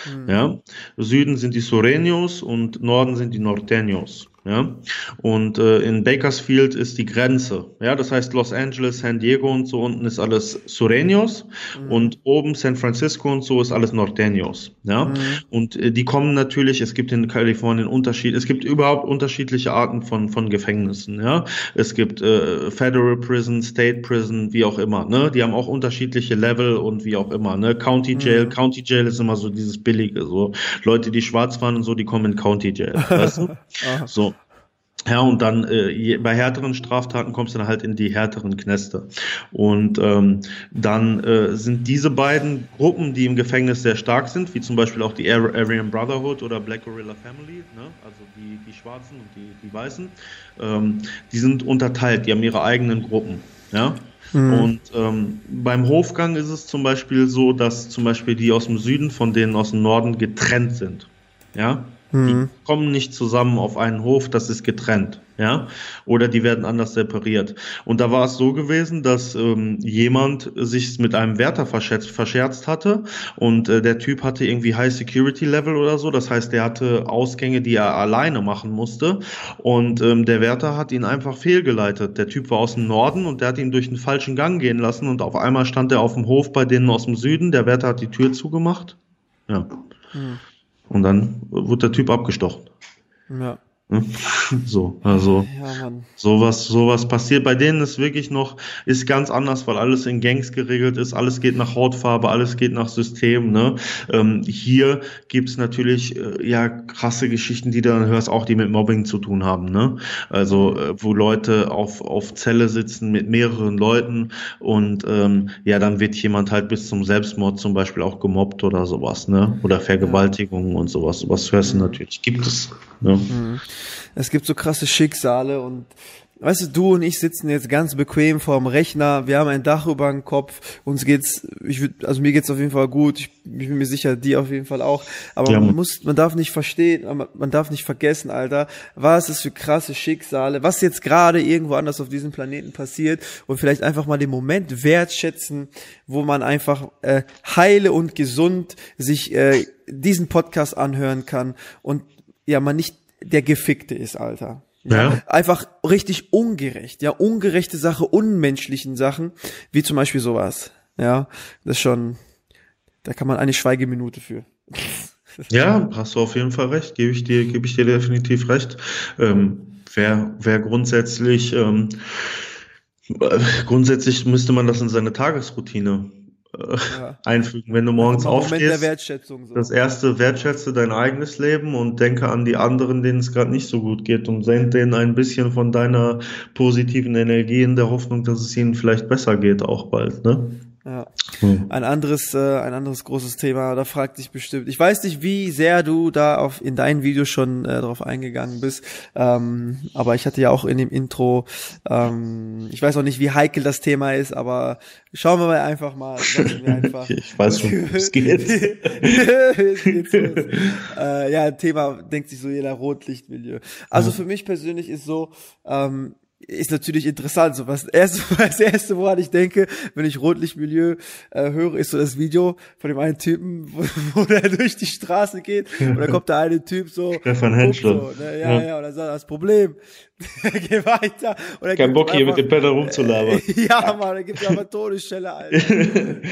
Mhm. Ja, Süden sind die Sureños und Norden sind die Norteños. Ja, und äh, in Bakersfield ist die Grenze. Ja, das heißt Los Angeles, San Diego und so unten ist alles Sureños mhm. und oben San Francisco und so ist alles Norteños. Ja, mhm. und äh, die kommen natürlich. Es gibt in Kalifornien Unterschied. Es gibt überhaupt unterschiedliche Arten von von Gefängnissen. Ja, es gibt äh, Federal Prison, State Prison, wie auch immer. Ne, die haben auch unterschiedliche Level und wie auch immer. Ne, County Jail, mhm. County Jail ist immer so dieses billige. So Leute, die schwarz fahren und so, die kommen in County Jail. weißt du? So ja, und dann äh, bei härteren Straftaten kommst du dann halt in die härteren Knäste. Und ähm, dann äh, sind diese beiden Gruppen, die im Gefängnis sehr stark sind, wie zum Beispiel auch die Aryan Brotherhood oder Black Gorilla Family, ne? also die, die Schwarzen und die, die Weißen, ähm, die sind unterteilt, die haben ihre eigenen Gruppen. Ja? Mhm. Und ähm, beim Hofgang ist es zum Beispiel so, dass zum Beispiel die aus dem Süden von denen aus dem Norden getrennt sind. Ja, Mhm. Die kommen nicht zusammen auf einen Hof, das ist getrennt, ja, oder die werden anders separiert. Und da war es so gewesen, dass ähm, jemand sich mit einem Wärter verscherzt, verscherzt hatte und äh, der Typ hatte irgendwie High Security Level oder so, das heißt, der hatte Ausgänge, die er alleine machen musste und ähm, der Wärter hat ihn einfach fehlgeleitet. Der Typ war aus dem Norden und der hat ihn durch den falschen Gang gehen lassen und auf einmal stand er auf dem Hof bei denen aus dem Süden. Der Wärter hat die Tür zugemacht. Ja. Hm. Und dann wurde der Typ abgestochen. Ja. Hm? So, also ja, sowas, sowas passiert. Bei denen ist wirklich noch, ist ganz anders, weil alles in Gangs geregelt ist, alles geht nach Hautfarbe, alles geht nach System. Ne? Ähm, hier gibt's natürlich äh, ja krasse Geschichten, die du dann hörst, auch die mit Mobbing zu tun haben. Ne? Also äh, wo Leute auf, auf Zelle sitzen mit mehreren Leuten und ähm, ja, dann wird jemand halt bis zum Selbstmord zum Beispiel auch gemobbt oder sowas, ne? Oder Vergewaltigungen ja. und sowas. Sowas hörst du natürlich, gibt es. Ne? Mhm. Es gibt so krasse Schicksale und weißt du, du und ich sitzen jetzt ganz bequem vorm Rechner, wir haben ein Dach über dem Kopf, uns geht's, ich würd, also mir geht's auf jeden Fall gut, ich, ich bin mir sicher, dir auf jeden Fall auch, aber ja, man muss, man darf nicht verstehen, man darf nicht vergessen, Alter, was ist für krasse Schicksale, was jetzt gerade irgendwo anders auf diesem Planeten passiert und vielleicht einfach mal den Moment wertschätzen, wo man einfach äh, heile und gesund sich äh, diesen Podcast anhören kann und ja, man nicht der Gefickte ist, Alter. Ja. ja. Einfach richtig ungerecht, ja, ungerechte Sache, unmenschlichen Sachen, wie zum Beispiel sowas. Ja, das ist schon, da kann man eine Schweigeminute für. Ja, hast du auf jeden Fall recht, gebe ich dir, gebe ich dir definitiv recht. Ähm, wer, wer grundsätzlich, ähm, äh, grundsätzlich müsste man das in seine Tagesroutine ja. einfügen. Wenn du morgens aufstehst, so. das erste wertschätze dein eigenes Leben und denke an die anderen, denen es gerade nicht so gut geht und send denen ein bisschen von deiner positiven Energie in der Hoffnung, dass es ihnen vielleicht besser geht auch bald, ne? Ja. Hm. Ein anderes, äh, ein anderes großes Thema, da fragt dich bestimmt. Ich weiß nicht, wie sehr du da auf in deinen Videos schon äh, drauf eingegangen bist, ähm, aber ich hatte ja auch in dem Intro, ähm, ich weiß auch nicht, wie heikel das Thema ist, aber schauen wir mal einfach mal. Einfach. ich weiß schon, es geht äh, ja, Thema denkt sich so jeder Rotlichtmilieu. Also ja. für mich persönlich ist so, ähm, ist natürlich interessant. So was erste, das erste, woran ich denke, wenn ich Rotlichtmilieu äh, höre, ist so das Video von dem einen Typen, wo, wo der durch die Straße geht und dann kommt da eine Typ so, Stefan Henschel. So, ne, ja, ja, ja, und dann sagt er, das Problem, geh weiter. Und Kein Bock hier mit dem Pedal rumzulabern. ja, man, dann gibt's aber Todesstelle, Alter.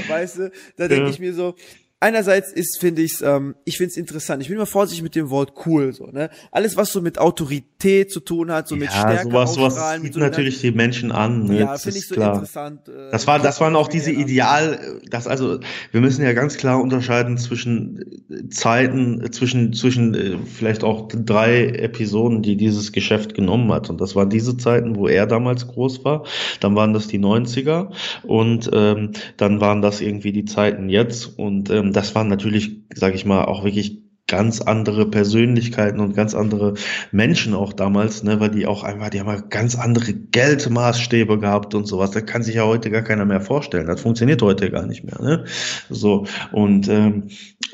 weißt du, da denke ja. ich mir so, einerseits ist, finde ich, ähm, ich finde es interessant. Ich bin immer vorsichtig mit dem Wort cool, so, ne? Alles, was so mit Autorität zu tun hat, so ja, mit Stärke sowas, sowas zieht so natürlich die Menschen an, ne? Ja, finde ich so klar. interessant. Äh, das war, das waren auch diese Ideal, das also, wir müssen ja ganz klar unterscheiden zwischen Zeiten, zwischen, zwischen äh, vielleicht auch drei Episoden, die dieses Geschäft genommen hat. Und das waren diese Zeiten, wo er damals groß war. Dann waren das die 90er und ähm, dann waren das irgendwie die Zeiten jetzt und ähm, das waren natürlich, sage ich mal, auch wirklich ganz andere Persönlichkeiten und ganz andere Menschen auch damals, ne, weil die auch einfach, die haben ja ganz andere Geldmaßstäbe gehabt und sowas. Das kann sich ja heute gar keiner mehr vorstellen. Das funktioniert heute gar nicht mehr, ne? So und ähm,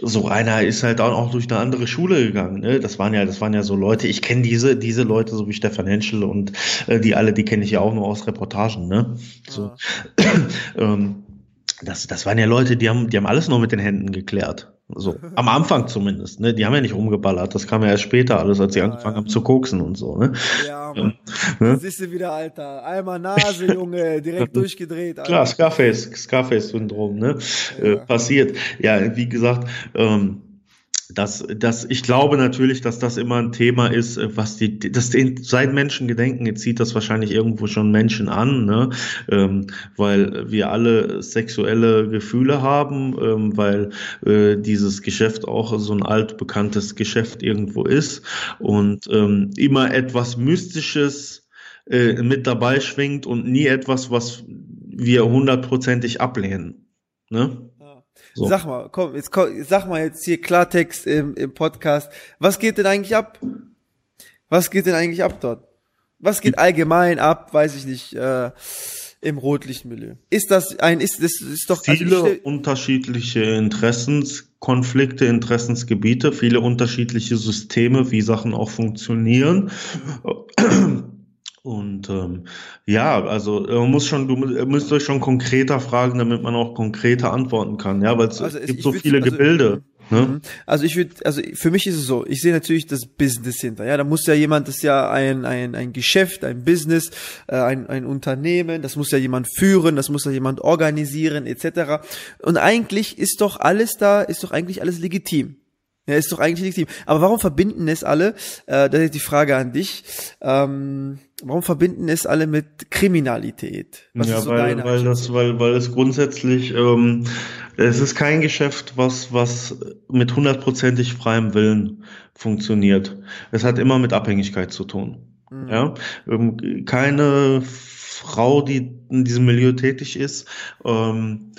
so einer ist halt auch durch eine andere Schule gegangen. Ne? Das waren ja, das waren ja so Leute. Ich kenne diese, diese Leute, so wie Stefan Henschel und äh, die alle, die kenne ich ja auch nur aus Reportagen. Ne? So. Ja. ähm, das, das waren ja Leute, die haben, die haben alles nur mit den Händen geklärt. So, am Anfang zumindest, ne? Die haben ja nicht rumgeballert. Das kam ja erst später alles, als sie ja, angefangen ja. haben zu koksen und so, ne? Ja, Mann. ne? Siehst du wieder, Alter. Einmal Nase, Junge, direkt durchgedreht. Alter. Klar, Scarface, Scarface-Syndrom, ne? Ja. Äh, passiert. Ja, wie gesagt, ähm, das, das, ich glaube natürlich, dass das immer ein Thema ist, äh, was die, das seit Menschen gedenken, zieht das wahrscheinlich irgendwo schon Menschen an, ne? Ähm, weil wir alle sexuelle Gefühle haben, ähm, weil äh, dieses Geschäft auch so ein altbekanntes Geschäft irgendwo ist und ähm, immer etwas Mystisches äh, mit dabei schwingt und nie etwas, was wir hundertprozentig ablehnen. Ne? So. Sag mal, komm, jetzt komm, sag mal jetzt hier Klartext im, im Podcast. Was geht denn eigentlich ab? Was geht denn eigentlich ab dort? Was geht allgemein ab, weiß ich nicht, äh, im Rotlichtmilieu? Ist das ein, ist, das ist doch also viele also unterschiedliche Interessen Interessenskonflikte, Interessensgebiete, viele unterschiedliche Systeme, wie Sachen auch funktionieren. Und ähm, ja, also man muss schon, du müsst euch schon konkreter fragen, damit man auch konkreter antworten kann, ja, weil es also gibt so viele also, Gebilde. Ne? Mhm. Also ich würde, also für mich ist es so, ich sehe natürlich das Business hinter. Ja, da muss ja jemand, das ist ja ein, ein, ein Geschäft, ein Business, äh, ein, ein Unternehmen, das muss ja jemand führen, das muss ja jemand organisieren, etc. Und eigentlich ist doch alles da, ist doch eigentlich alles legitim. Ja, ist doch eigentlich legitim. Aber warum verbinden es alle? Äh, das ist die Frage an dich. Ähm, warum verbinden es alle mit Kriminalität? Was ja, so weil, weil das, weil, weil es grundsätzlich, ähm, es ist kein Geschäft, was, was mit hundertprozentig freiem Willen funktioniert. Es hat immer mit Abhängigkeit zu tun. Mhm. Ja, ähm, keine Frau, die in diesem Milieu tätig ist, ähm,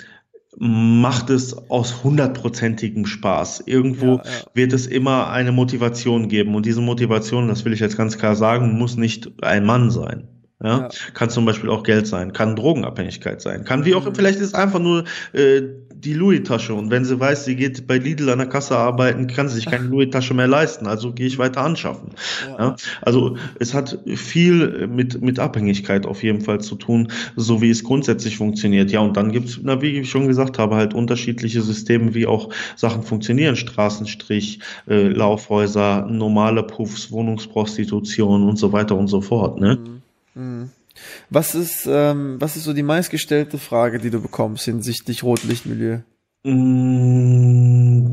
macht es aus hundertprozentigem Spaß. Irgendwo ja, ja. wird es immer eine Motivation geben. Und diese Motivation, das will ich jetzt ganz klar sagen, muss nicht ein Mann sein. Ja? ja. Kann zum Beispiel auch Geld sein, kann Drogenabhängigkeit sein, kann wie auch, mhm. vielleicht ist einfach nur äh, die Louis-Tasche. Und wenn sie weiß, sie geht bei Lidl an der Kasse arbeiten, kann sie sich keine Louis-Tasche mehr leisten. Also gehe ich weiter anschaffen. Ja. ja. Also es hat viel mit, mit Abhängigkeit auf jeden Fall zu tun, so wie es grundsätzlich funktioniert. Ja, und dann gibt es, wie ich schon gesagt habe, halt unterschiedliche Systeme, wie auch Sachen funktionieren. Straßenstrich, äh, Laufhäuser, normale Puffs, Wohnungsprostitution und so weiter und so fort. Ne? Mhm. Mhm. Was ist, ähm, was ist so die meistgestellte Frage, die du bekommst hinsichtlich Rotlichtmilieu? Mm,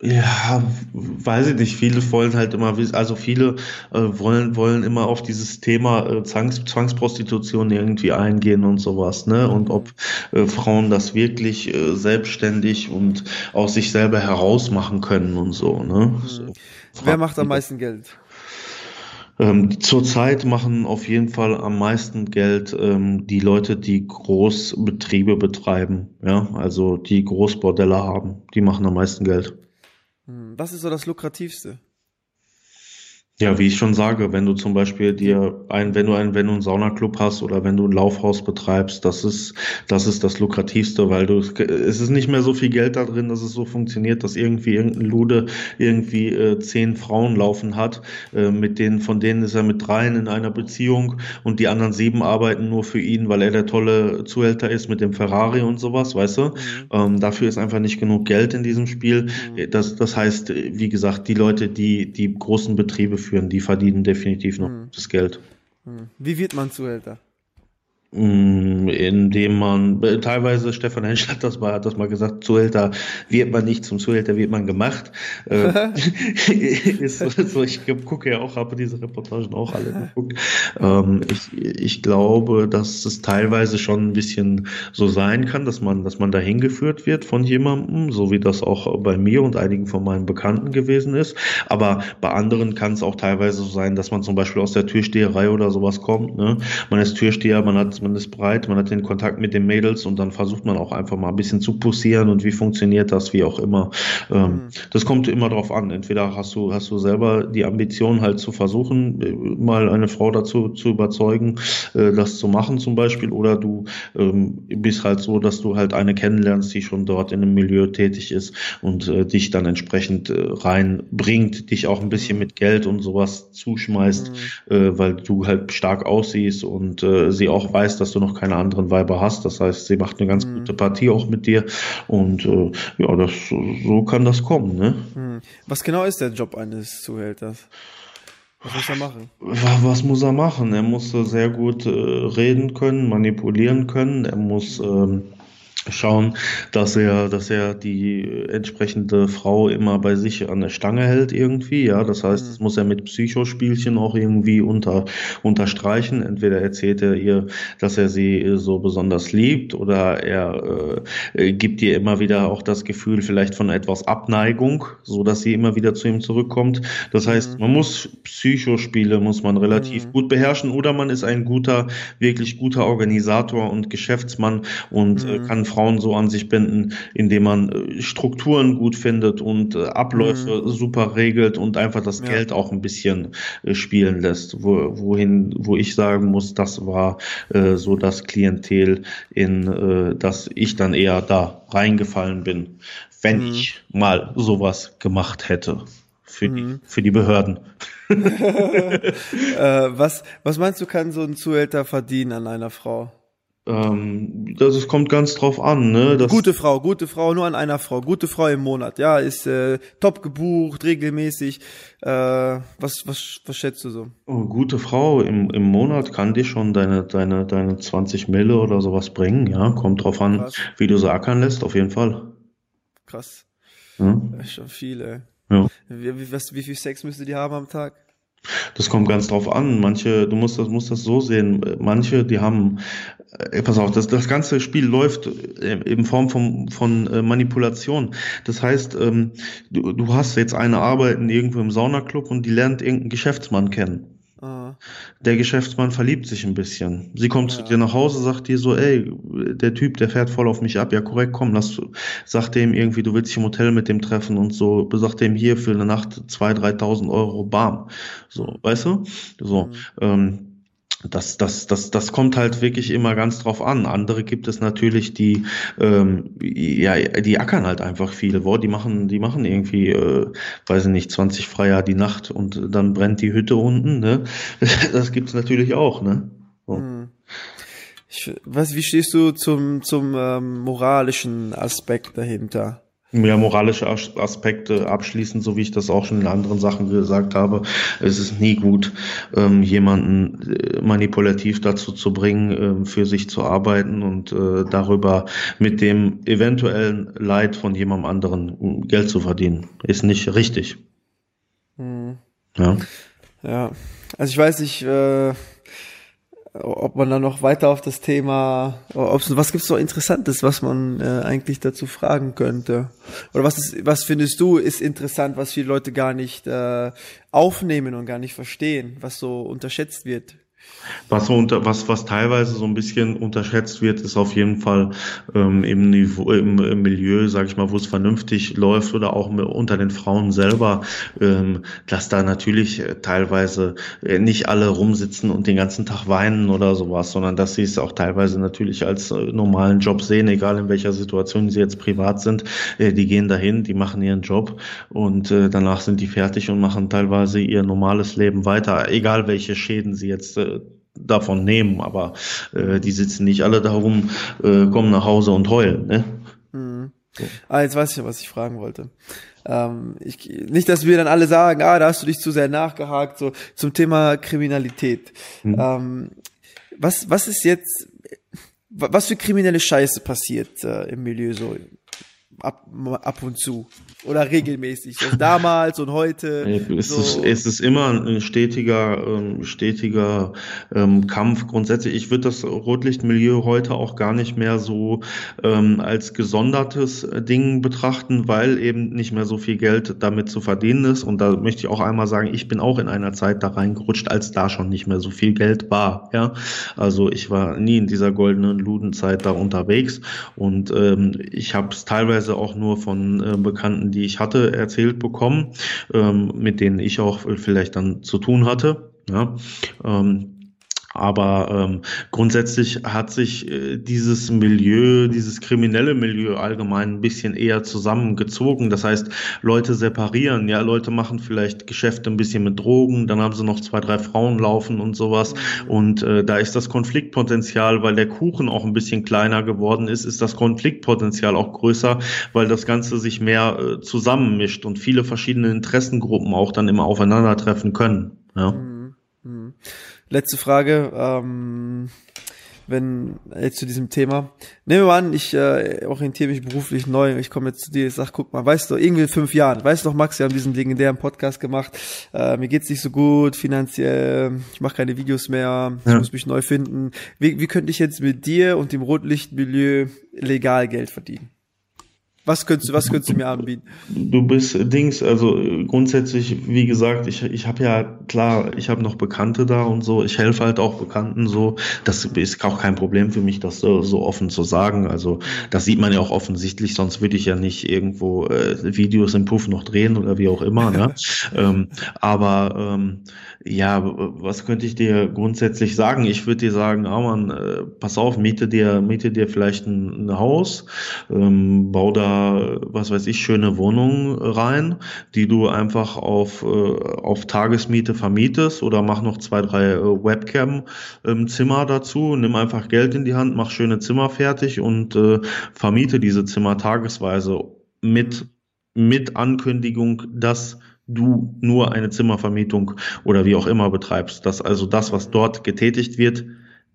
ja, weiß ich nicht. Viele wollen halt immer, also viele äh, wollen wollen immer auf dieses Thema äh, Zwangs, Zwangsprostitution irgendwie eingehen und sowas, ne? Und ob äh, Frauen das wirklich äh, selbstständig und aus sich selber herausmachen können und so, ne? Mhm. So, Wer macht am meisten Geld? Ähm, zurzeit machen auf jeden Fall am meisten Geld ähm, die Leute, die Großbetriebe betreiben, ja, also die Großbordelle haben, die machen am meisten Geld. Hm, was ist so das lukrativste? Ja, wie ich schon sage, wenn du zum Beispiel dir ein, wenn du ein, wenn du einen Saunaclub hast oder wenn du ein Laufhaus betreibst, das ist, das ist das lukrativste, weil du, es ist nicht mehr so viel Geld da drin, dass es so funktioniert, dass irgendwie irgendein Lude irgendwie äh, zehn Frauen laufen hat, äh, mit denen, von denen ist er mit dreien in einer Beziehung und die anderen sieben arbeiten nur für ihn, weil er der tolle Zuhälter ist mit dem Ferrari und sowas, weißt du? Mhm. Ähm, dafür ist einfach nicht genug Geld in diesem Spiel. Mhm. Das, das heißt, wie gesagt, die Leute, die, die großen Betriebe führen, die verdienen definitiv noch hm. das Geld. Hm. Wie wird man Zuhälter? Mm, indem man, teilweise, Stefan Hensch hat das mal, hat das mal gesagt, Zuhälter wird man nicht, zum Zuhälter wird man gemacht. Äh, ist so, ich gucke ja auch, habe diese Reportagen auch alle geguckt. Ähm, ich, ich glaube, dass es teilweise schon ein bisschen so sein kann, dass man, dass man dahin geführt wird von jemandem, so wie das auch bei mir und einigen von meinen Bekannten gewesen ist. Aber bei anderen kann es auch teilweise so sein, dass man zum Beispiel aus der Türsteherei oder sowas kommt. Ne? Man ist Türsteher, man hat man ist breit, man hat den Kontakt mit den Mädels und dann versucht man auch einfach mal ein bisschen zu pussieren und wie funktioniert das, wie auch immer. Ähm, mhm. Das kommt immer drauf an. Entweder hast du, hast du selber die Ambition halt zu versuchen, mal eine Frau dazu zu überzeugen, äh, das zu machen zum Beispiel, oder du ähm, bist halt so, dass du halt eine kennenlernst, die schon dort in einem Milieu tätig ist und äh, dich dann entsprechend äh, reinbringt, dich auch ein bisschen mhm. mit Geld und sowas zuschmeißt, mhm. weil du halt stark aussiehst und sie auch weiß, weiß, dass du noch keine anderen Weiber hast. Das heißt, sie macht eine ganz mhm. gute Partie auch mit dir. Und äh, ja, das, so kann das kommen. Ne? Mhm. Was genau ist der Job eines Zuhälters? Was muss er machen? Was muss er machen? Er muss sehr gut äh, reden können, manipulieren können. Er muss ähm, schauen, dass er, dass er die entsprechende Frau immer bei sich an der Stange hält irgendwie. Ja, das heißt, das muss er mit Psychospielchen auch irgendwie unter, unterstreichen. Entweder erzählt er ihr, dass er sie so besonders liebt oder er äh, gibt ihr immer wieder auch das Gefühl vielleicht von etwas Abneigung, so dass sie immer wieder zu ihm zurückkommt. Das heißt, mhm. man muss Psychospiele muss man relativ mhm. gut beherrschen oder man ist ein guter, wirklich guter Organisator und Geschäftsmann und äh, mhm. kann Frauen Frauen so an sich binden, indem man äh, Strukturen gut findet und äh, Abläufe mhm. super regelt und einfach das ja. Geld auch ein bisschen äh, spielen lässt. Wo, wohin, wo ich sagen muss, das war äh, so das Klientel, in äh, das ich dann eher da reingefallen bin, wenn mhm. ich mal sowas gemacht hätte für, mhm. die, für die Behörden. äh, was, was meinst du, kann so ein Zuhälter verdienen an einer Frau? Ähm, das es kommt ganz drauf an, ne? Das gute Frau, gute Frau, nur an einer Frau, gute Frau im Monat, ja, ist äh, top gebucht, regelmäßig. Äh, was, was, was schätzt du so? Oh, gute Frau im, im Monat kann dir schon deine, deine, deine 20 Mille oder sowas bringen, ja. Kommt drauf an, Krass. wie du sie ackern lässt, auf jeden Fall. Krass. Hm? Schon viele. Ja. Wie, wie, was, wie viel Sex müsste die haben am Tag? Das kommt ganz drauf an. Manche, du musst das, musst das so sehen. Manche, die haben, äh, pass auf, das, das ganze Spiel läuft äh, in Form von, von äh, Manipulation. Das heißt, ähm, du, du hast jetzt eine Arbeit irgendwo im Saunaclub und die lernt irgendeinen Geschäftsmann kennen. Der Geschäftsmann verliebt sich ein bisschen. Sie kommt ja. zu dir nach Hause, sagt dir so, ey, der Typ, der fährt voll auf mich ab. Ja, korrekt, komm, lass, sag dem irgendwie, du willst dich im Hotel mit dem treffen und so, sag dem hier für eine Nacht zwei, dreitausend Euro, bam. So, weißt du? So, mhm. ähm, das, das, das, das kommt halt wirklich immer ganz drauf an. Andere gibt es natürlich, die, ähm, ja, die ackern halt einfach viele. Boah, die machen, die machen irgendwie, äh, weiß ich nicht, 20 Freier die Nacht und dann brennt die Hütte unten. Ne? Das gibt's natürlich auch. Ne? So. Hm. Ich, was, wie stehst du zum, zum ähm, moralischen Aspekt dahinter? Ja, moralische Aspekte abschließend, so wie ich das auch schon in anderen Sachen gesagt habe. Es ist nie gut, ähm, jemanden äh, manipulativ dazu zu bringen, äh, für sich zu arbeiten und äh, darüber mit dem eventuellen Leid von jemandem anderen Geld zu verdienen. Ist nicht richtig. Hm. Ja. Ja. Also ich weiß nicht, äh ob man dann noch weiter auf das Thema, ob's, was gibt's so Interessantes, was man äh, eigentlich dazu fragen könnte? Oder was ist, was findest du ist interessant, was viele Leute gar nicht äh, aufnehmen und gar nicht verstehen, was so unterschätzt wird? Was, unter, was, was teilweise so ein bisschen unterschätzt wird, ist auf jeden Fall ähm, im, Niveau, im, im Milieu, sag ich mal, wo es vernünftig läuft oder auch unter den Frauen selber, ähm, dass da natürlich äh, teilweise äh, nicht alle rumsitzen und den ganzen Tag weinen oder sowas, sondern dass sie es auch teilweise natürlich als äh, normalen Job sehen, egal in welcher Situation sie jetzt privat sind. Äh, die gehen dahin, die machen ihren Job und äh, danach sind die fertig und machen teilweise ihr normales Leben weiter, egal welche Schäden sie jetzt äh, davon nehmen, aber äh, die sitzen nicht alle darum, äh, kommen nach Hause und heulen. Ne? Mhm. So. Ah, jetzt weiß ich ja, was ich fragen wollte. Ähm, ich, nicht, dass wir dann alle sagen, ah, da hast du dich zu sehr nachgehakt, so zum Thema Kriminalität. Mhm. Ähm, was, was ist jetzt, was für kriminelle Scheiße passiert äh, im Milieu so ab, ab und zu? oder regelmäßig? Also damals und heute? Es, so. ist, es ist immer ein stetiger, ähm, stetiger ähm, Kampf grundsätzlich. Ich würde das Rotlichtmilieu heute auch gar nicht mehr so ähm, als gesondertes Ding betrachten, weil eben nicht mehr so viel Geld damit zu verdienen ist. Und da möchte ich auch einmal sagen, ich bin auch in einer Zeit da reingerutscht, als da schon nicht mehr so viel Geld war. Ja, also ich war nie in dieser goldenen Ludenzeit da unterwegs und ähm, ich habe es teilweise auch nur von äh, Bekannten, die ich hatte, erzählt bekommen, ähm, mit denen ich auch vielleicht dann zu tun hatte. Ja, ähm, aber ähm, grundsätzlich hat sich äh, dieses Milieu, dieses kriminelle Milieu allgemein ein bisschen eher zusammengezogen. Das heißt, Leute separieren, ja, Leute machen vielleicht Geschäfte ein bisschen mit Drogen, dann haben sie noch zwei, drei Frauen laufen und sowas. Und äh, da ist das Konfliktpotenzial, weil der Kuchen auch ein bisschen kleiner geworden ist, ist das Konfliktpotenzial auch größer, weil das Ganze sich mehr äh, zusammenmischt und viele verschiedene Interessengruppen auch dann immer aufeinandertreffen können. Ja. Mhm. Mhm. Letzte Frage, ähm, wenn jetzt zu diesem Thema. Nehmen wir an, ich äh, orientiere mich beruflich neu, ich komme jetzt zu dir, ich sag, guck mal, weißt du, irgendwie in fünf Jahren, weißt du noch, Max, wir haben diesen legendären Podcast gemacht, äh, mir geht's nicht so gut, finanziell, ich mache keine Videos mehr, ich ja. muss mich neu finden. Wie, wie könnte ich jetzt mit dir und dem Rotlichtmilieu legal Geld verdienen? Was könntest du, was könntest du mir anbieten? Du bist Dings, also grundsätzlich, wie gesagt, ich, ich habe ja, klar, ich habe noch Bekannte da und so, ich helfe halt auch Bekannten so. Das ist auch kein Problem für mich, das so, so offen zu sagen. Also das sieht man ja auch offensichtlich, sonst würde ich ja nicht irgendwo äh, Videos im Puff noch drehen oder wie auch immer. Ne? ähm, aber ähm, ja, was könnte ich dir grundsätzlich sagen? Ich würde dir sagen, ah man, äh, pass auf, miete dir, miete dir vielleicht ein, ein Haus, ähm, bau da, was weiß ich, schöne Wohnungen rein, die du einfach auf, äh, auf Tagesmiete vermietest oder mach noch zwei, drei äh, Webcam-Zimmer dazu, nimm einfach Geld in die Hand, mach schöne Zimmer fertig und äh, vermiete diese Zimmer tagesweise mit, mit Ankündigung, dass du nur eine Zimmervermietung oder wie auch immer betreibst, dass also das, was dort getätigt wird,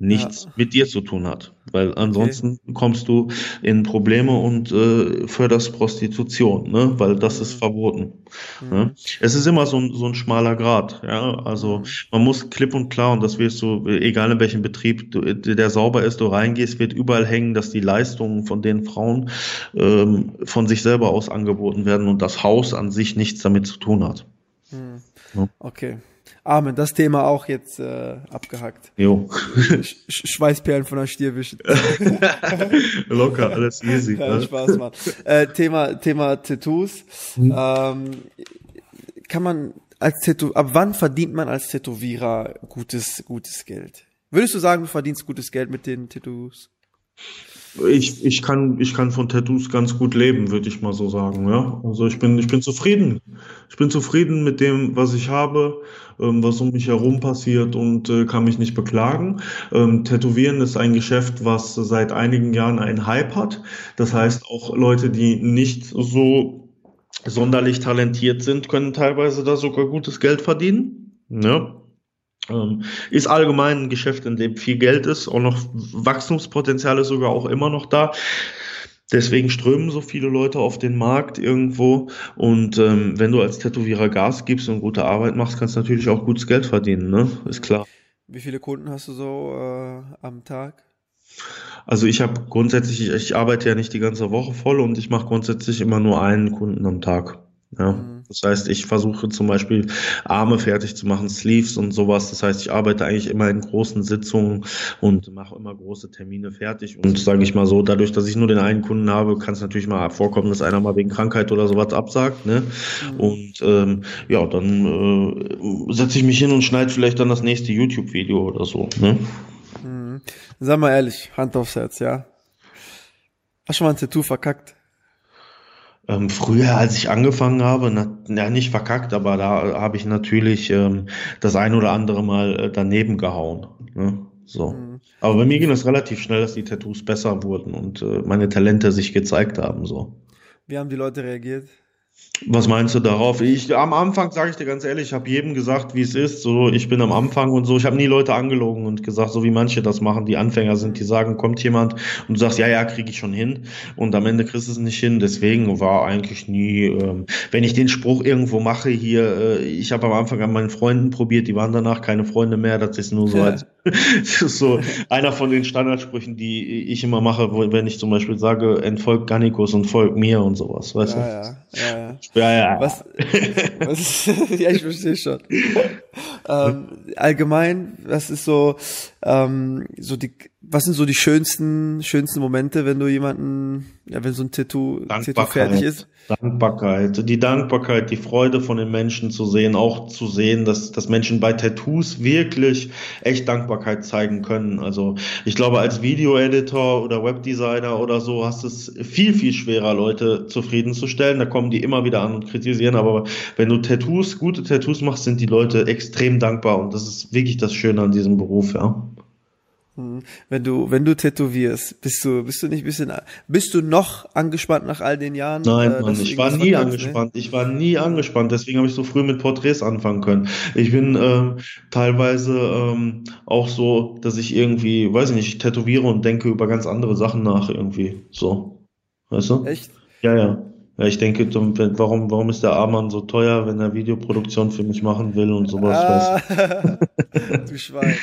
nichts ja. mit dir zu tun hat. Weil ansonsten okay. kommst du in Probleme und äh, förderst Prostitution, ne? weil das ist mhm. verboten. Mhm. Ne? Es ist immer so ein, so ein schmaler Grad. Ja? Also mhm. man muss klipp und klar, und das wirst du, egal in welchem Betrieb, du, der sauber ist, du reingehst, wird überall hängen, dass die Leistungen von den Frauen ähm, von sich selber aus angeboten werden und das Haus an sich nichts damit zu tun hat. Mhm. Ja? Okay. Amen, das Thema auch jetzt äh, abgehackt. Jo. Sch Schweißperlen von der Stier wischen. Locker, alles easy. Ja, ne? Spaß, Mann. Äh, Thema, Thema Tattoos. Hm. Ähm, kann man als Tattoo, ab wann verdient man als Tätowierer gutes, gutes Geld? Würdest du sagen, du verdienst gutes Geld mit den Tattoos? Ich, ich, kann, ich kann von Tattoos ganz gut leben, würde ich mal so sagen. Ja? Also ich bin, ich bin zufrieden. Ich bin zufrieden mit dem, was ich habe, ähm, was um mich herum passiert und äh, kann mich nicht beklagen. Ähm, Tätowieren ist ein Geschäft, was seit einigen Jahren einen Hype hat. Das heißt, auch Leute, die nicht so sonderlich talentiert sind, können teilweise da sogar gutes Geld verdienen. Ja. Ähm, ist allgemein ein Geschäft, in dem viel Geld ist, auch noch Wachstumspotenzial ist sogar auch immer noch da. Deswegen strömen so viele Leute auf den Markt irgendwo. Und ähm, wenn du als Tätowierer Gas gibst und gute Arbeit machst, kannst du natürlich auch gutes Geld verdienen, ne? Ist klar. Wie viele Kunden hast du so äh, am Tag? Also ich habe grundsätzlich, ich, ich arbeite ja nicht die ganze Woche voll und ich mache grundsätzlich immer nur einen Kunden am Tag. Ja. Mhm. Das heißt, ich versuche zum Beispiel Arme fertig zu machen, Sleeves und sowas. Das heißt, ich arbeite eigentlich immer in großen Sitzungen und mache immer große Termine fertig. Und sage ich mal so, dadurch, dass ich nur den einen Kunden habe, kann es natürlich mal vorkommen, dass einer mal wegen Krankheit oder sowas absagt. Ne? Mhm. Und ähm, ja, dann äh, setze ich mich hin und schneide vielleicht dann das nächste YouTube-Video oder so. Ne? Mhm. Sag mal ehrlich, Hand aufs Herz, ja. Hast du schon mal ein Tattoo verkackt? Ähm, früher, als ich angefangen habe, na, ja nicht verkackt, aber da habe ich natürlich ähm, das ein oder andere Mal äh, daneben gehauen. Ne? So. Mhm. Aber bei mir ging es relativ schnell, dass die Tattoos besser wurden und äh, meine Talente sich gezeigt haben. So. Wie haben die Leute reagiert? Was meinst du darauf? Ich am Anfang sage ich dir ganz ehrlich, ich habe jedem gesagt, wie es ist. So, ich bin am Anfang und so. Ich habe nie Leute angelogen und gesagt, so wie manche das machen, die Anfänger sind, die sagen, kommt jemand und du sagst, ja, ja, kriege ich schon hin. Und am Ende kriegst du es nicht hin. Deswegen war eigentlich nie, ähm, wenn ich den Spruch irgendwo mache hier, äh, ich habe am Anfang an meinen Freunden probiert, die waren danach keine Freunde mehr. Das ist nur so ja. als das ist so einer von den Standardsprüchen, die ich immer mache, wenn ich zum Beispiel sage, entfolgt Gannikus und folgt mir und sowas, weißt ja, du? Ja, ja, ja. ja. Was, was ja, ich verstehe schon. ähm, allgemein, was ist so, ähm, so die, was sind so die schönsten, schönsten Momente, wenn du jemanden, ja, wenn so ein Tattoo, Tattoo fertig ist? Dankbarkeit, die Dankbarkeit, die Freude von den Menschen zu sehen, auch zu sehen, dass, dass Menschen bei Tattoos wirklich echt Dankbarkeit zeigen können. Also ich glaube, als Video-Editor oder Webdesigner oder so hast es viel, viel schwerer, Leute zufriedenzustellen. Da kommen die immer wieder an und kritisieren. Aber wenn du Tattoos, gute Tattoos machst, sind die Leute extrem dankbar und das ist wirklich das Schöne an diesem Beruf, ja. Hm. Wenn du, wenn du tätowierst, bist du, bist du nicht ein bisschen, bist du noch angespannt nach all den Jahren? Nein, äh, Mann, ich war nie ne? angespannt. Ne? Ich war nie angespannt. Deswegen habe ich so früh mit Porträts anfangen können. Ich bin ähm, teilweise ähm, auch so, dass ich irgendwie, weiß ich nicht, tätowiere und denke über ganz andere Sachen nach irgendwie. So. Weißt du? Echt? Ja, ja. Ja, ich denke, warum, warum ist der Arman so teuer, wenn er Videoproduktion für mich machen will und sowas? Ah, du Schwein.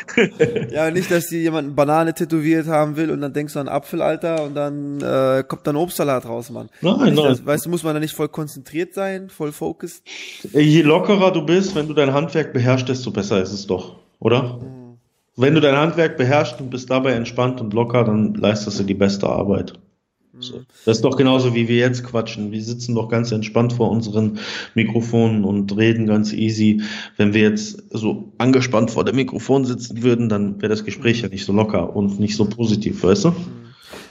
ja, nicht, dass dir jemand eine Banane tätowiert haben will und dann denkst du an Apfel, Alter, und dann äh, kommt dann Obstsalat raus, Mann. Nein, nein. Das, weißt du, muss man da nicht voll konzentriert sein, voll focused? Je lockerer du bist, wenn du dein Handwerk beherrschst, desto besser ist es doch, oder? Mhm. Wenn du dein Handwerk beherrschst und bist dabei entspannt und locker, dann leistest du die beste Arbeit. So. Das ist doch genauso, wie wir jetzt quatschen. Wir sitzen doch ganz entspannt vor unseren Mikrofonen und reden ganz easy. Wenn wir jetzt so angespannt vor dem Mikrofon sitzen würden, dann wäre das Gespräch ja nicht so locker und nicht so positiv, weißt du?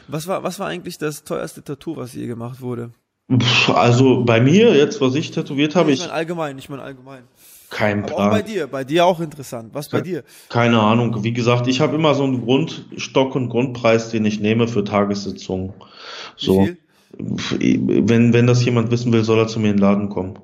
Was war, was war eigentlich das teuerste Tattoo, was je gemacht wurde? Also bei mir, jetzt, was ich tätowiert habe, ich. Ich meine allgemein, ich meine allgemein. Kein Plan. auch bei dir, bei dir auch interessant. Was bei dir? Keine Ahnung. Wie gesagt, ich habe immer so einen Grundstock und Grundpreis, den ich nehme für Tagessitzungen. So. Wenn, wenn das jemand wissen will, soll er zu mir in den Laden kommen.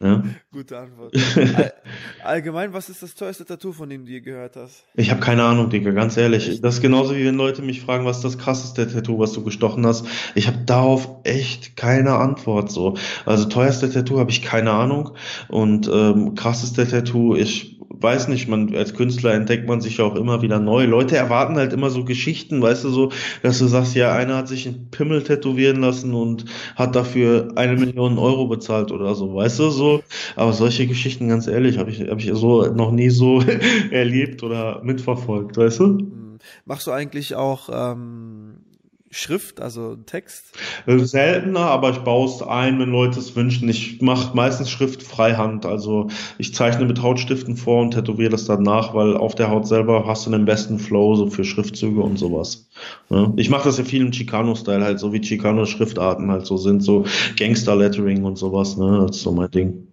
Ja? Gute Antwort. allgemein, was ist das teuerste Tattoo, von dem du je gehört hast? Ich habe keine Ahnung, Digga, ganz ehrlich. Das ist genauso wie wenn Leute mich fragen, was ist das krasseste Tattoo, was du gestochen hast. Ich habe darauf echt keine Antwort. So, also teuerste Tattoo habe ich keine Ahnung und ähm, krasseste Tattoo, ich weiß nicht, man als Künstler entdeckt man sich ja auch immer wieder neu. Leute erwarten halt immer so Geschichten, weißt du, so, dass du sagst, ja, einer hat sich einen Pimmel tätowieren lassen und hat dafür eine Million Euro bezahlt oder so, weißt du, so. Aber solche Geschichten, ganz ehrlich, habe ich, hab ich so noch nie so erlebt oder mitverfolgt, weißt du? Hm. Machst du eigentlich auch ähm, Schrift, also Text? Äh, seltener, aber ich baue es ein, wenn Leute es wünschen. Ich mache meistens Schrift freihand. Also ich zeichne mit Hautstiften vor und tätowiere das dann nach, weil auf der Haut selber hast du den besten Flow so für Schriftzüge und sowas. Ja. Ich mache das ja viel im Chicano-Style, halt so wie Chicano-Schriftarten halt so sind, so Gangster-Lettering und sowas, ne? Das ist so mein Ding.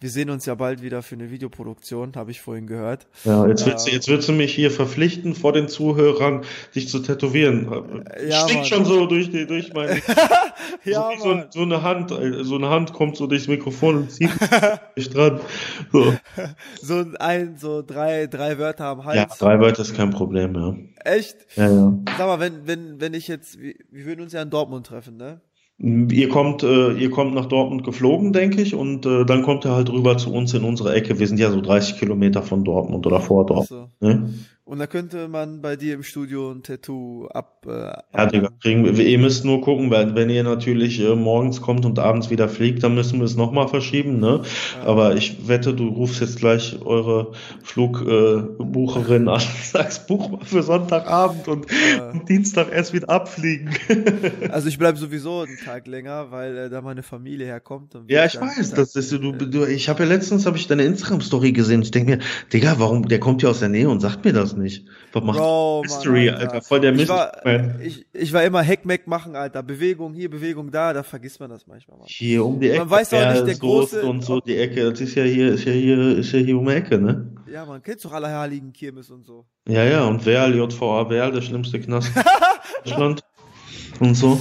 Wir sehen uns ja bald wieder für eine Videoproduktion, habe ich vorhin gehört. Ja, jetzt willst, du, jetzt willst du mich hier verpflichten, vor den Zuhörern dich zu tätowieren. Ja, Stinkt schon so durch, die, durch meine. ja, so, so, so, eine Hand, so eine Hand kommt so durchs Mikrofon und zieht mich dran. So. so ein, so drei, drei Wörter am Hals. Ja, drei Wörter ist kein Problem, ja. Echt? Ja, ja. Sag mal, wenn, wenn, wenn ich jetzt, wir, wir würden uns ja in Dortmund treffen, ne? Ihr kommt, äh, ihr kommt nach Dortmund geflogen, denke ich, und äh, dann kommt er halt rüber zu uns in unsere Ecke. Wir sind ja so 30 Kilometer von Dortmund oder vor Dortmund. So. Ne? Und da könnte man bei dir im Studio ein Tattoo ab. Äh, ja, Digga, kriegen wir, ihr müsst nur gucken, weil wenn ihr natürlich äh, morgens kommt und abends wieder fliegt, dann müssen wir es nochmal verschieben, ne? Ja. Aber ich wette, du rufst jetzt gleich eure Flugbucherin äh, an, sagst, buch mal für Sonntagabend und, ja. und Dienstag erst wieder abfliegen. also ich bleib sowieso einen Tag länger, weil äh, da meine Familie herkommt. ja, ich weiß, das ist du, du ich habe ja letztens habe ich deine Instagram Story gesehen. Ich denke mir, Digga, warum der kommt ja aus der Nähe und sagt mir das nicht. Was macht Bro, Mystery, Mann, Alter. Alter. Voll der Mist. Ich, ich, ich, war immer Heckmeck machen, Alter. Bewegung hier, Bewegung da, da vergisst man das manchmal. Mann. Hier um die Ecke. Man weiß auch nicht, der große und so die Ecke. Das ist ja hier, ist ja hier, ist ja hier um die Ecke, ne? Ja, man kennt doch alle Heiligen Kirmes und so. Ja, ja, und Werl, JVA Werl, der schlimmste Knast Deutschland. und so.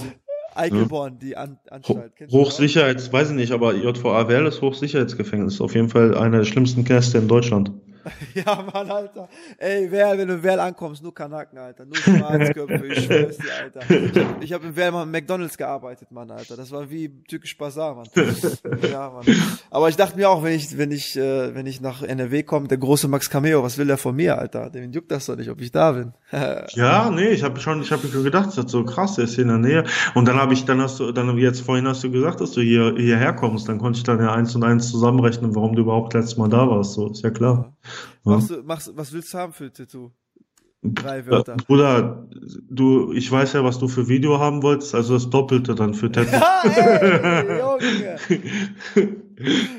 Eichelborn, ja. die An Anstalt. Hochsicherheits, weiß ich nicht, aber JVA Werl ist Hochsicherheitsgefängnis. Auf jeden Fall einer der schlimmsten Knäste in Deutschland. ja, Mann, Alter. Ey, wer, wenn du in Werl ankommst, nur Kanaken, Alter. Nur Schwarzköpfe, ich schwör's dir, Alter. Ich habe in Werl mal in McDonalds gearbeitet, Mann, Alter. Das war wie türkisch Bazar, Mann. Ja, Mann. Aber ich dachte mir auch, wenn ich, wenn ich, äh, wenn ich nach NRW komme, der große Max Cameo, was will der von mir, Alter? Dem juckt das doch nicht, ob ich da bin. ja, nee, ich habe schon, ich habe mir gedacht, das ist so krass, der ist hier in der Nähe. Und dann habe ich, dann hast du, dann wie jetzt vorhin hast du gesagt, dass du hier hierher kommst. Dann konnte ich dann ja eins und eins zusammenrechnen, warum du überhaupt letztes Mal da warst. So, ist ja klar. Machst du, machst, was willst du haben für Tattoo? Drei Wörter. Bruder, du, ich weiß ja, was du für Video haben wolltest, also das Doppelte dann für Tattoo. Ja, ey, Junge.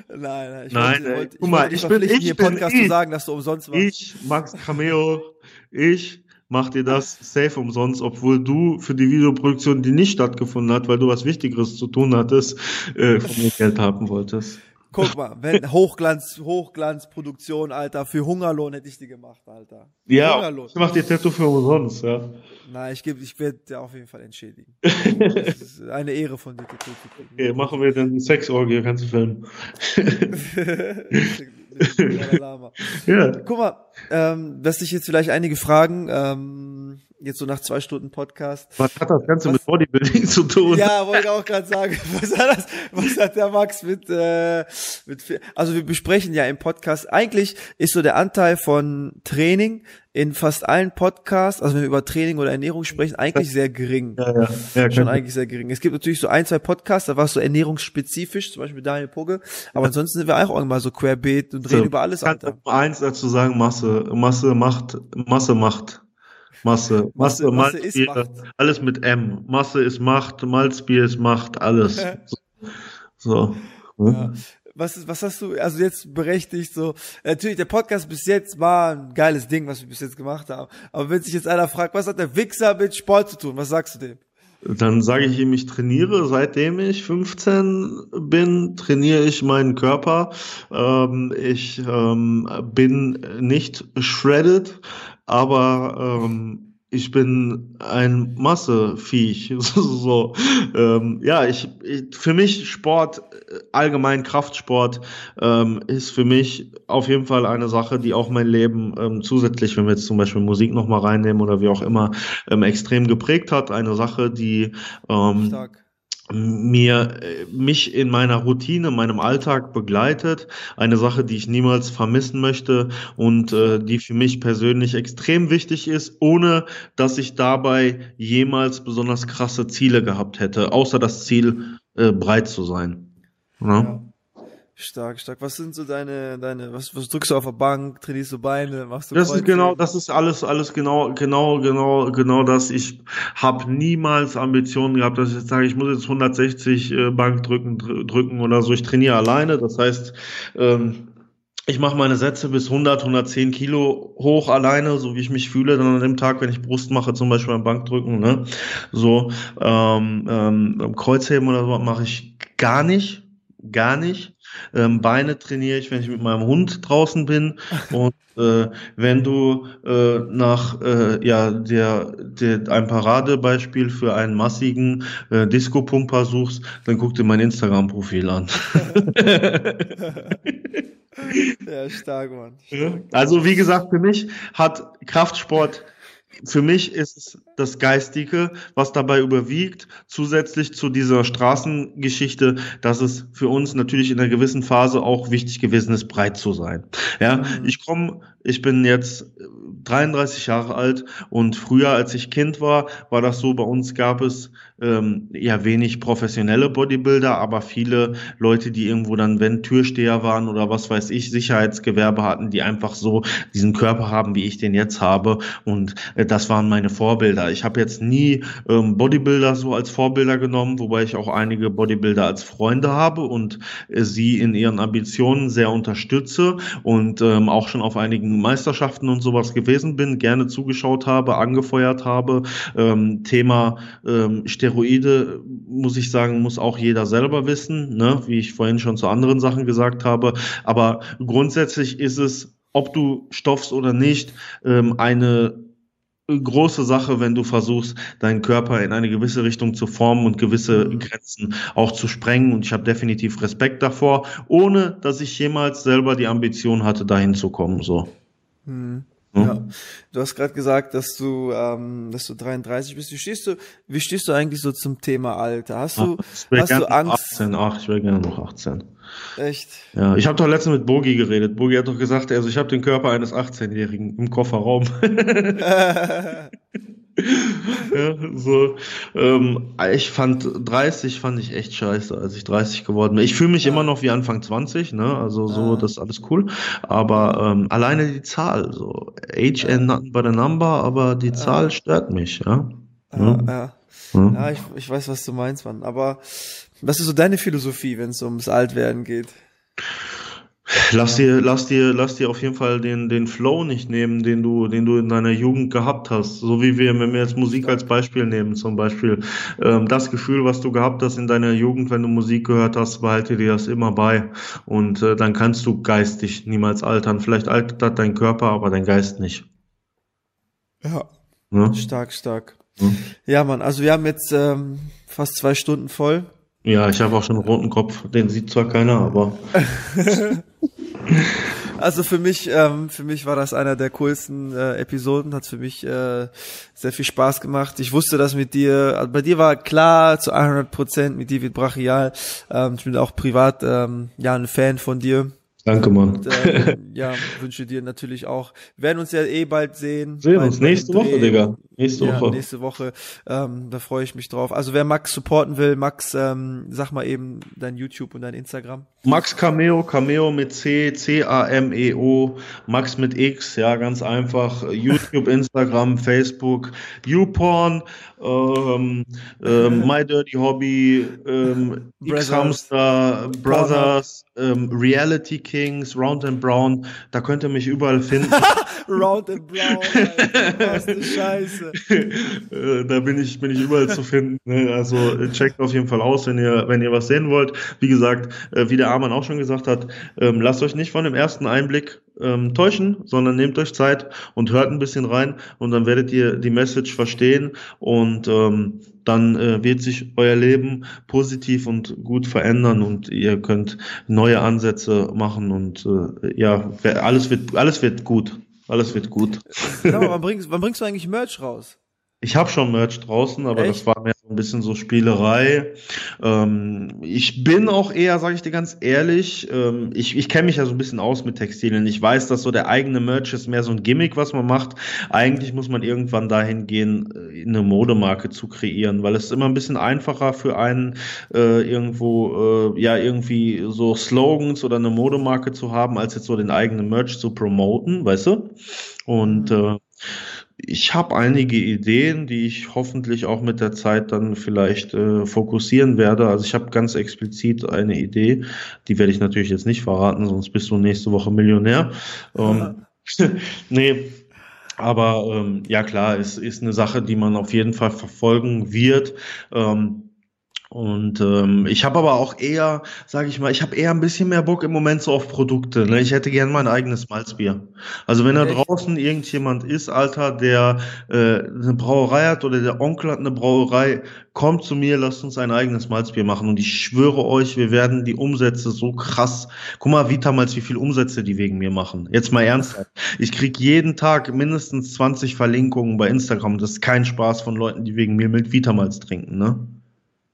nein, nein, ich nein, wollte, wollte, guck mal, ich, ich bin, ich hier bin Podcast ich, zu sagen, dass du umsonst warst. Ich, Max Cameo, ich mach dir das safe umsonst, obwohl du für die Videoproduktion, die nicht stattgefunden hat, weil du was Wichtigeres zu tun hattest, äh, von mir Geld haben wolltest. Guck mal, wenn Hochglanz, Hochglanzproduktion, Alter, für Hungerlohn hätte ich die gemacht, Alter. Ja, Hungerlohn. ich mach dir Tattoo für umsonst, ja. Nein, ich gebe, ich werde dir auf jeden Fall entschädigen. das ist eine Ehre von dir, Tattoo zu kriegen. Okay, machen wir dann Sexorgie, kannst du filmen. ja. Guck mal, ähm, dass sich jetzt vielleicht einige fragen, ähm, jetzt so nach zwei Stunden Podcast. Was hat das Ganze was, mit Bodybuilding zu tun? Ja, wollte ich auch gerade sagen. Was hat, das, was hat der Max mit, äh, mit, also wir besprechen ja im Podcast, eigentlich ist so der Anteil von Training in fast allen Podcasts, also wenn wir über Training oder Ernährung sprechen, eigentlich sehr gering. Ja, ja. ja Schon eigentlich sehr gering. Es gibt natürlich so ein, zwei Podcasts, da war es so ernährungsspezifisch, zum Beispiel Daniel Pogge, aber ansonsten sind wir auch irgendwann so querbeet und reden so, über alles. Alter. Eins dazu sagen, Masse, Masse macht, Masse macht. Masse, Masse, Masse, Masse ist Macht. alles mit M. Masse ist Macht, Malzbier ist Macht, alles. so. Ja. Was, was hast du, also jetzt berechtigt so, natürlich, der Podcast bis jetzt war ein geiles Ding, was wir bis jetzt gemacht haben. Aber wenn sich jetzt einer fragt, was hat der Wichser mit Sport zu tun, was sagst du dem? Dann sage ich ihm, ich trainiere, seitdem ich 15 bin, trainiere ich meinen Körper. Ähm, ich ähm, bin nicht shredded, aber ähm, ich bin ein Masseviech. so, ähm, ja, ich, ich, für mich Sport, allgemein Kraftsport, ähm, ist für mich auf jeden Fall eine Sache, die auch mein Leben ähm, zusätzlich, wenn wir jetzt zum Beispiel Musik nochmal reinnehmen oder wie auch immer, ähm, extrem geprägt hat. Eine Sache, die ähm, Stark mir äh, mich in meiner Routine, meinem Alltag begleitet, eine Sache, die ich niemals vermissen möchte und äh, die für mich persönlich extrem wichtig ist, ohne dass ich dabei jemals besonders krasse Ziele gehabt hätte, außer das Ziel äh, breit zu sein. Ja? ja. Stark, stark. Was sind so deine, deine, was, was drückst du auf der Bank, trainierst du Beine, machst du Das Kreuze? ist genau, das ist alles, alles genau, genau, genau, genau das. Ich habe niemals Ambitionen gehabt, dass ich jetzt sage, ich muss jetzt 160 äh, Bank drücken, drücken oder so. Ich trainiere alleine. Das heißt, ähm, ich mache meine Sätze bis 100, 110 Kilo hoch alleine, so wie ich mich fühle dann an dem Tag, wenn ich Brust mache, zum Beispiel beim Bankdrücken, ne? So ähm, ähm, Kreuzheben oder so mache ich gar nicht, gar nicht. Ähm, Beine trainiere ich, wenn ich mit meinem Hund draußen bin. Und äh, wenn du äh, nach äh, ja der, der ein Paradebeispiel für einen massigen äh, Disco-Pumper suchst, dann guck dir mein Instagram-Profil an. ja, stark, Mann. Stark. Also wie gesagt, für mich hat Kraftsport für mich ist es das Geistige, was dabei überwiegt, zusätzlich zu dieser Straßengeschichte, dass es für uns natürlich in einer gewissen Phase auch wichtig gewesen ist, breit zu sein. Ja, mhm. ich komme, ich bin jetzt 33 Jahre alt und früher, als ich Kind war, war das so, bei uns gab es ähm, ja wenig professionelle Bodybuilder, aber viele Leute, die irgendwo dann, wenn Türsteher waren oder was weiß ich, Sicherheitsgewerbe hatten, die einfach so diesen Körper haben, wie ich den jetzt habe. Und äh, das waren meine Vorbilder. Ich habe jetzt nie ähm, Bodybuilder so als Vorbilder genommen, wobei ich auch einige Bodybuilder als Freunde habe und äh, sie in ihren Ambitionen sehr unterstütze und ähm, auch schon auf einigen Meisterschaften und sowas gewesen bin, gerne zugeschaut habe, angefeuert habe. Ähm, Thema ähm, Steroide, muss ich sagen, muss auch jeder selber wissen, ne? wie ich vorhin schon zu anderen Sachen gesagt habe. Aber grundsätzlich ist es, ob du stoffst oder nicht, ähm, eine große Sache, wenn du versuchst, deinen Körper in eine gewisse Richtung zu formen und gewisse mhm. Grenzen auch zu sprengen. Und ich habe definitiv Respekt davor, ohne dass ich jemals selber die Ambition hatte, dahin zu kommen. So. Mhm. Ja. Du hast gerade gesagt, dass du, ähm, dass du 33 bist. Wie stehst du, wie stehst du eigentlich so zum Thema Alter? Hast du, Ach, hast du Angst? 18, ach, ich wäre gerne noch 18. Echt? Ja, ich habe doch letztens mit Bogi geredet. Bogi hat doch gesagt, also ich habe den Körper eines 18-Jährigen im Kofferraum. ja, so, ähm, ich fand 30 fand ich echt scheiße, als ich 30 geworden bin. Ich fühle mich ja. immer noch wie Anfang 20, ne? Also so, ja. das ist alles cool. Aber ähm, alleine die Zahl, so Age ja. and nothing but a number, aber die Zahl stört mich, ja. Ja, ja. ja. ich, ich weiß, was du meinst, Mann. Aber was ist so deine Philosophie, wenn es ums Altwerden geht? Lass dir, lass dir, lass dir auf jeden Fall den, den Flow nicht nehmen, den du, den du in deiner Jugend gehabt hast. So wie wir, wenn wir jetzt Musik als Beispiel nehmen, zum Beispiel, ähm, das Gefühl, was du gehabt hast in deiner Jugend, wenn du Musik gehört hast, behalte dir das immer bei. Und äh, dann kannst du geistig niemals altern. Vielleicht altert dein Körper, aber dein Geist nicht. Ja. ja? Stark, stark. Ja. ja, Mann, also wir haben jetzt ähm, fast zwei Stunden voll. Ja, ich habe auch schon einen roten Kopf. Den sieht zwar keiner, aber. Also für mich, ähm, für mich war das einer der coolsten äh, Episoden, hat für mich äh, sehr viel Spaß gemacht. Ich wusste das mit dir, also bei dir war klar zu 100 Prozent mit David Brachial. Ähm, ich bin auch privat ähm, ja ein Fan von dir. Danke, Mann. Und, äh, ja, wünsche dir natürlich auch. Wir werden uns ja eh bald sehen. Sehen uns nächste Woche, Digga. Nächste ja, Woche. Nächste Woche. Ähm, da freue ich mich drauf. Also wer Max supporten will, Max, ähm, sag mal eben dein YouTube und dein Instagram. Max Cameo, Cameo mit C, C-A-M-E-O, Max mit X, ja, ganz einfach. YouTube, Instagram, Facebook, YouPorn, ähm, ähm, My Dirty Hobby, ähm, X-Hamster, Brothers, ähm, Reality Kings, Round and Brown, da könnt ihr mich überall finden. Round and Brown, Alter, was eine Scheiße. Äh, da bin ich, bin ich überall zu finden. Ne? Also checkt auf jeden Fall aus, wenn ihr, wenn ihr was sehen wollt. Wie gesagt, äh, wie der Arman auch schon gesagt hat, ähm, lasst euch nicht von dem ersten Einblick ähm, täuschen, sondern nehmt euch Zeit und hört ein bisschen rein und dann werdet ihr die Message verstehen und ähm, dann äh, wird sich euer Leben positiv und gut verändern und ihr könnt neue Ansätze machen und äh, ja, alles wird, alles wird gut. Alles wird gut. Genau, wann bringst, wann bringst du eigentlich Merch raus? Ich habe schon Merch draußen, aber Echt? das war mehr so ein bisschen so Spielerei. Ähm, ich bin auch eher, sage ich dir ganz ehrlich, ähm, ich, ich kenne mich ja so ein bisschen aus mit Textilien. Ich weiß, dass so der eigene Merch ist mehr so ein Gimmick, was man macht. Eigentlich muss man irgendwann dahin gehen, äh, eine Modemarke zu kreieren, weil es ist immer ein bisschen einfacher für einen äh, irgendwo, äh, ja, irgendwie so Slogans oder eine Modemarke zu haben, als jetzt so den eigenen Merch zu promoten, weißt du? Und mhm. äh, ich habe einige Ideen, die ich hoffentlich auch mit der Zeit dann vielleicht äh, fokussieren werde. Also ich habe ganz explizit eine Idee, die werde ich natürlich jetzt nicht verraten, sonst bist du nächste Woche Millionär. Ähm, nee, aber ähm, ja klar, es ist eine Sache, die man auf jeden Fall verfolgen wird. Ähm, und ähm, ich habe aber auch eher, sage ich mal, ich habe eher ein bisschen mehr Bock im Moment so auf Produkte. Ne? Ich hätte gern mein eigenes Malzbier. Also wenn da draußen irgendjemand ist, Alter, der äh, eine Brauerei hat oder der Onkel hat eine Brauerei, kommt zu mir, lasst uns ein eigenes Malzbier machen. Und ich schwöre euch, wir werden die Umsätze so krass. Guck mal, Vitamals, wie viel Umsätze die wegen mir machen. Jetzt mal ernsthaft. Ich krieg jeden Tag mindestens 20 Verlinkungen bei Instagram. Das ist kein Spaß von Leuten, die wegen mir mit Vitamals trinken, ne?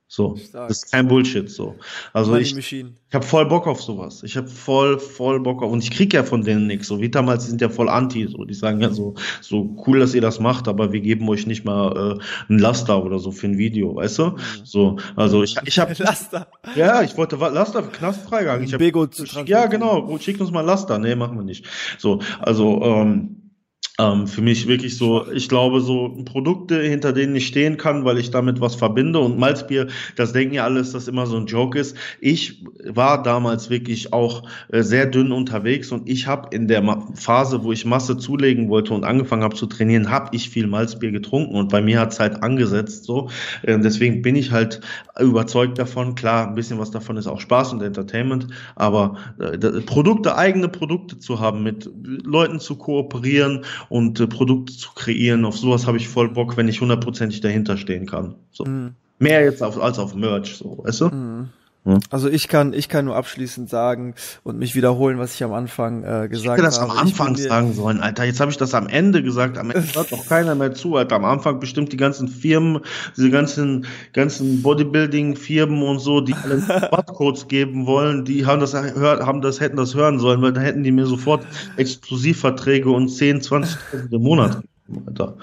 So, das ist kein Bullshit so. Also ich, ich habe voll Bock auf sowas. Ich habe voll, voll Bock auf und ich krieg ja von denen nichts. So wie damals, die sind ja voll anti. So, die sagen ja so, so cool, dass ihr das macht, aber wir geben euch nicht mal äh, ein Laster oder so für ein Video, weißt du? Mhm. So, also ich, ich habe Laster. Ja, ich wollte Laster für Knastfreigang. Ich hab, Bego zu ja, genau. Schickt uns mal Laster. Nee, machen wir nicht. So, also ähm, ähm, für mich wirklich so, ich glaube, so Produkte, hinter denen ich stehen kann, weil ich damit was verbinde. Und Malzbier, das denken ja alles, dass immer so ein Joke ist. Ich war damals wirklich auch äh, sehr dünn unterwegs und ich habe in der Ma Phase, wo ich Masse zulegen wollte und angefangen habe zu trainieren, habe ich viel Malzbier getrunken und bei mir hat's halt angesetzt so. Äh, deswegen bin ich halt überzeugt davon. Klar, ein bisschen was davon ist auch Spaß und Entertainment, aber äh, Produkte, eigene Produkte zu haben, mit Leuten zu kooperieren und äh, Produkte zu kreieren. Auf sowas habe ich voll Bock, wenn ich hundertprozentig dahinter stehen kann. So. Mhm. Mehr jetzt auf, als auf Merch, so, weißt du? Mhm. Also ich kann, ich kann nur abschließend sagen und mich wiederholen, was ich am Anfang äh, gesagt habe. Ich hätte das am Anfang sagen sollen, Alter. Jetzt habe ich das am Ende gesagt. Am Ende hört doch keiner mehr zu, Alter. Am Anfang bestimmt die ganzen Firmen, diese ganzen, ganzen Bodybuilding-Firmen und so, die alle Rabattcodes geben wollen, die haben das haben das, hätten das hören sollen, weil da hätten die mir sofort Exklusivverträge und 10, 20 im Monat Alter.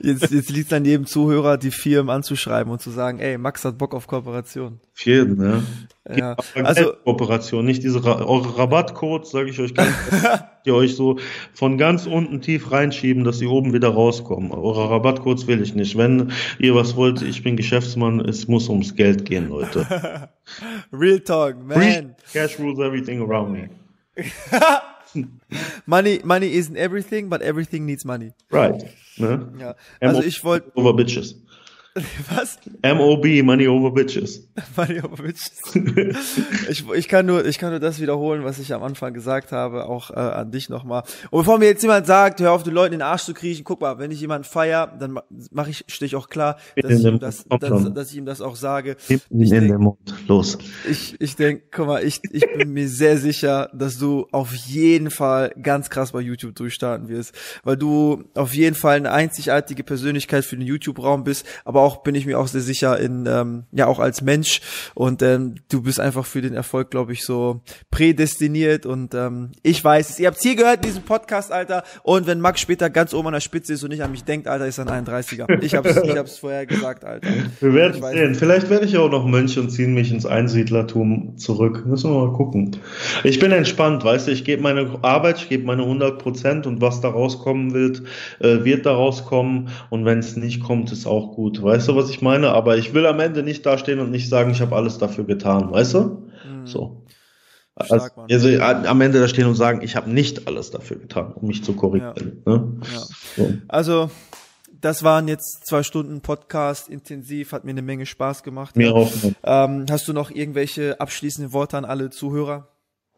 Jetzt, jetzt liegt an jedem Zuhörer, die Firmen anzuschreiben und zu sagen, ey, Max hat Bock auf Kooperation. Firmen, ne? Ja. Also Kooperation, nicht diese eure Rabattcodes, sage ich euch ganz, die euch so von ganz unten tief reinschieben, dass sie oben wieder rauskommen. Eure Rabattcodes will ich nicht. Wenn ihr was wollt, ich bin Geschäftsmann, es muss ums Geld gehen, Leute. Real talk, man. Free cash rules everything around me. money, money isn't everything, but everything needs money. Right. Ne? Ja. Also ich wollte. Over bitches. Was? MOB, Money Over Bitches. Money Over Bitches. ich, ich, kann nur, ich kann nur das wiederholen, was ich am Anfang gesagt habe, auch äh, an dich nochmal. Und bevor mir jetzt jemand sagt, hör auf, den Leuten in den Arsch zu kriechen, guck mal, wenn ich jemanden feier, dann mache ich, stehe ich auch klar, dass ich, ihm das, dass, dass ich ihm das auch sage. Ich in denk, den Mund. Los. Ich, ich denke, guck mal, ich, ich bin mir sehr sicher, dass du auf jeden Fall ganz krass bei YouTube durchstarten wirst, weil du auf jeden Fall eine einzigartige Persönlichkeit für den YouTube-Raum bist, aber auch bin ich mir auch sehr sicher in, ähm, ja, auch als Mensch und ähm, du bist einfach für den Erfolg, glaube ich, so prädestiniert und ähm, ich weiß es. Ihr habt's hier gehört, diesen Podcast, Alter, und wenn Max später ganz oben an der Spitze ist und nicht an mich denkt, Alter, ist er ein 31er. Ich hab's, ich hab's vorher gesagt, Alter. Wir werden sehen. Vielleicht werde ich auch noch Mönch und ziehen mich ins Einsiedlertum zurück. Müssen wir mal gucken. Ich bin entspannt, weißt du, ich gebe meine Arbeit, ich gebe meine 100 Prozent und was da rauskommen wird, äh, wird da rauskommen und wenn es nicht kommt, ist auch gut. Weißt du, was ich meine? Aber ich will am Ende nicht dastehen und nicht sagen, ich habe alles dafür getan, weißt du? Mhm. So. Stark, also, also am Ende da stehen und sagen, ich habe nicht alles dafür getan, um mich zu korrigieren. Ja. Ne? Ja. So. Also das waren jetzt zwei Stunden Podcast, intensiv, hat mir eine Menge Spaß gemacht. Mir auch. Ähm, hast du noch irgendwelche abschließenden Worte an alle Zuhörer?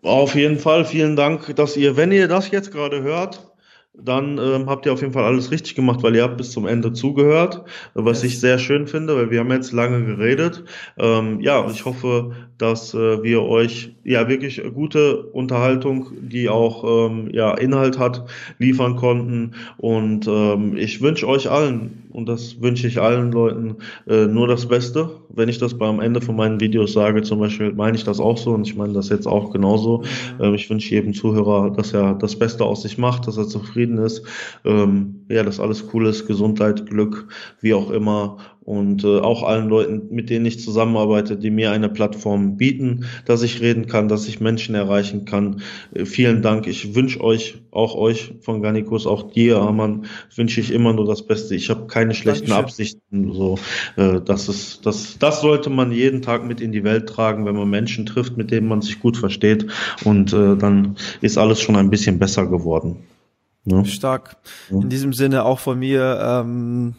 Auf jeden Fall, vielen Dank, dass ihr, wenn ihr das jetzt gerade hört, dann ähm, habt ihr auf jeden Fall alles richtig gemacht, weil ihr habt bis zum Ende zugehört, was ich sehr schön finde, weil wir haben jetzt lange geredet. Ähm, ja, und ich hoffe, dass äh, wir euch ja wirklich gute Unterhaltung, die auch ähm, ja Inhalt hat, liefern konnten. Und ähm, ich wünsche euch allen und das wünsche ich allen Leuten äh, nur das Beste. Wenn ich das beim Ende von meinen Videos sage, zum Beispiel, meine ich das auch so und ich meine das jetzt auch genauso. Ähm, ich wünsche jedem Zuhörer, dass er das Beste aus sich macht, dass er zufrieden ist. Ähm, ja, dass alles cool ist, Gesundheit, Glück, wie auch immer und äh, auch allen Leuten, mit denen ich zusammenarbeite, die mir eine Plattform bieten, dass ich reden kann, dass ich Menschen erreichen kann. Äh, vielen Dank. Ich wünsche euch, auch euch von Garnikus, auch dir, Hamann, wünsche ich immer nur das Beste. Ich habe keine schlechten Dankeschön. Absichten. So, äh, das ist, das, das sollte man jeden Tag mit in die Welt tragen, wenn man Menschen trifft, mit denen man sich gut versteht. Und äh, dann ist alles schon ein bisschen besser geworden. Ja. Stark. In diesem Sinne auch von mir. Ähm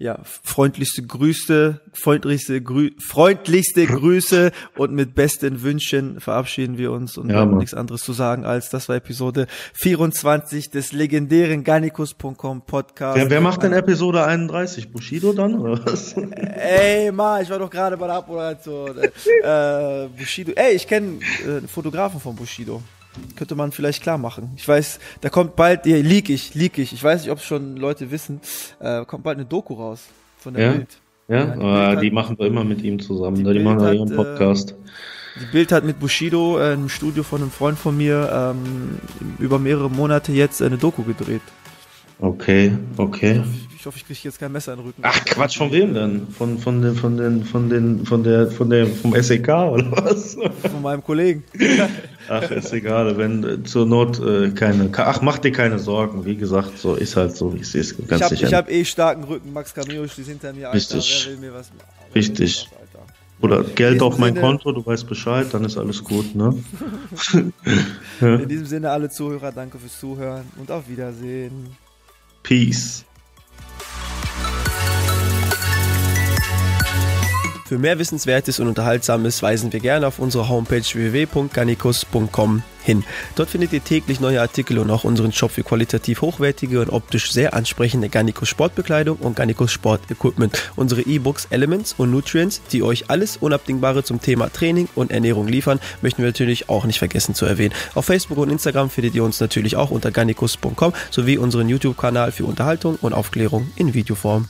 ja, freundlichste Grüße, freundlichste, Grü freundlichste Grüße und mit besten Wünschen verabschieden wir uns und ja, haben nichts anderes zu sagen als das war Episode 24 des legendären Garnicus.com Podcast. Wer, wer macht denn Episode 31? Bushido dann oder was? Ey, Ma, ich war doch gerade bei der Abmoderation. äh, Bushido. Ey, ich kenne äh, einen Fotografen von Bushido könnte man vielleicht klar machen. Ich weiß, da kommt bald, ja, leak ich, leak ich. Ich weiß nicht, ob es schon Leute wissen, äh, kommt bald eine Doku raus von der ja? Bild. Ja, ja die, ah, die hat, machen wir immer mit ihm zusammen. Die, die machen ja ihren Podcast. Äh, die Bild hat mit Bushido äh, im Studio von einem Freund von mir ähm, über mehrere Monate jetzt eine Doku gedreht. Okay, okay. Ich hoffe, ich kriege jetzt kein Messer in den Rücken. Ach Quatsch, von wem denn? Von, von den, von den, von den, von der, von der, vom SEK oder was? Von meinem Kollegen. Ach, ist egal, wenn äh, zur Not äh, keine, ach, mach dir keine Sorgen. Wie gesagt, so ist halt so, wie es ist. Ganz ich habe sicher. Ich habe eh starken Rücken. Max Camillo ist hinter mir. Alter. Richtig. Wer will mir was, Richtig. Was, oder Geld auf mein Sinne, Konto, du weißt Bescheid, dann ist alles gut, ne? In diesem Sinne, alle Zuhörer, danke fürs Zuhören und auf Wiedersehen. Peace. Für mehr Wissenswertes und Unterhaltsames weisen wir gerne auf unsere Homepage www.garnicus.com hin. Dort findet ihr täglich neue Artikel und auch unseren Shop für qualitativ hochwertige und optisch sehr ansprechende Garnicus Sportbekleidung und Garnicus Sport Equipment. Unsere E-Books Elements und Nutrients, die euch alles Unabdingbare zum Thema Training und Ernährung liefern, möchten wir natürlich auch nicht vergessen zu erwähnen. Auf Facebook und Instagram findet ihr uns natürlich auch unter garnicus.com sowie unseren YouTube-Kanal für Unterhaltung und Aufklärung in Videoform.